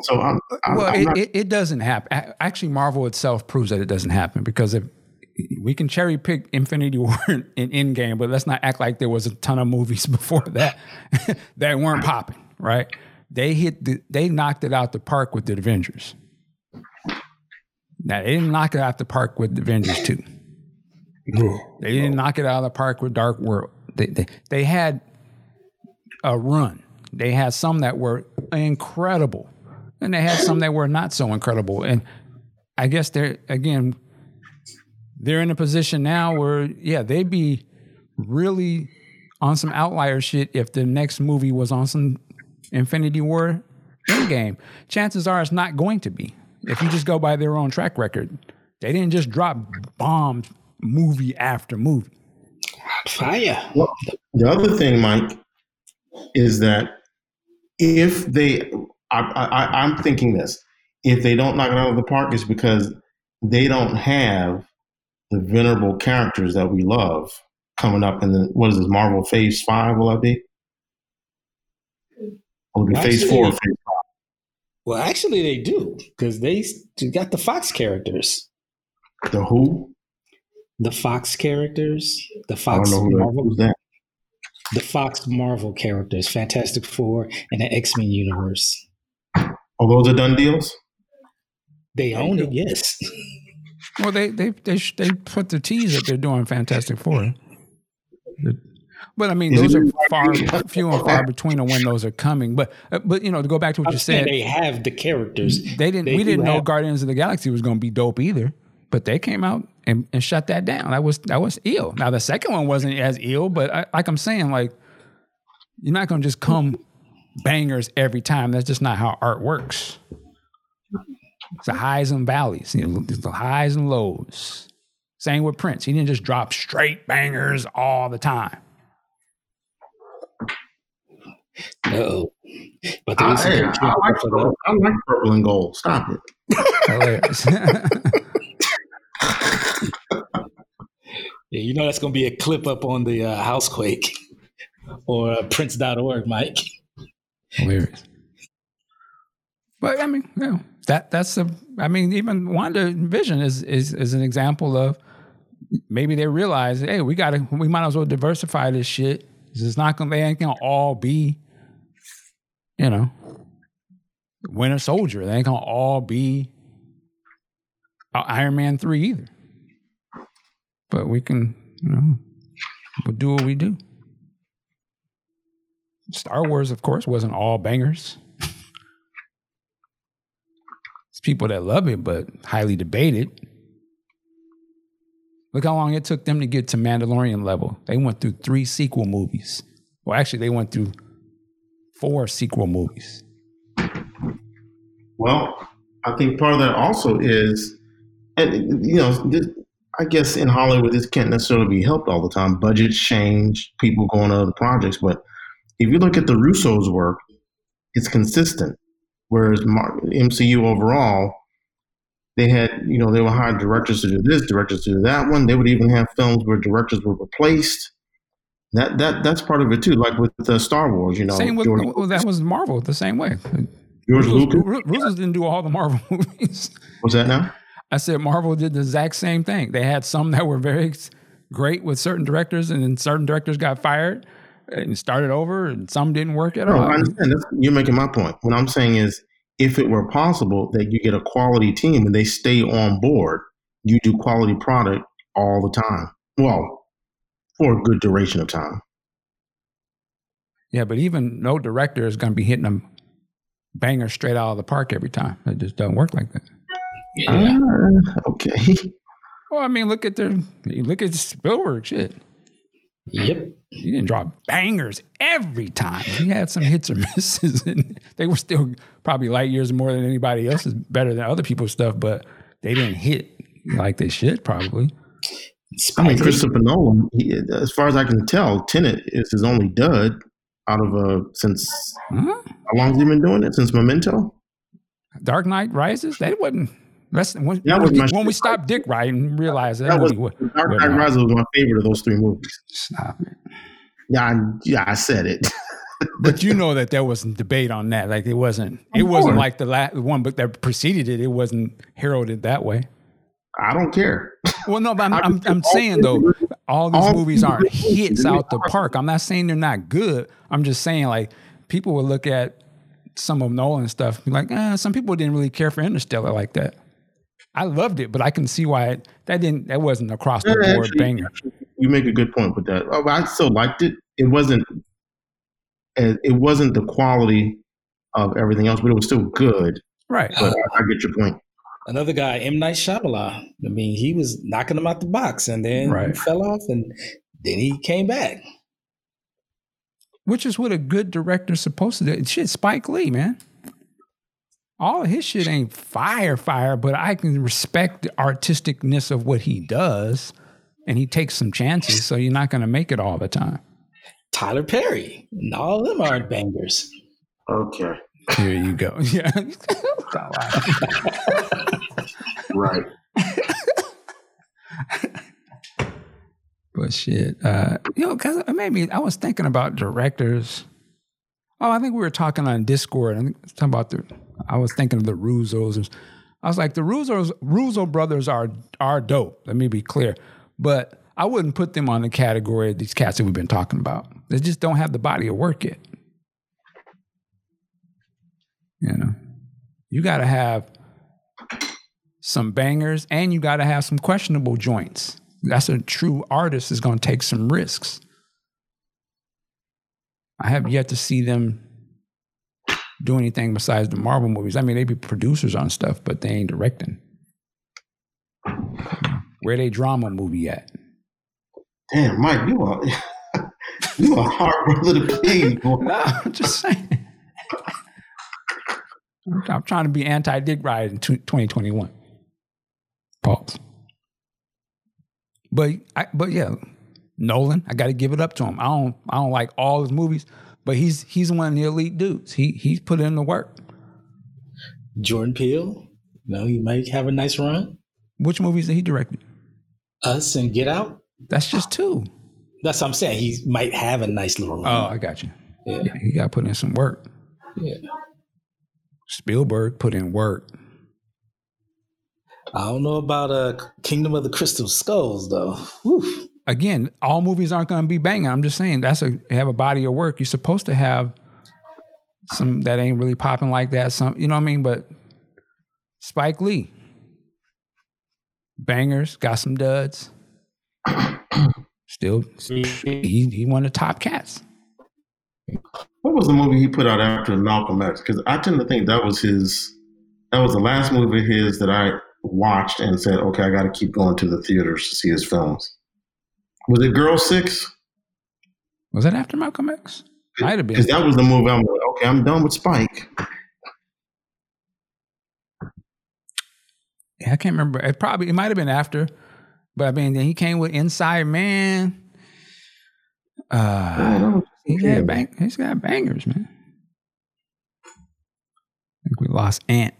So I'm, I'm, well, I'm it, not, it, it doesn't happen. Actually, Marvel itself proves that it doesn't happen because if we can cherry pick Infinity War and Endgame, but let's not act like there was a ton of movies before that that weren't popping. Right? They hit the, they knocked it out the park with the Avengers. Now they didn't knock it out the park with the Avengers two. They didn't knock it out of the park with Dark World. They, they, they had a run. They had some that were incredible, and they had some that were not so incredible. And I guess they're again, they're in a position now where yeah, they'd be really on some outlier shit if the next movie was on some Infinity War Endgame. Chances are it's not going to be. If you just go by their own track record, they didn't just drop bombs movie after movie. Fire. the other thing, Mike, is that if they, I, I, I'm thinking this, if they don't knock it out of the park, it's because they don't have the venerable characters that we love coming up in the what is this Marvel Phase Five? Will that be? Oh, Will it be Well, Phase actually- Four? or Phase Well, actually, they do because they got the Fox characters. The Who? the Fox characters, the I Fox don't know who Marvel, who's that. the Fox Marvel characters, Fantastic Four and the X Men universe. Oh, those are done deals. They own it, yes. Well, they they they they put the tease that they're doing Fantastic Four. But I mean, Is those are far few and far between of when those are coming. But uh, but you know, to go back to what I'm you said, they have the characters. they didn't. they we didn't know have- Guardians of the Galaxy was going to be dope either. But they came out and, and shut that down. That was that was ill. Now the second one wasn't as ill, but I, like I'm saying, like you're not going to just come bangers every time. That's just not how art works. It's the highs and valleys, you know, the highs and lows. Same with Prince. He didn't just drop straight bangers all the time. No, but there I, hey, I, like purple, I like purple and gold. Stop it. Yeah, you know that's going to be a clip up on the uh, Housequake or uh, Prince.org, Mike. Hilarious. But I mean, you know, that that's a. I mean, even WandaVision is is is an example of maybe they realize, hey, we gotta, we might as well diversify this shit. It's not gonna, ain't gonna all be, you know, Winter Soldier. They ain't gonna all be uh, Iron Man three either. But we can, you know, we'll do what we do. Star Wars, of course, wasn't all bangers. It's people that love it, but highly debated. Look how long it took them to get to Mandalorian level. They went through three sequel movies. Well, actually, they went through four sequel movies. Well, I think part of that also is, and you know, this, I guess in Hollywood this can't necessarily be helped all the time. Budgets change, people go on to other projects, but if you look at the Russo's work, it's consistent. Whereas MCU overall, they had you know they would hire directors to do this, directors to do that one. They would even have films where directors were replaced. That that that's part of it too. Like with the Star Wars, you know, Same with George, well, that was Marvel the same way. George Lucas. Ru- Russo's didn't do all the Marvel movies. What's that now? I said Marvel did the exact same thing. They had some that were very great with certain directors, and then certain directors got fired and started over, and some didn't work at No, all. I understand. That's, you're making my point. What I'm saying is, if it were possible that you get a quality team and they stay on board, you do quality product all the time. Well, for a good duration of time. Yeah, but even no director is going to be hitting them banger straight out of the park every time. It just doesn't work like that. Yeah. Uh, okay. Well, I mean, look at their look at Spielberg shit. Yep. He didn't draw bangers every time. He had some hits or misses, and they were still probably light years more than anybody else's, better than other people's stuff, but they didn't hit like they should probably. I mean, Christopher Nolan, he, as far as I can tell, Tenet is his only dud out of uh since Huh? how long has he been doing it? Since Memento? Dark Knight Rises. That wasn't. That's when, That was we, when we stopped Dick writing and realized that, That was Dark Knight. Rises was my favorite of those three movies. Stop it. Yeah, I, yeah, I said it. But you know that there wasn't debate on that. Like it wasn't. It Of wasn't like the last one, but that preceded it. It wasn't heralded that way. I don't care. Well, no, but I'm, I'm, I'm saying though, all these all movies aren't hits out the park. I'm not saying they're not good. I'm just saying like people will look at some of Nolan stuff and be like, eh, some people didn't really care for Interstellar like that. I loved it, but I can see why it, that didn't. That wasn't across the board actually- banger. You make a good point with that. Oh, I still liked it. It wasn't. It it wasn't the quality of everything else, but it was still good. Right. But I, I get your point. Another guy, M. Night Shyamalan. I mean, he was knocking him out the box and then he Right. fell off and then he came back. Which is what a good director's supposed to do. Shit, Spike Lee, man. All of his shit ain't fire, fire, but I can respect the artisticness of what he does. And he takes some chances, so you're not going to make it all the time. Tyler Perry. And all of them aren't bangers. Okay. Here you go. Yeah. Right. but shit, uh, you know, because maybe I was thinking about directors. Oh, I think we were talking on Discord. I think talking about the. I was thinking of the Russos. I was like, the Russos, Russo brothers are are dope. Let me be clear, but I wouldn't put them on the category of these cats that we've been talking about. They just don't have the body of work yet. You know, you got to have some bangers and you got to have some questionable joints. That's a true artist is going to take some risks. I have yet to see them do anything besides the Marvel movies. I mean, they be producers on stuff, but they ain't directing. Where they drama movie at? Damn, Mike, you are you are a hard brother to please. No, I'm just saying. I'm, I'm trying to be anti Dick Ride in 2021. Pause. But I, but yeah, Nolan, I got to give it up to him. I don't I don't like all his movies, but he's he's one of the elite dudes. He he's put in the work. Jordan Peele. You know, he might have a nice run. Which movies did he direct? Us and Get Out. That's just two. That's what I'm saying. He might have a nice little run. Oh, I got you. yeah. Yeah, he got put in some work. yeah. Spielberg put in work. I don't know about uh, Kingdom of the Crystal Skulls though. Whew. Again, all movies aren't going to be banging. I'm just saying that's a have a body of work. You're supposed to have some that ain't really popping like that. Some, you know what I mean? But Spike Lee, bangers, got some duds. Still, mm-hmm. he he one of the top cats. What was the movie he put out after Malcolm X? Because I tend to think that was his. That was the last movie of his that I watched and said, "Okay, I got to keep going to the theaters to see his films." Was it Girl Six? Was that after Malcolm X? Might have been. Because that was the movie. I'm like, okay, I'm done with Spike. Yeah, I can't remember. It probably it might have been after, but I mean, then he came with Inside Man. Uh, He Yeah. got bang, he's got bangers, man. I think we lost Ant.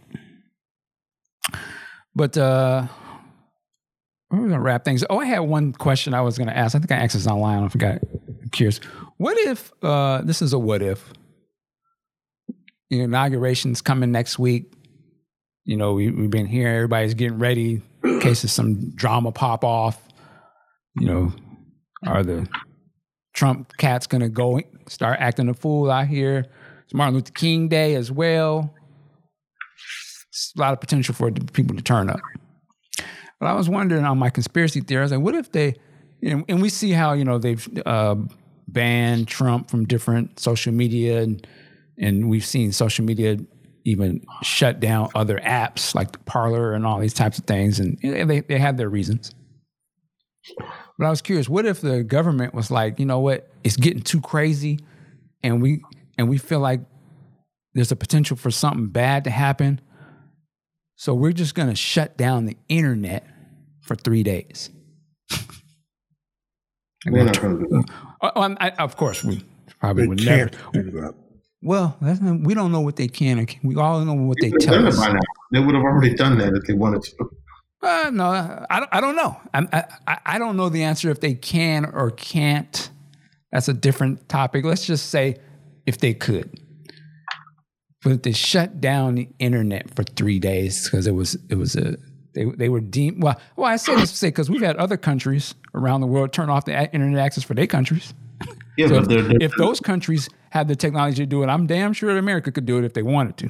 But uh we're gonna wrap things. Oh, I had one question I was gonna ask. I think I asked this online. I forgot. I'm curious. What if uh this is a what if? You know, inauguration's coming next week. You know, we, we've been here, everybody's getting ready in case of some drama pop off. You know, are the Trump cat's gonna go start acting a fool out here. It's Martin Luther King Day as well. It's a lot of potential for people to turn up. But I was wondering on my conspiracy theory, I was like, what if they, you know, and we see how you know they've uh, banned Trump from different social media, and and we've seen social media even shut down other apps like Parler and all these types of things, and they they have their reasons. But I was curious, what if the government was like, you know what, it's getting too crazy and we and we feel like there's a potential for something bad to happen. So we're just gonna shut down the internet for three days. We're not going to do that. Um, I, of course, we probably They would never. can't do that. Well, that's not, we don't know what they can. and can't- We all know what they They've tell us. by now. They would have already done that if they wanted to. Uh, no, I don't, I don't know. I'm, I, I- I don't know the answer if they can or can't. That's a different topic. Let's just say if they could. But if they shut down the internet for three days because it was it was a they they were deemed well. Well, I say this to say because we've had other countries around the world turn off the internet access for their countries. Yeah, So but they're, they're, if those countries had the technology to do it, I'm damn sure that America could do it if they wanted to.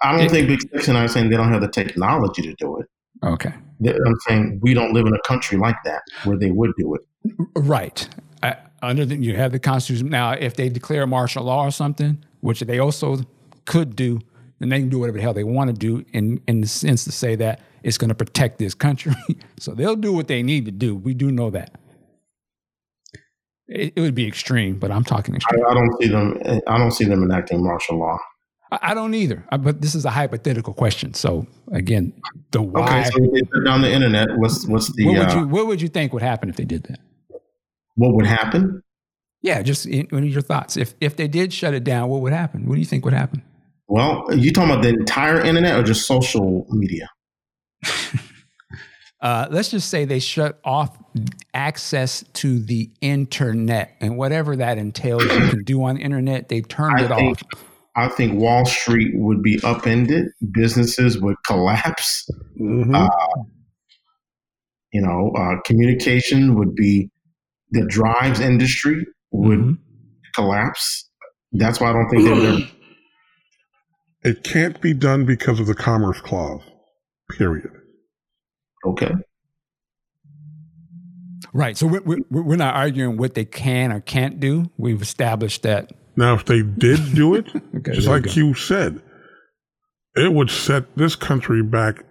I don't think Big Sexy and I are saying they don't have the technology to do it. Okay. I'm saying we don't live in a country like that where they would do it. Right. I, under the, you have the Constitution. Now, if they declare martial law or something, which they also could do, then they can do whatever the hell they want to do in, in the sense to say that it's going to protect this country. so they'll do what they need to do. We do know that. It, it would be extreme, but I'm talking extreme. I don't see them. I don't see them enacting martial law. I, I don't either. I, but this is a hypothetical question. So again, the Okay, why. so if they shut down the internet. What's what's the what would uh, you What would you think would happen if they did that? what would happen? Yeah, just in, are your thoughts? If if they did shut it down, what would happen? What do you think would happen? Well, you talking about the entire internet or just social media? Uh, let's just say they shut off access to the internet and whatever that entails you can do on the internet they turned I it think- off I think Wall Street would be upended. Businesses would collapse. Mhm. Uh, you know, uh, communication would be the drives industry would Mhm. collapse. That's why I don't think they would. ever- it can't be done because of the Commerce Clause. Period. Okay. right so we're, we're, we're not arguing what they can or can't do we've established that Now, if they did do it, Okay, just like you go. Said, it would set this country back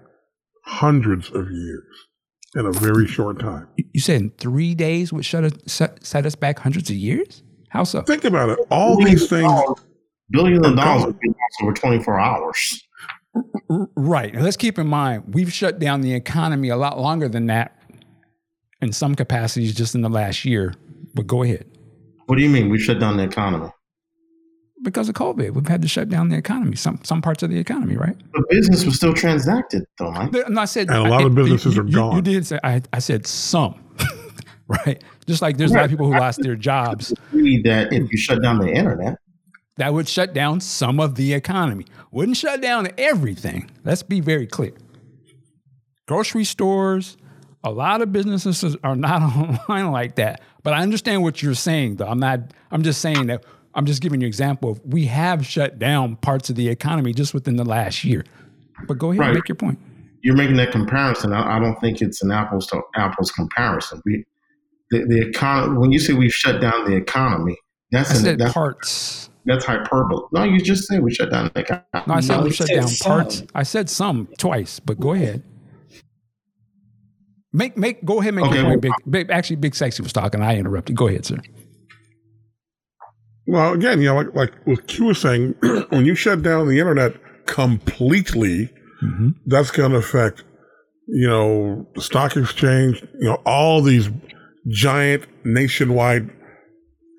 hundreds of years in a very short time. you said in three days would shut us, set, set us back hundreds of years how so Think about it. All these things. Billions of dollars would be lost over 24 hours. R- right and let's keep in mind we've shut down the economy a lot longer than that in some capacities just in the last year but go ahead What do you mean? We shut down the economy. because of COVID. We've had to shut down the economy, some some parts of the economy, right? The business was still transacted, though, Mike. I'm not saying And a lot of businesses you, are you- You gone. did say I, I said some, right? Just like there's a lot of people who lost their jobs. Agree that if you shut down the internet, That would shut down some of the economy. Wouldn't shut down everything. Let's be very clear. Grocery stores, a lot of businesses are not online like that. But I understand what you're saying, though. I'm not. I'm just saying that. I'm just giving you an example of we have shut down parts of the economy just within the last year. But go ahead and make your point. you're making that comparison. I, I don't think it's an apples to apples comparison. We, the, the economy. When you say we've shut down the economy, that's I an, that's, parts. That's hyperbole. No, you just said we shut down the economy. No, I said No, we shut said down some. parts. I said some twice, but go ahead. Make make go ahead. and Make Okay, your point. Big, well- big. Actually, Big Sexy was talking. I interrupted. Go ahead, sir. Well, again, you know, like like what Q was saying, when you shut down the internet completely, Mm-hmm. that's going to affect, you know, the stock exchange, you know, all these giant nationwide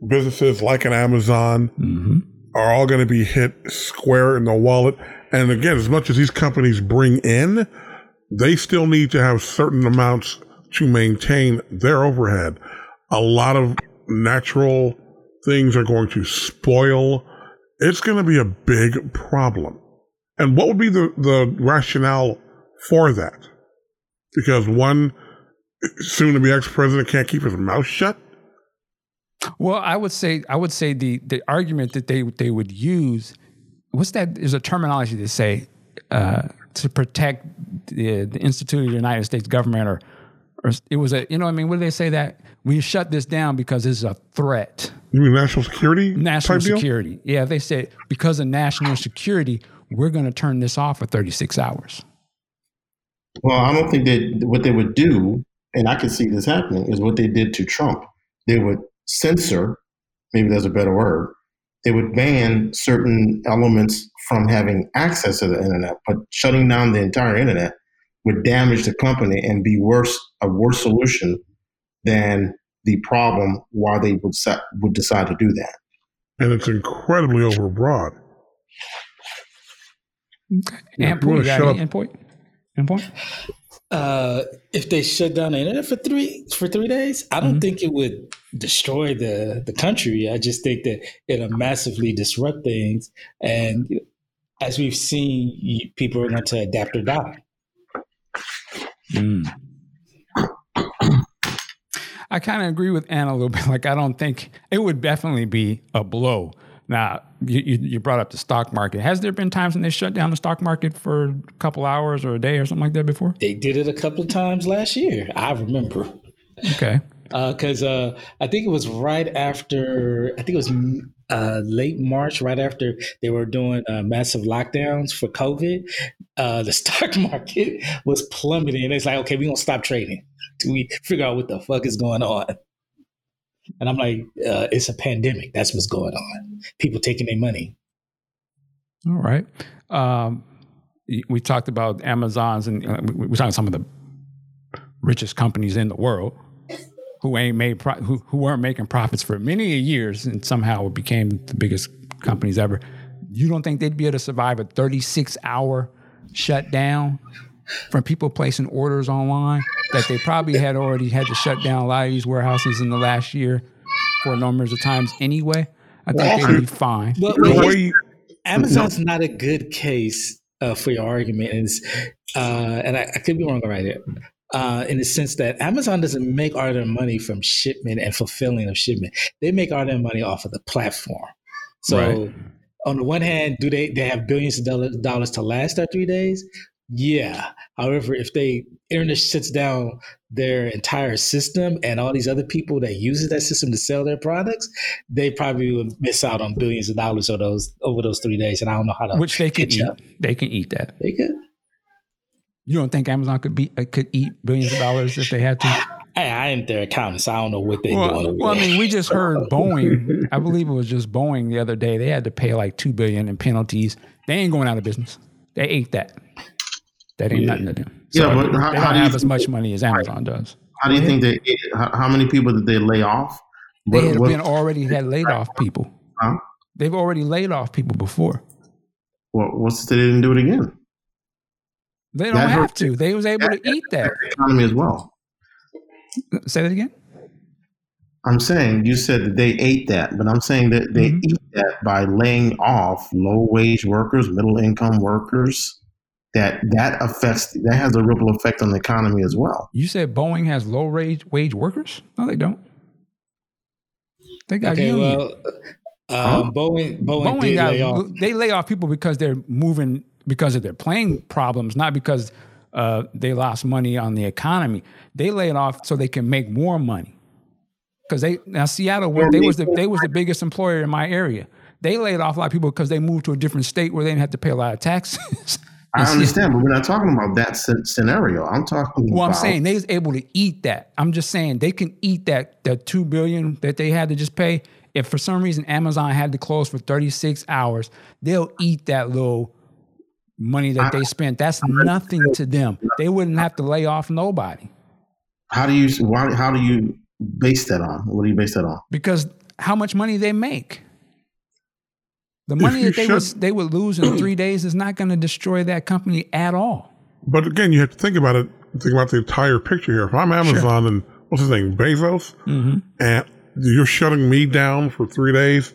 businesses like an Amazon Mm-hmm. are all going to be hit square in the wallet. And again, as much as these companies bring in, they still need to have certain amounts to maintain their overhead. A lot of natural things are going to spoil. It's going to be a big problem. And what would be the, the rationale for that? Because one soon to be ex president can't keep his mouth shut? Well, I would say I would say the the argument that they they would use what's that is a terminology they say uh, to protect the, the institute of the United States government or or it was a you know what I mean what do they say that we shut this down because it's a threat You mean national security? national type deal? security yeah they said because of national security we're going to turn this off for 36 hours Well, I don't think that what they would do and I can see this happening, is what they did to Trump. They would censor, maybe there's a better word, they would ban certain elements from having access to the internet, but shutting down the entire internet would damage the company and be worse a worse solution than the problem why they would set, would decide to do that. And it's incredibly overbroad. Okay. Yeah, endpoint, you got any endpoint? Endpoint? Uh, if they shut down the internet for three for three days, I don't mm-hmm. think it would destroy the the country. I just think that it'll massively disrupt things, and as we've seen, people are going to adapt or die. Mm. I kind of agree with Anna a little bit. Like, I don't think it would definitely be a blow. Now, you, you brought up the stock market. Has there been times when they shut down the stock market for a couple hours or a day or something like that before? They did it a couple of times last year. I remember. Okay. Because uh, uh, I think it was right after, I think it was uh, late March, right after they were doing uh, massive lockdowns for COVID. Uh, the stock market was plummeting. It's like, okay, we're going to stop trading till we figure out what the fuck is going on. And I'm like, uh, it's a pandemic. That's what's going on. People taking their money. All right. Um, we talked about Amazon's, and we, we talked about some of the richest companies in the world who ain't made pro- who, who weren't making profits for many years, and somehow it became the biggest companies ever. You don't think they'd be able to survive a 36 hour shutdown from people placing orders online that they probably had already had to shut down a lot of these warehouses in the last year for numbers of times anyway. I think they'd be fine. But, but Amazon's not a good case uh, for your argument, and, uh, and I, I, could be wrong right here. Uh, in the sense that Amazon doesn't make all their money from shipment and fulfilling of shipment. They make all their money off of the platform. So right. on the one hand, do they they have billions of dollars, to last that three days? Yeah. However, if they internet shuts down their entire system and all these other people that uses that system to sell their products, they probably would miss out on billions of dollars of those over those three days. And I don't know how to which they can eat. Up. They can eat that. They could. You don't think Amazon could be uh, could eat billions of dollars if they had to? Hey, I ain't their accountant, so I don't know what they're well, doing. Well, I mean, we just heard Boeing. I believe it was just Boeing the other day. They had to pay like two billion in penalties. They ain't going out of business. They ate that. That ain't yeah. nothing to them. So yeah, but how, they don't have as much money as Amazon does. How do you think they? How, how many people did they lay off? They had what, been already had laid off people. Huh? They've already laid off people before. Well, what's they didn't do it again? They don't that have to. They was able that, to eat that economy as well. Say that again. I'm saying you said that they ate that, but I'm saying that they mm-hmm. eat that by laying off low wage workers, middle income workers, that that affects that has a ripple effect on the economy as well. You said Boeing has low wage wage workers? No, they don't. They got okay, union. well, um, huh? Boeing Boeing, Boeing got, lay off. they lay off people because they're moving because of their playing problems, not because uh, they lost money on the economy. They laid off so they can make more money. Because they now Seattle, they was the they was the biggest employer in my area. They laid off a lot of people because they moved to a different state where they didn't have to pay a lot of taxes. I understand, but we're not talking about that scenario. I'm talking. Well, I'm saying they was able to eat that. I'm just saying they can eat that the two billion that they had to just pay. If for some reason Amazon had to close for 36 hours, they'll eat that little money that I, they spent. That's nothing to them. They wouldn't have to lay off nobody. How do you why, how do you base that on? What do you base that on? Because how much money they make. The money that they would they would lose in three days is not going to destroy that company at all. But again, you have to think about it. Think about the entire picture here. If I'm Amazon sure. and what's his name, Bezos, mm-hmm. and you're shutting me down for three days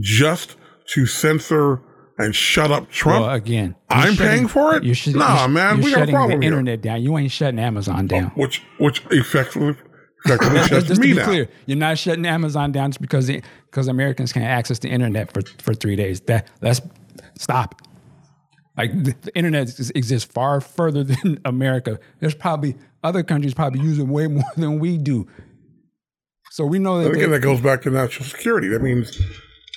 just to censor and shut up Trump. Well, again, I'm paying for it. You're nah, man, you're we shutting got a the here. internet down. You ain't shutting Amazon down. which which effectively effectively shuts just me to be down. Clear, you're not shutting Amazon down just because because Americans can't access the internet for, for three days. That let's stop. Like the, the internet exists far further than America. There's probably other countries probably using way more than we do. So we know that. again, that goes back to national security. That means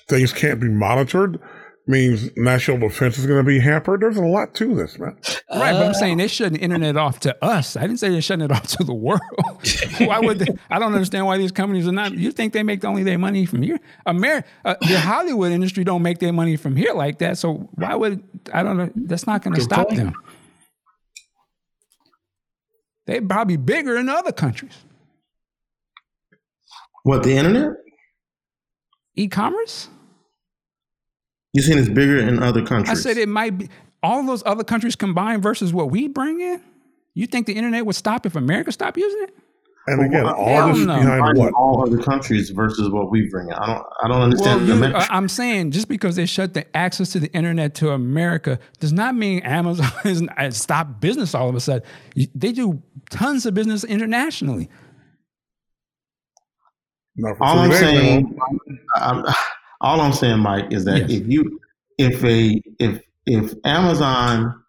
things can't be monitored. Means national defense is going to be hampered. There's a lot to this, man. Right, but I'm saying they shutting the internet off to us. I didn't say they're shutting it off to the world. why would they? I don't understand why these companies are not. You think they make only their money from here? America, uh, the Hollywood industry don't make their money from here like that. So why would I don't know? That's not going to stop point. them. They're probably bigger in other countries. What the internet? E-commerce. You saying it's bigger in other countries. I said it might be all those other countries combined versus what we bring in. You think the internet would stop if America stopped using it? And again, Well, all hell this no. behind what? all other countries versus what we bring in. I don't. I don't Well, understand the you, uh, I'm saying just because they shut the access to the internet to America does not mean Amazon has uh, stopped business all of a sudden. They do tons of business internationally. Not all I'm saying. I'm, all I'm saying, Mike, is that Yes. if you, if a, if if Amazon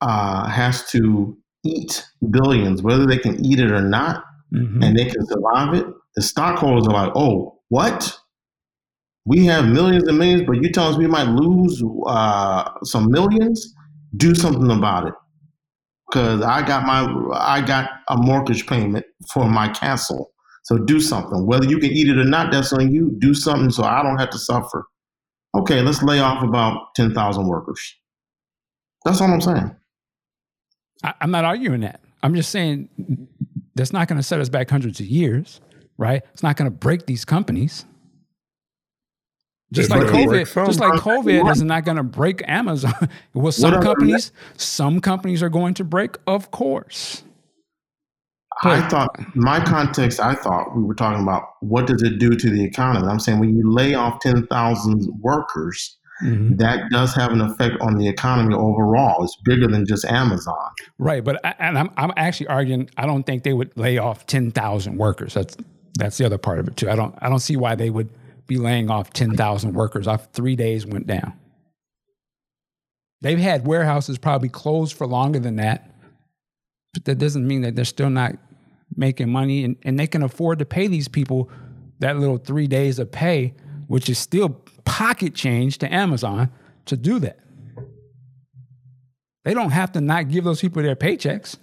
uh, has to eat billions, whether they can eat it or not, Mhm. and they can survive it, the stockholders are like, "Oh, what? We have millions and millions, but you tell us we might lose uh, some millions. Do something about it." Because I got my, I got a mortgage payment for my castle. So do something. Whether you can eat it or not, that's on you. Do something so I don't have to suffer. Okay, let's lay off about ten thousand workers. That's all I'm saying. I, I'm not arguing that. I'm just saying that's not going to set us back hundreds of years, right? It's not going to break these companies. Just like gonna break COVID, just like COVID is not going to break Amazon. Well, some companies, some companies are going to break, of course. I thought my context. I thought we were talking about what does it do to the economy. I'm saying when you lay off ten thousand workers, Mhm. that does have an effect on the economy overall. It's bigger than just Amazon. Right, but I, and I'm I'm actually arguing I don't think they would lay off ten thousand workers. That's that's the other part of it too. I don't I don't see why they would be laying off ten thousand workers off three days went down. They've had warehouses probably closed for longer than that, but that doesn't mean that they're still not making money and, and they can afford to pay these people that little three days of pay, which is still pocket change to Amazon to do that. They don't have to not give those people their paychecks.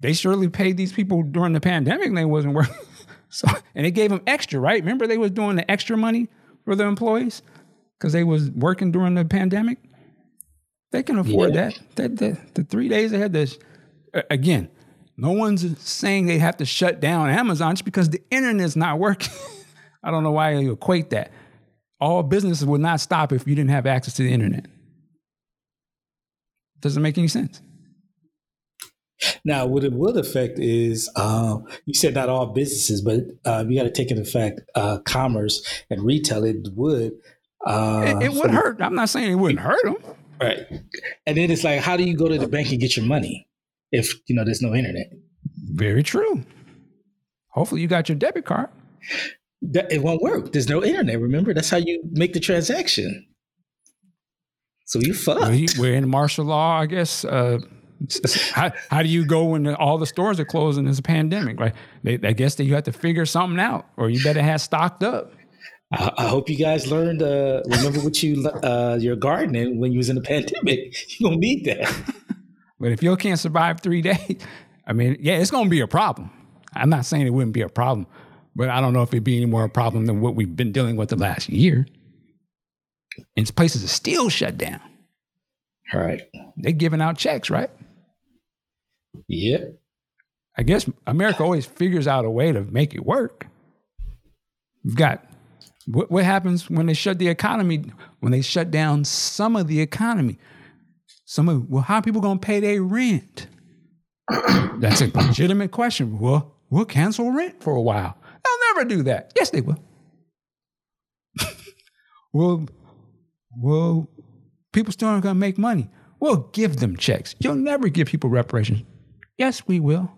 They surely paid these people during the pandemic and they wasn't working. So and they gave them extra, right? Remember they was doing the extra money for the employees because they was working during the pandemic. They can afford Yeah. that. That, that. The three days they had this. Again, no one's saying they have to shut down Amazon just because the internet's not working. I don't know why you equate that. All businesses would not stop if you didn't have access to the internet. Doesn't make any sense. Now, what it would affect is uh, you said not all businesses, but uh, you got to take into effect uh, commerce and retail. It would. Uh, It, it would so- hurt. I'm not saying it wouldn't hurt them. right? And then it's like, how do you go to the bank and get your money if you know there's no internet? Very true. Hopefully, you got your debit card. That, it won't work. There's no internet. Remember, that's how you make the transaction. So you fuck. Well, you- We're in martial law, I guess. Uh, how, how do you go when the- all the stores are closed and there's a pandemic? Right? They, I guess that you have to figure something out, or you better have stocked up. I, I hope you guys learned. Uh, remember what you uh, your gardening when you was in the pandemic. You gonna need that. But if you can't survive three days, I mean, yeah, it's going to be a problem. I'm not saying it wouldn't be a problem, but I don't know if it'd be any more a problem than what we've been dealing with the last year. And places are still shut down. All right. They're giving out checks, right? Yep. I guess America always figures out a way to make it work. You've got what, what happens when they shut the economy, when they shut down some of the economy? Some of, well, how are people going to pay their rent? That's a legitimate question. Well, we'll cancel rent for a while. They'll never do that. Yes, they will. well, well, people still aren't going to make money. We'll give them checks. You'll never give people reparations. Yes, we will.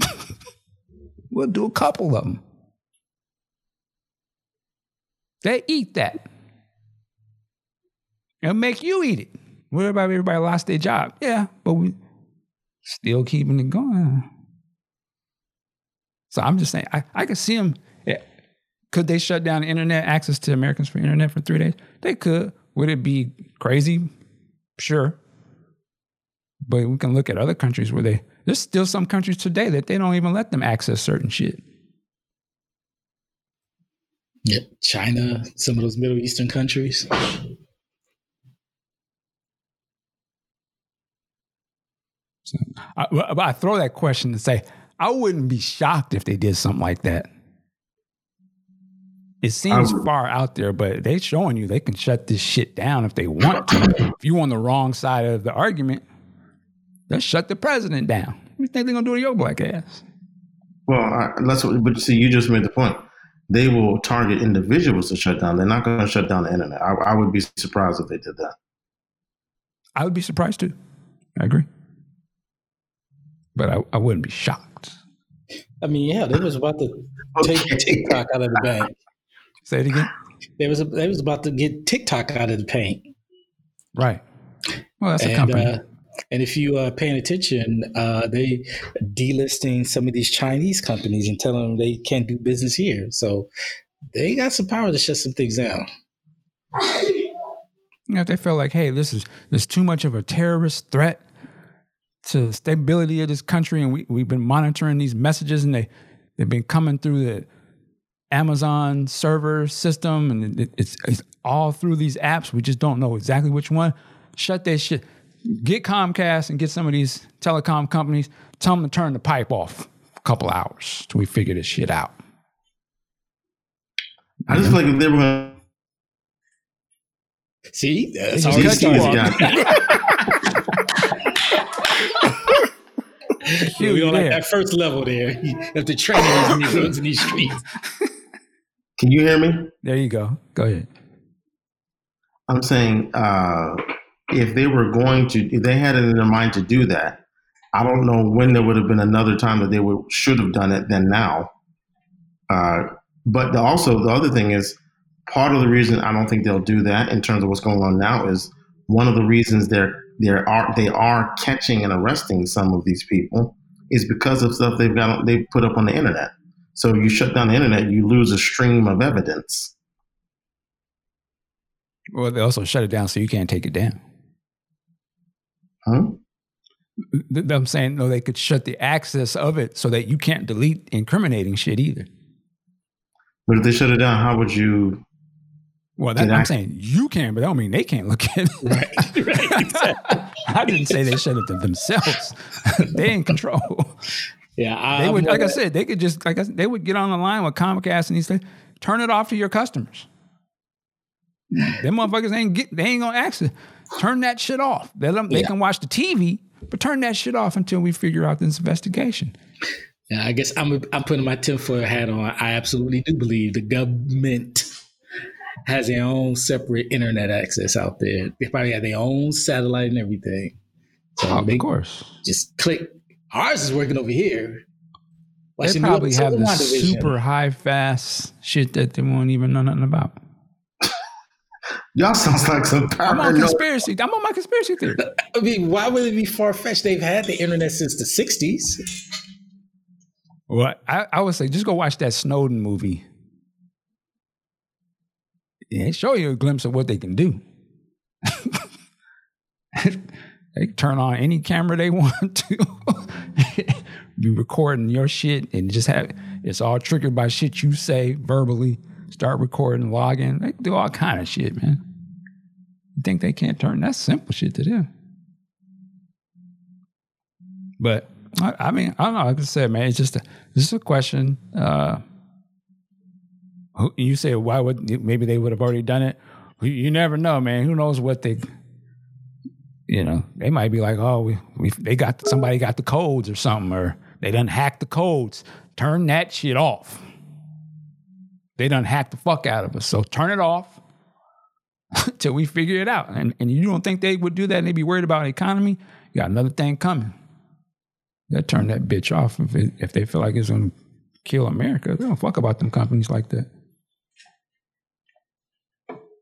we'll do a couple of them. They eat that. It'll make you eat it. What about everybody lost their job? Yeah, but we still keeping it going. So I'm just saying, I, I can see them. Yeah. Could they shut down internet access to Americans for internet for three days? They could. Would it be crazy? Sure. But we can look at other countries where they there's still some countries today that they don't even let them access certain shit. Yep. China, some of those Middle Eastern countries. So I, I throw that question to say I wouldn't be shocked if they did something like that. It seems far out there, but they showing you they can shut this shit down if they want to. if you on the wrong side of the argument, they'll shut the president down. What do you think they're gonna do to your black ass? Well, I, that's what, but see, you just made the point. They will target individuals to shut down. They're not going to shut down the internet. I, I would be surprised if they did that. I would be surprised too. I agree. But I, I wouldn't be shocked. I mean, yeah, they was about to take Okay. TikTok out of the bank. Say it again. They was they was about to get TikTok out of the paint. Right. Well, that's a company. Uh, and if you are paying attention, uh, they delisting some of these Chinese companies and telling them they can't do business here. So they got some power to shut some things down. You know, if they feel like, hey, this is there's too much of a terrorist threat to the stability of this country, and we, we've been monitoring these messages, and they they've been coming through the Amazon server system, and it, it's, it's all through these apps. We just don't know exactly which one. Shut that shit. Get Comcast and get some of these telecom companies. Tell them to turn the pipe off a couple hours till we figure this shit out. I just feel like if they were going to. See, that's just already cut you started. Shoot, we on like that first level there. If the trainers in these roads in these streets. Can you hear me? There you go. Go ahead. I'm saying uh, if they were going to, if they had it in their mind to do that, I don't know when there would have been another time that they would should have done it than now. Uh, but the, also the other thing is part of the reason I don't think they'll do that in terms of what's going on now is one of the reasons they're they are they are catching and arresting some of these people is because of stuff they've got they put up on the internet. So you shut down the internet, you lose a stream of evidence. Well, they also shut it down so you can't take it down. Huh? I'm saying no, they could shut the access of it so that you can't delete incriminating shit either. But if they shut it down, how would you? Well, that, I'm saying you can, but I don't mean they can't look at it. Right, right, exactly. I didn't say they shut it to themselves. they in control. Yeah, I, They would, like I said, they could just like I they would get on the line with Comcast and he said, turn it off to your customers. Them motherfuckers ain't get they ain't gonna access. Turn that shit off. They, them, they Yeah. can watch the TV, but turn that shit off until we figure out this investigation. Yeah, I guess I'm I'm putting my tinfoil hat on. I absolutely do believe the government has their own separate internet access out there. They probably have their own satellite and everything. So they of course. just click. Ours is working over here. They Watching probably have the super high fast shit that they won't even know nothing about. Y'all sounds like some I'm on conspiracy. I'm on my conspiracy theory. I mean, why would it be far fetched? They've had the internet since the '60s. Well, I, I would say just go watch that Snowden movie. It show you a glimpse of what they can do. they turn on any camera they want to. be recording your shit and just have it's all triggered by shit you say verbally. Start recording, log in. They do all kind of shit, man. You think they can't turn that simple shit to do. But I, I mean, I don't know. Like I said, man, it's just a, this is a question. Uh, you say why would maybe they would have already done it? You- never know, man. Who knows what they, you know, they might be like, oh, we, we they got somebody got the codes or something, or they done hacked the codes. Turn that shit off. They done hacked the fuck out of us. So turn it off till we figure it out. And and you don't think they would do that and they'd be worried about economy? You got another thing coming. They'll turn that bitch off if it, if they feel like it's gonna kill America. They don't fuck about them companies like that.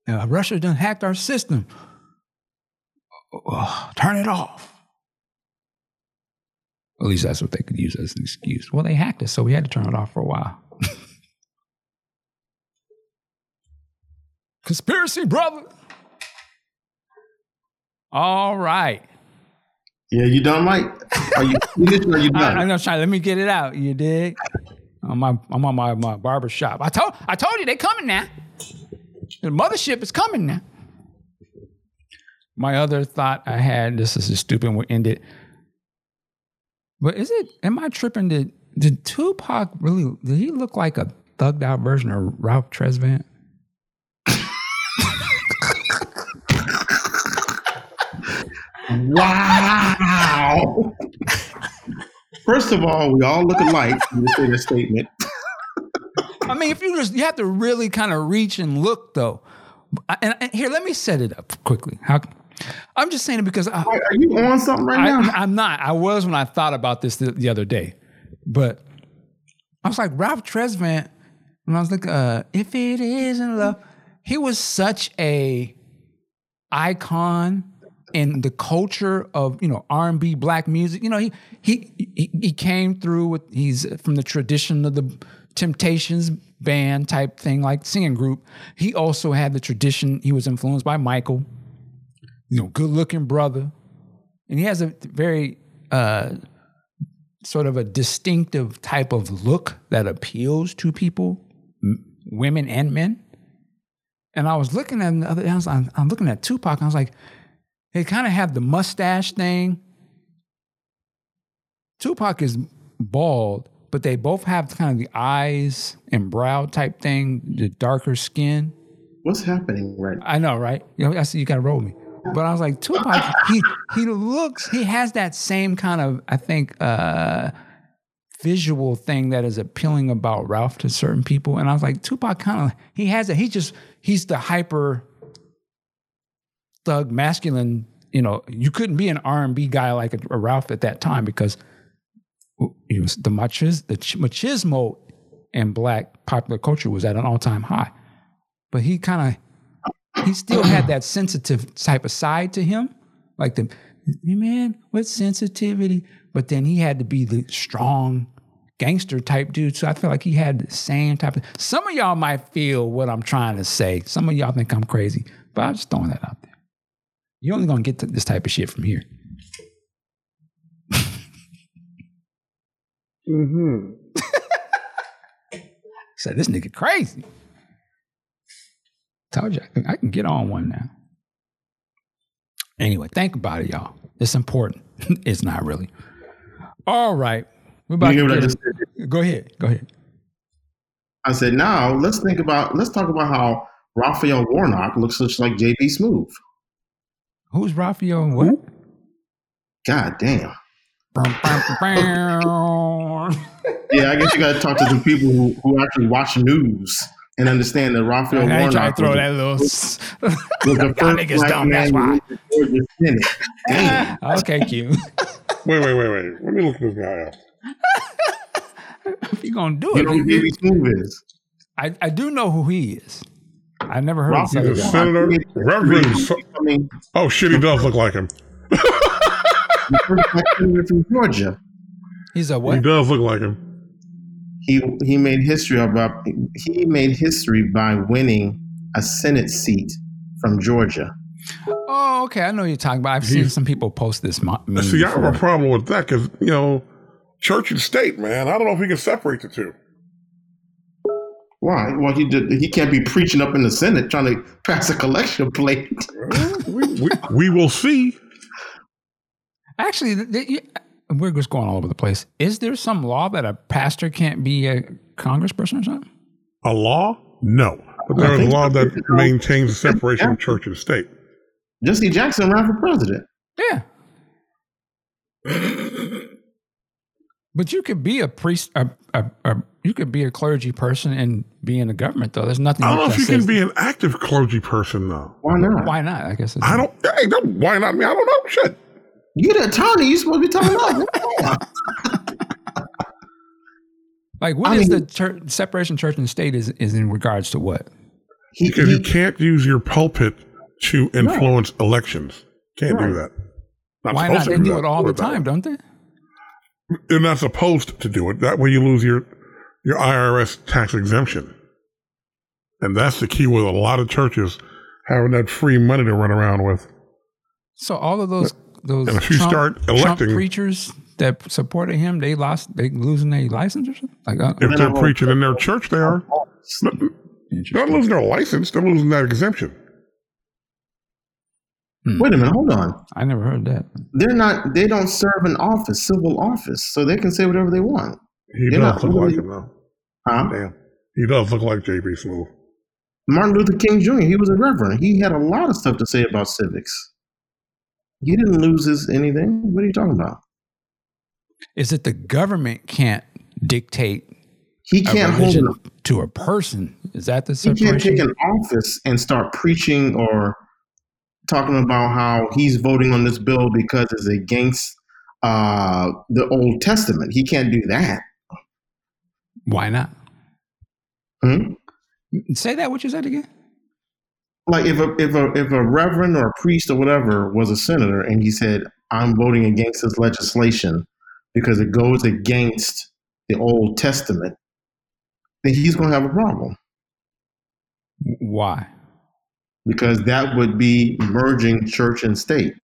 Uh, Russia done hacked our system. Oh, turn it off. At least that's what they could use as an excuse. Well, they hacked us, so we had to turn it off for a while. Conspiracy, brother. All right. Yeah, you done, Mike? Are you or you I, done? I'm gonna try. Let me get it out. You dig? I'm, my, I'm on my, my barber shop. I told I told you they coming now. The mothership is coming now. My other thought I had. This is a stupid. We end it. But is it? Am I tripping? Did did Tupac really? Did he look like a thugged out version of Ralph Tresvant? Wow. First of all, we all look alike. You say this statement. I mean, if you just you have to really kind of reach and look though. And, and here, let me set it up quickly. How? I'm just saying it because I, Are you on something right I, now? I'm not. I was when I thought about this the, the other day, but I was like Ralph Tresvant. When I was like, uh, if it isn't love, he was such a icon in the culture of you know R&B black music. You know, he he he, he came through with he's from the tradition of the Temptations band type thing, like singing group. He also had the tradition. He was influenced by Michael you know, good looking brother. And he has a very uh, sort of a distinctive type of look that appeals to people, m- women and men. And I was looking at the other, I was, I'm, I'm looking at Tupac, I was like, they kind of have the mustache thing. Tupac is bald, but they both have kind of the eyes and brow type thing, the darker skin. What's happening right now? I know, right? You know, I see you gotta roll me. But I was like, Tupac, he he looks, he has that same kind of, I think, uh visual thing that is appealing about Ralph to certain people. And I was like, Tupac kind of he has it. He just he's the hyper thug masculine, you know, you couldn't be an R and B guy like a, a Ralph at that time because he was the machismo, the machismo in black popular culture was at an all time high. But he kind of he still had that sensitive type of side to him, like the man with sensitivity. But then he had to be the strong gangster type dude. So I feel like he had the same type of. Some of y'all might feel what I'm trying to say. Some of y'all think I'm crazy, but I'm just throwing that out there. You're only gonna get this type of shit from here. Mm-hmm. Said this nigga crazy. Told you I can, I can get on one now. Anyway, think about it, y'all. It's important. it's not really. All right. We're about You to get just? Go ahead. Go ahead. I said, now let's think about, let's talk about how Raphael Warnock looks just like JB Smoove. Who's Raphael and what? God damn. Yeah, I guess you got to talk to some people who, who actually watch news and understand that Raphael I ain't trying Warnock to throw that little. was the first niggas black dumb. That's man why. the Senate. Damn. okay, Q. Wait, wait, wait, wait. Let me look this guy up. you gonna do You know who it? JB Smoove is? I, I do know who he is. I never heard of him. He's senator. He- Reverend. I mean, oh shit, he does look like him. the first black senator from Georgia. He's a He what? does look like him. He he made history about uh, he made history by winning a Senate seat from Georgia. Oh, okay. I know you're talking about. I've seen some people post this. Mo- meme See, I have a problem with that because you know, church and state, man. I don't know if we can separate the two. Why? Well, he did, he can't be preaching up in the Senate trying to pass a collection plate. We, we, we will see. Actually, th- th- you- we're just going all over the place. Is there some law that a pastor can't be a congressperson or something? A law? No, but there is a law that maintains the separation of church and state. Jesse Jackson ran for president. Yeah. But you could be a priest, a, a, a, you could be a clergy person and be in the government, though. There's nothing. I don't know if you says- can be an active clergy person though. Why not? Why not? I guess. It's, I don't. Hey, don't, why not me? I don't know. Shit. You the attorney. You supposed to be talking about. Like, what I is mean- the church, separation church and state is is in regards to what? he, Because he- you can't use your pulpit to influence elections. Can't do Right. that. Why supposed not? to They do do it all the What about time, don't they? They're not supposed to do it. That way you lose your your IRS tax exemption. And that's the key with a lot of churches having that free money to run around with. So all of those those And if you Trump, start Trump preachers that supported him, they lost, they losing their license or something. Like, uh, If they're preaching in their church, they are. Not losing their license, they're losing that exemption. Wait a minute, hold on. I never heard that. They're not. They don't serve an office, civil office, so they can say whatever they want. He They're does not look like him, though. Huh? Damn. He does look like JB Smoove. Martin Luther King Jr. He was a reverend. He had a lot of stuff to say about civics. He didn't lose his anything. What are you talking about? Is that the government can't dictate He can't hold. to a person? Is that the situation? he can't take an office and start preaching or talking about how he's voting on this bill because it's against uh, the Old Testament. He can't do that. Why not? Hmm? Say that what you said again. Like if a if a if a reverend or a priest or whatever was a senator and he said i'm voting against this legislation because it goes against the old testament then he's going to have a problem Why? because that would be merging church and state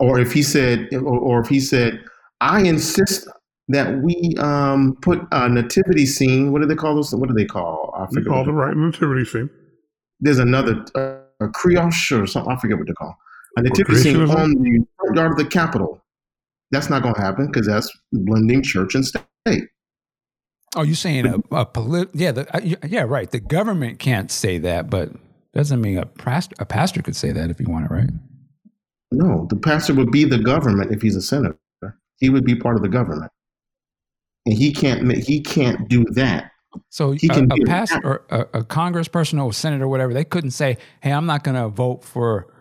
or if he said or, or if he said i insist that we um, put a nativity scene what do they call those what do they call i He forget what called they- right nativity scene. There's another uh, a or something. I forget what they're called. And the nativity scene on the front yard of the Capitol. That's not going to happen because that's blending church and state. Oh, you're saying a, a polit? Yeah, the, uh, yeah, right. The government can't say that, but doesn't mean a pastor, a pastor could say that if he wanted, right? No, the pastor would be the government if he's a senator. He would be part of the government, and he can't. He can't do that. So He a, can a be a or a, a congressperson or a senator or whatever, they couldn't say, "Hey, I'm not going to vote for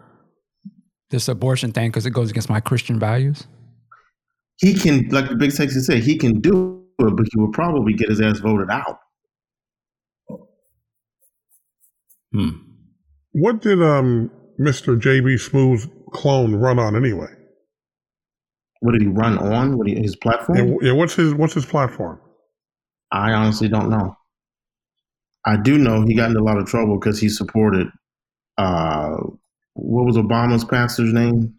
this abortion thing because it goes against my Christian values." He can, like the big Texas said, he can do it, but he will probably get his ass voted out. Hmm. What did um Mr. JB Smoove clone run on anyway? What did he run on? What he, his platform? And, yeah, what's his what's his platform? I honestly don't know. I do know he got into a lot of trouble because he supported uh what was Obama's pastor's name?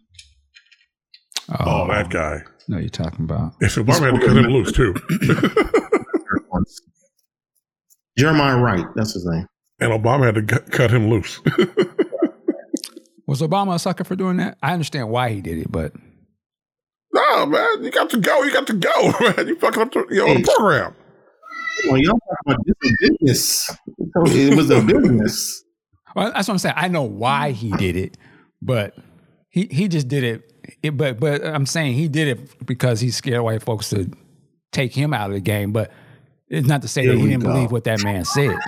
Oh, that guy. No, you're talking about. If Obama had to cut him loose too, Jeremiah Wright, that's his name. and Obama had to cut- cut him loose. Was Obama a sucker for doing that? I understand why he did it, but no, man, you got to go. You got to go, man. You fucking up the, you know, Hey. the program. Well, y'all talking about this business. It was a business. well, that's what I'm saying. I know why he did it, but he he just did it. it but but I'm saying he did it because he scared white folks to take him out of the game. But it's not to say Here that he didn't go. believe what that man said.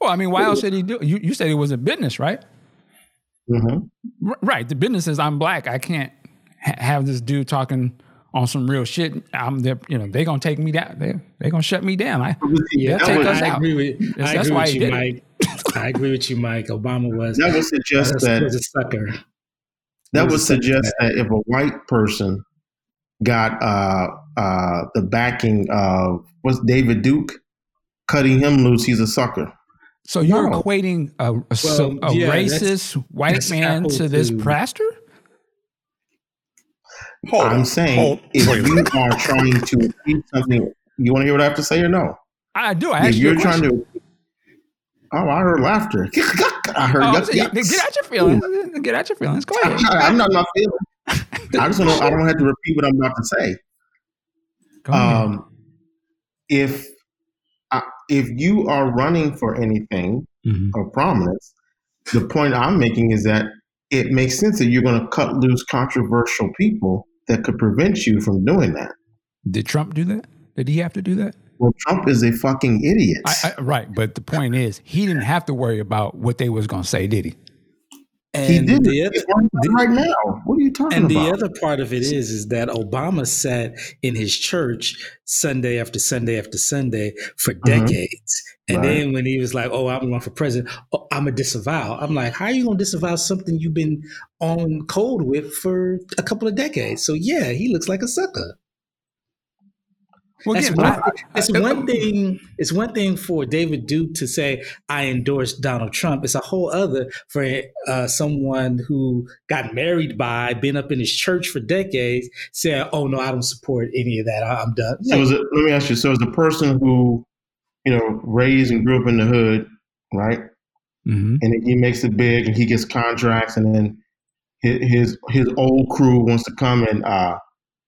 Well, I mean, why else should he do? You you said it was a business, right? hmm R- right. The business is I'm black. I can't ha- have this dude talking on some real shit. I'm the you know they're gonna take me down. They they gonna shut me down. I Yeah, take I, us I out. agree with I that's agree why with you, Mike. I agree with you, Mike. Obama was That would suggest was, that was a sucker. that was would a sucker. suggest that if a white person got uh uh the backing of what's David Duke cutting him loose, he's a sucker. So you're No. equating a, a, so- Well, a yeah, that's- racist white that's man to this to- pastor? Hold I'm on. saying Hold- if wait you minute. are trying to achieve something, you want to hear what I have to say or no? I do. I If asked you you're a trying question. to Oh, I heard laughter. I heard Oh, yuck, so you- get out your feelings. Get out your feelings. Go ahead. I'm not not feeling. I just don't. I don't have to repeat what I'm about to say. Go ahead. Um, if uh, if you are running for anything Mhm. of prominence, the point I'm making is that it makes sense that you're going to cut loose controversial people that could prevent you from doing that. Did Trump do that? Did he have to do that? Well, Trump is a fucking idiot. I, I, right, but the point is, he didn't have to worry about what they was gonna say, did he? he And did the other, right, right now. What are you talking about? and the other part of it is is that Obama sat in his church Sunday after Sunday after Sunday for mm-hmm. decades. And. Right. then when he was like, "Oh, I'm going for president," oh, I'm a disavow. I'm like, "How are you going to disavow something you've been on cold with for a couple of decades?" So yeah, he looks like a sucker. Well, That's again, one, I, it's I, one thing. It's one thing for David Duke to say I endorse Donald Trump. It's a whole other for uh, someone who got married by, been up in his church for decades, say, "Oh no, I don't support any of that. I, am done." So, it, let me ask you. So, as a person who, you know, raised and grew up in the hood, right? Mm-hmm. And he makes it big, and he gets contracts, and then his his old crew wants to come and uh,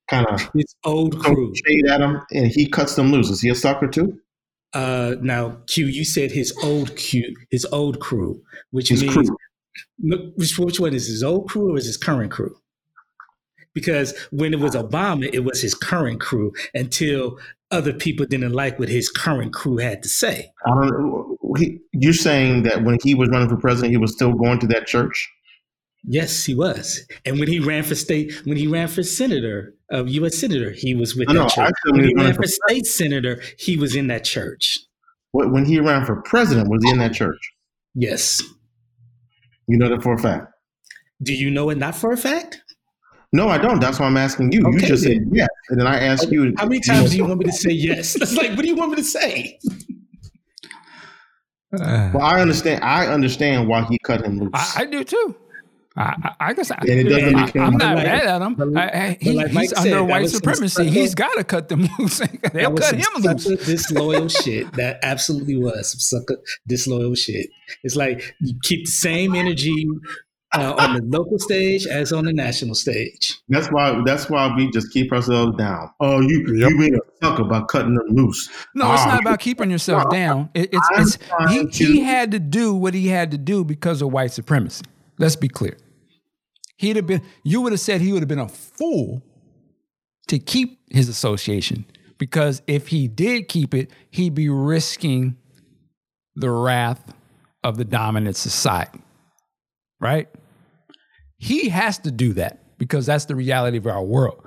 kind of his old crew shade at him, and he cuts them loose. Is he a sucker too? Uh, now, Q, you said his old Q, his old crew, which his means crew. Which, which one is his old crew or is his current crew? Because when it was Obama, it was his current crew until other people didn't like what his current crew had to say. I don't. He, you're saying that when he was running for president, he was still going to that church? Yes, he was. And when he ran for state, when he ran for senator, uh, U.S. senator, he was with that church. When he ran for state senator, he was in that church. When he ran for president, was he in that church? Yes. You know that for a fact. Do you know it not for a fact? No, I don't. That's why I'm asking you. Okay, you just then. said yes, and then I asked you. How many times do you want me to say yes? It's like, what do you want me to say? well, I understand. I understand why he cut him loose. I, I do too. I, I guess I, am not like, mad at him. I, he, like he's under white supremacy. He's got to cut them loose. They'll cut him loose. Disloyal shit. That absolutely was some sucker disloyal shit. It's like you keep the same energy uh, on the local stage as on the national stage. That's why. That's why we just keep ourselves down. Oh, you yep. you being a sucker about cutting them loose. No, it's not about keeping yourself down. It, it's, it's he, he had to do what he had to do because of white supremacy. Let's be clear. He'd have been, you would have said he would have been a fool to keep his association because if he did keep it, he'd be risking the wrath of the dominant society. Right? He has to do that because that's the reality of our world.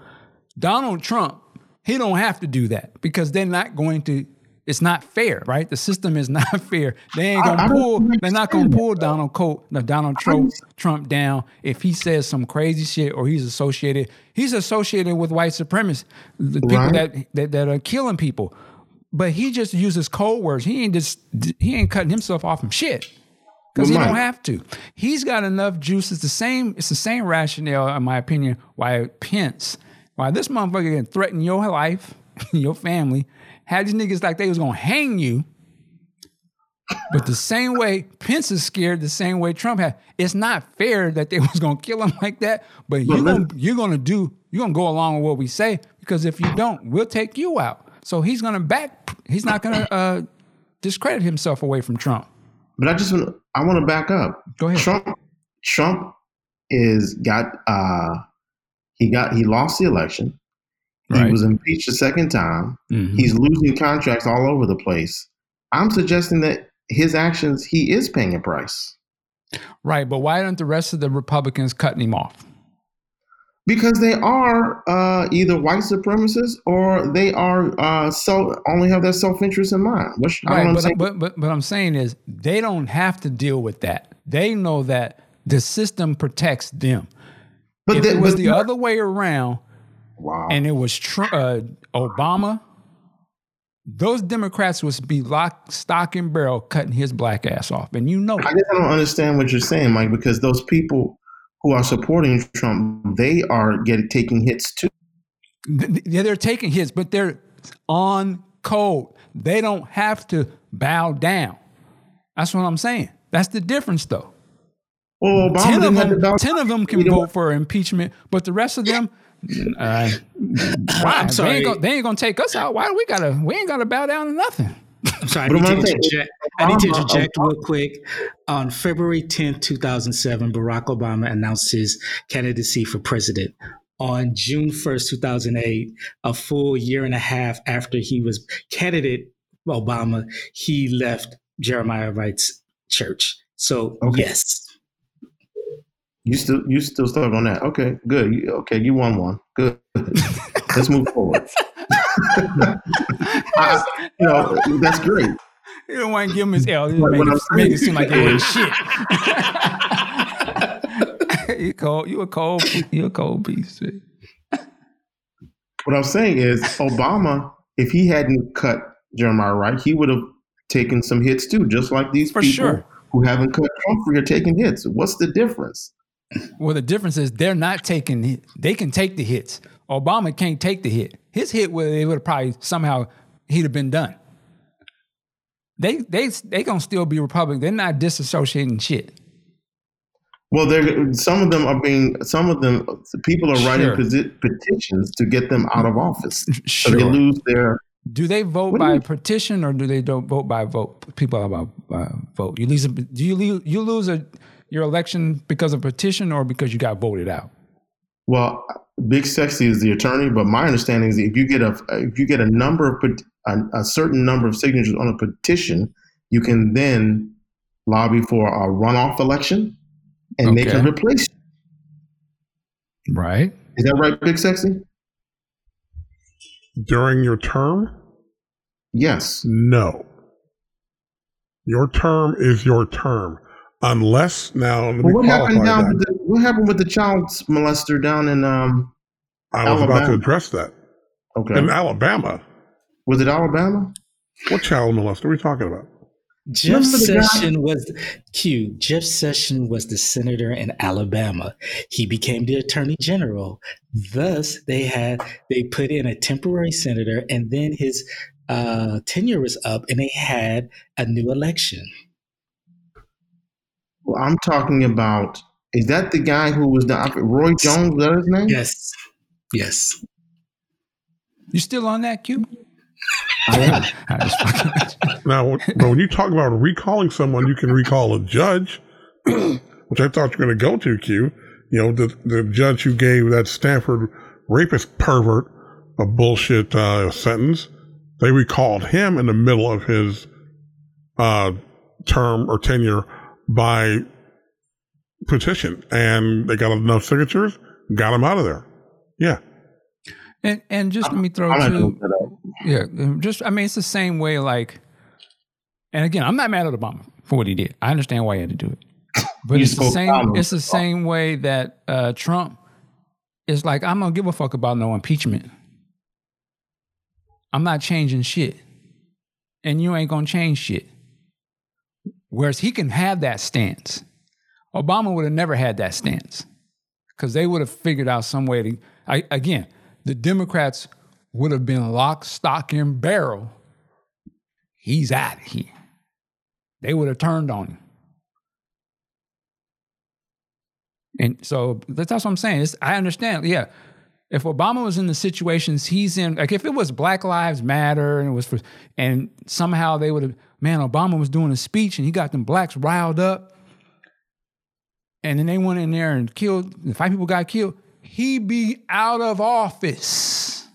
Donald Trump, he don't have to do that because they're not going to it's not fair, right? The system is not fair. They ain't gonna I, pull. they're not gonna pull Donald Colt, no, Donald Trump, Trump down if he says some crazy shit or he's associated. He's associated with white supremacists, the people right. that, that that are killing people. But he just uses code words. He ain't just he ain't cutting himself off from shit because he don't have to. He's got enough juice. It's the same. It's the same rationale, in my opinion, why Pence, why this motherfucker can threaten your life, your family had these niggas like they was gonna hang you. But the same way Pence is scared, the same way Trump had. It's not fair that they was gonna kill him like that. But you're gonna you're gonna do you're gonna go along with what we say because if you don't, we'll take you out. So he's gonna back. He's not gonna uh, discredit himself away from Trump. But I just want I want to back up. Go ahead. Trump Trump is got uh he got he lost the election. Right. He was impeached a second time. Mm-hmm. He's losing contracts all over the place. I'm suggesting that his actions, he is paying a price. Right, but why aren't the rest of the Republicans cutting him off? Because they are uh, either white supremacists or they are uh, so only have their self interest in mind. Which, right, but, but but but I'm saying is they don't have to deal with that. They know that the system protects them. But if the, it was the other way around, Wow. And it was Trump, uh, Obama. Those Democrats would be lock, stock, and barrel cutting his black ass off. And you know I guess I don't understand what you're saying, Mike, because those people who are supporting Trump, they are getting taking hits too. Yeah, they're taking hits, but they're on code. They don't have to bow down. That's what I'm saying. That's the difference, though. Well, Obama ten of them, ten of them can vote for impeachment, but the rest of them, uh, why? I'm sorry. They ain't, gonna, they ain't, gonna, take us out. Why do we gotta? We ain't gotta bow down to nothing. I'm sorry. I need, to interject, I need to interject real quick. On February 10th, 2007, Barack Obama announced his candidacy for president. On June 1st, 2008, a full year and a half after he was candidate Obama, he left Jeremiah Wright's church. So okay. yes, you still you still stuck on that? Okay, good. Okay, you won one. Good. Let's move forward. I, you know that's great. You don't want to give him his L. Make, it, make it seem like it was shit. you cold. You a cold. You a cold piece. What I'm saying is, Obama if he hadn't cut Jeremiah Wright, he would have taken some hits too, just like these For people sure. who haven't cut Humphrey are taking hits. What's the difference? Well, the difference is they're not taking. hit- They can take the hits. Obama can't take the hit. His hit would it would have probably somehow he'd have been done. They they they gonna still be Republican. They're not disassociating shit. Well, they're some of them are being some of them people are writing Sure. peti- petitions to get them out of office, so they Sure. lose their. Do they vote by petition or do they don't vote by vote? People about uh, vote. You lose. A, do you lose, you lose a your election because of petition or because you got voted out? Well, Big Sexy is the attorney, but my understanding is if you get a if you get a number of a, a certain number of signatures on a petition, you can then lobby for a runoff election, and they can Okay. replace. you. Right. Is that right, Big Sexy? During your term? Yes. No. Your term is your term. Unless now let me Well, what happened qualify down? that. With the, what happened with the child molester down in um? I was about to Alabama. address that. Okay, In Alabama. was it Alabama? What child molester are we talking about? Jeff Remember the guy- Session was Q. Jeff Session was the senator in Alabama. He became the attorney general. Thus, they had they put in a temporary senator, and then his uh, tenure was up, and they had a new election. Well, I'm talking about. Is that the guy who was the Roy Jones? Was that his name? Yes, yes. You still on that, Q? I am. I just fucking with you. Now, when- but when you talk about recalling someone, you can recall a judge, which I thought you were going to go to, Q. You know, the, the judge who gave that Stanford rapist pervert a bullshit uh, sentence. They recalled him in the middle of his uh, term or tenure by petition, and they got enough signatures, got him out of there. Yeah. And and just let me throw I'm not gonna two. look that up. Yeah, um, just I mean, it's the same way. Like, and again, I'm not mad at Obama for what he did. I understand why he had to do it, but it's the same. down on It's the same way that uh, Trump is like, I'm gonna give a fuck about no impeachment. I'm not changing shit, and you ain't gonna change shit. Whereas he can have that stance. Obama would have never had that stance because they would have figured out some way to. I, again, the Democrats would have been lock, stock, and barrel. He's out of here. They would have turned on him. And so that's what I'm saying. It's, I understand. Yeah. If Obama was in the situations he's in, like if it was Black Lives Matter and it was for, and somehow they would have, man, Obama was doing a speech and he got them blacks riled up. And then they went in there and killed, five people got killed. He'd be out of office.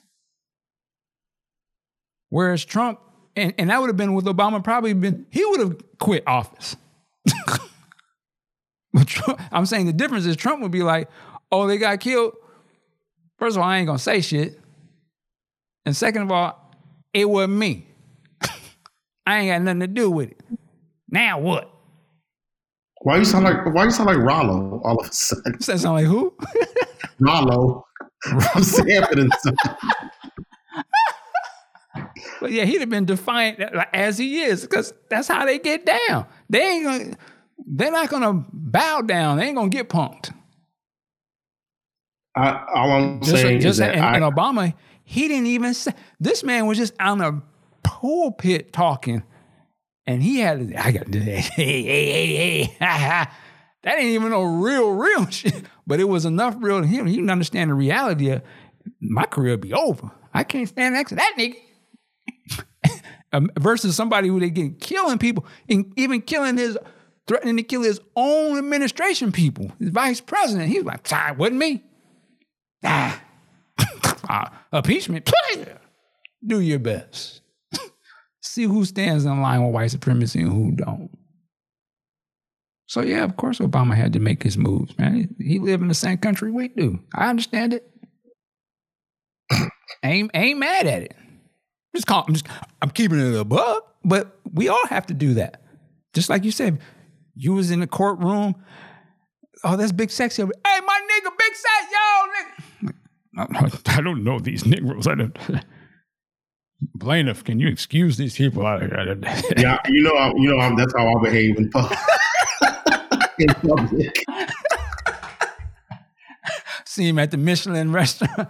Whereas Trump, and, and that would have been with Obama, probably been, he would have quit office. but Trump, I'm saying the difference is Trump would be like, oh, they got killed. First of all, I ain't gonna say shit. And second of all, it wasn't me. I ain't got nothing to do with it. Now what? Why you sound like Why you sound like Rollo all of a sudden? Does that sound like who? Rollo. I'm Son. But yeah, he'd have been defiant as he is, because that's how they get down. They ain't gonna, they're not gonna bow down. They ain't gonna get punked. I, all I'm Just, saying just is that and, I, and Obama, he didn't even say this man was just on the pulpit talking, and he had I got hey hey hey hey ha, ha. that ain't even no real real shit, but it was enough real to him. He didn't understand the reality of my career would be over. I can't stand next to that nigga. Um, versus somebody who they get killing people and even killing his threatening to kill his own administration people, his vice president. He's like, "Ah, it wasn't me. Ah, uh, impeachment. Do your best. See who stands in line with white supremacy and who don't. So yeah, of course, Obama had to make his moves, man. He, he lived in the same country we do. I understand it. ain't ain't mad at it. Just call. I'm just. I'm keeping it above, but we all have to do that. Just like you said, you was in the courtroom. Oh, that's big sexy. Hey, my nigga, big sex, yo, nigga. I, I don't know these Negroes. I don't. Plaintiff, can you excuse these people? Out here? yeah, you know, I, you know, I'm, that's how I behave in public. in public. See him at the Michelin restaurant.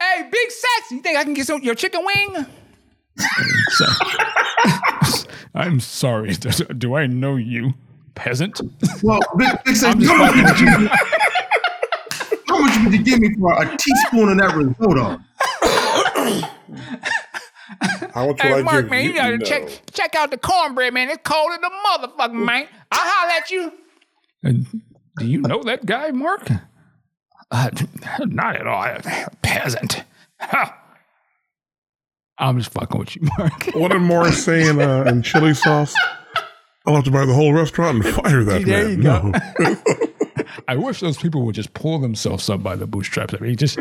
hey, big sex, you think I can get some your chicken wing? I'm sorry. Do I know you, peasant? Well, big, big sexy, how much, would you, how much would you give me for a teaspoon of that risotto? How much Hey, will I Mark, give man, you, you? gotta No. check check out the cornbread, man. It's cold as the motherfucker, man. I'll holler at you. And do you know that guy, Mark? Uh, not at all. A Peasant. Ha. I'm just fucking with you, Mark. What did Morris say in, uh, in chili sauce? I'll have to buy the whole restaurant and fire that There man. you go. No. I wish those people would just pull themselves up by the bootstraps. I mean, just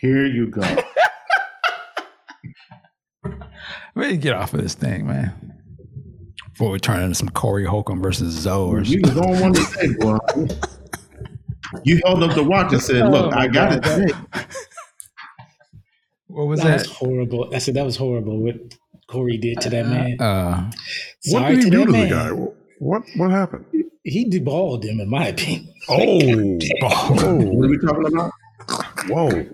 Here you go. Really get off of this thing, man. Before we turn into some Corey Holcomb versus Zoe or You was on one today, boy. You held up the watch and said, "Look, Oh, I my got it God. today." what was That that? was horrible. I said that was horrible what Corey did to that man. Uh, what Sorry did he do that to man. the guy? What what happened? He deballed him, in my opinion. Oh, What are we talking about? whoa!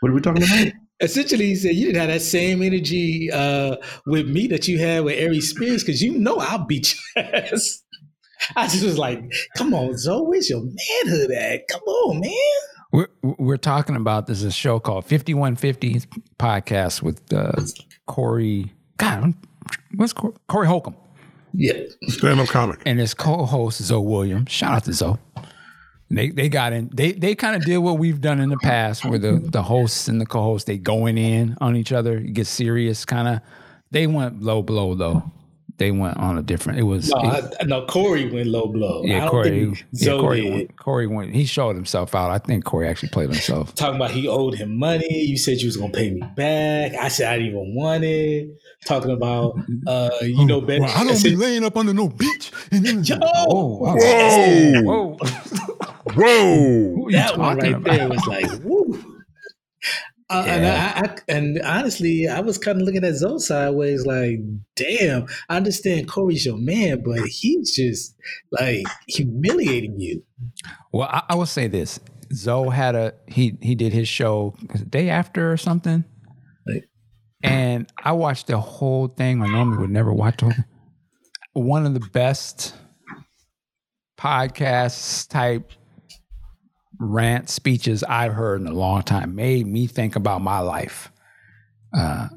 What are we talking about? Essentially, he said you didn't have that same energy uh, with me that you had with Ari Spears because you know I'll beat your ass. I just was like, "Come on, Zoe, where's your manhood at? Come on, man." We're, we're talking about this is a show called 5150 podcast with uh, Corey. God, what's Corey, Corey Holcomb Yeah, Stand up comic. and his co-host Zoe Williams. Shout out to Zoe. They they got in. They they kind of did what we've done in the past, where the the hosts and the co-hosts they going in on each other, you get serious kind of. They went low blow though. They went on a different. It was no, it- I, no, Corey went low blow. Yeah. Corey, think yeah, Zoe Corey, did. went, Corey went. He showed himself out. I think Corey actually played himself. Talking about he owed him money. You said you was gonna pay me back. I said I didn't even want it. Talking about uh, you know better. Well, I don't be laying up under no beach. And then, Yo! oh, wow. Whoa! whoa. Whoa! Who are you that one right about? there was like, woo. Uh, and, I, I, and honestly, I was kind of looking at Zoe sideways, like, damn, I understand Corey's your man, but he's just like humiliating you. Well, I, I will say this: Zoe had a he he did his show the day after or something, Right. and I watched the whole thing. I normally would never watch the. One of the best podcasts type rant speeches I've heard in a long time. Made me think about my life. Uh,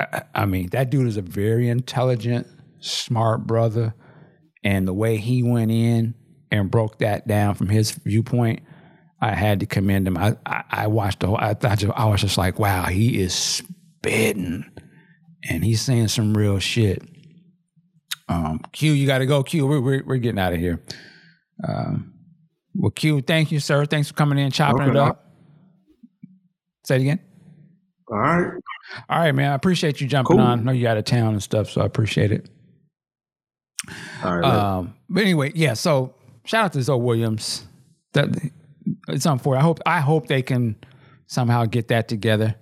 I, I mean, that dude is a very intelligent, smart brother, and the way he went in and broke that down from his viewpoint, I had to commend him. I I, I watched the whole. I thought I was just like, wow, he is spitting, and he's saying some real shit. Um, Q, you got to go. Q, we're, we're we're getting out of here. Um, well, Q, thank you, sir. Thanks for coming in, chopping it up. Say it again. All right. All right, man. I appreciate you jumping Cool. on. I know you out of town and stuff, so I appreciate it. All right. Um, but anyway, yeah. So shout out to Zoe Williams. That it's unfortunate. I hope I hope they can somehow get that together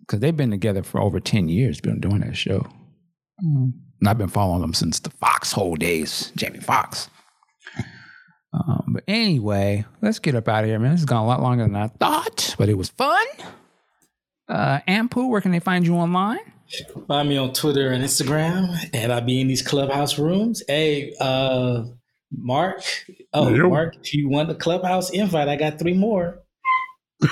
because they've been together for over ten years. Been doing that show, and I've been following them since the Foxhole days. Jamie Foxx. Um, but anyway, let's get up out of here, man. This has gone a lot longer than I thought, but it was fun. Uh, Ampu, where can they find you online? Find me on Twitter and Instagram, and I'll be in these clubhouse rooms. Hey, uh, Mark. Oh, Yo. Mark, if you want the clubhouse invite, I got three more.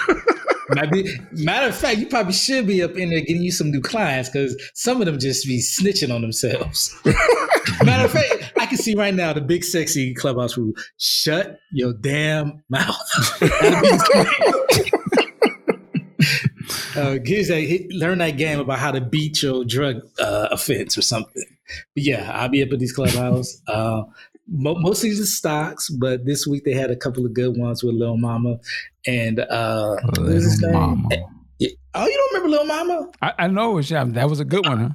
Matter of fact, you probably should be up in there getting you some new clients because some of them just be snitching on themselves. matter of fact, I can see right now the big sexy clubhouse rule: shut your damn mouth. Uh, gives that learn that game about how to beat your drug uh, offense or something. But yeah, I'll be up at these clubhouse. Uh, mostly the stocks, but this week they had a couple of good ones with Lil Mama and uh, what was his Little name? Mama. Oh, you don't remember Lil Mama? I, I know it yeah, that was a good one, huh?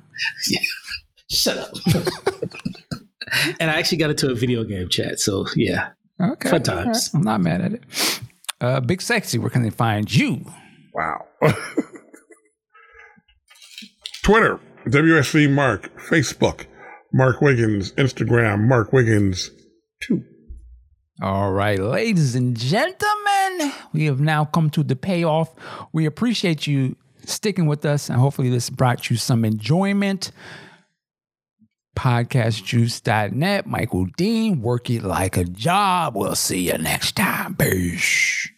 Shut up. and I actually got into a video game chat, so yeah. Okay. Fun times. I'm not mad at it. Uh, Big Sexy, where can they find you? Wow. Twitter, WSC Mark. Facebook, Mark Wiggins. Instagram, Mark Wiggins 2. All right, ladies and gentlemen, we have now come to the payoff. We appreciate you sticking with us, and hopefully, this brought you some enjoyment. Podcastjuice.net, Michael Dean, work it like a job. We'll see you next time. Peace.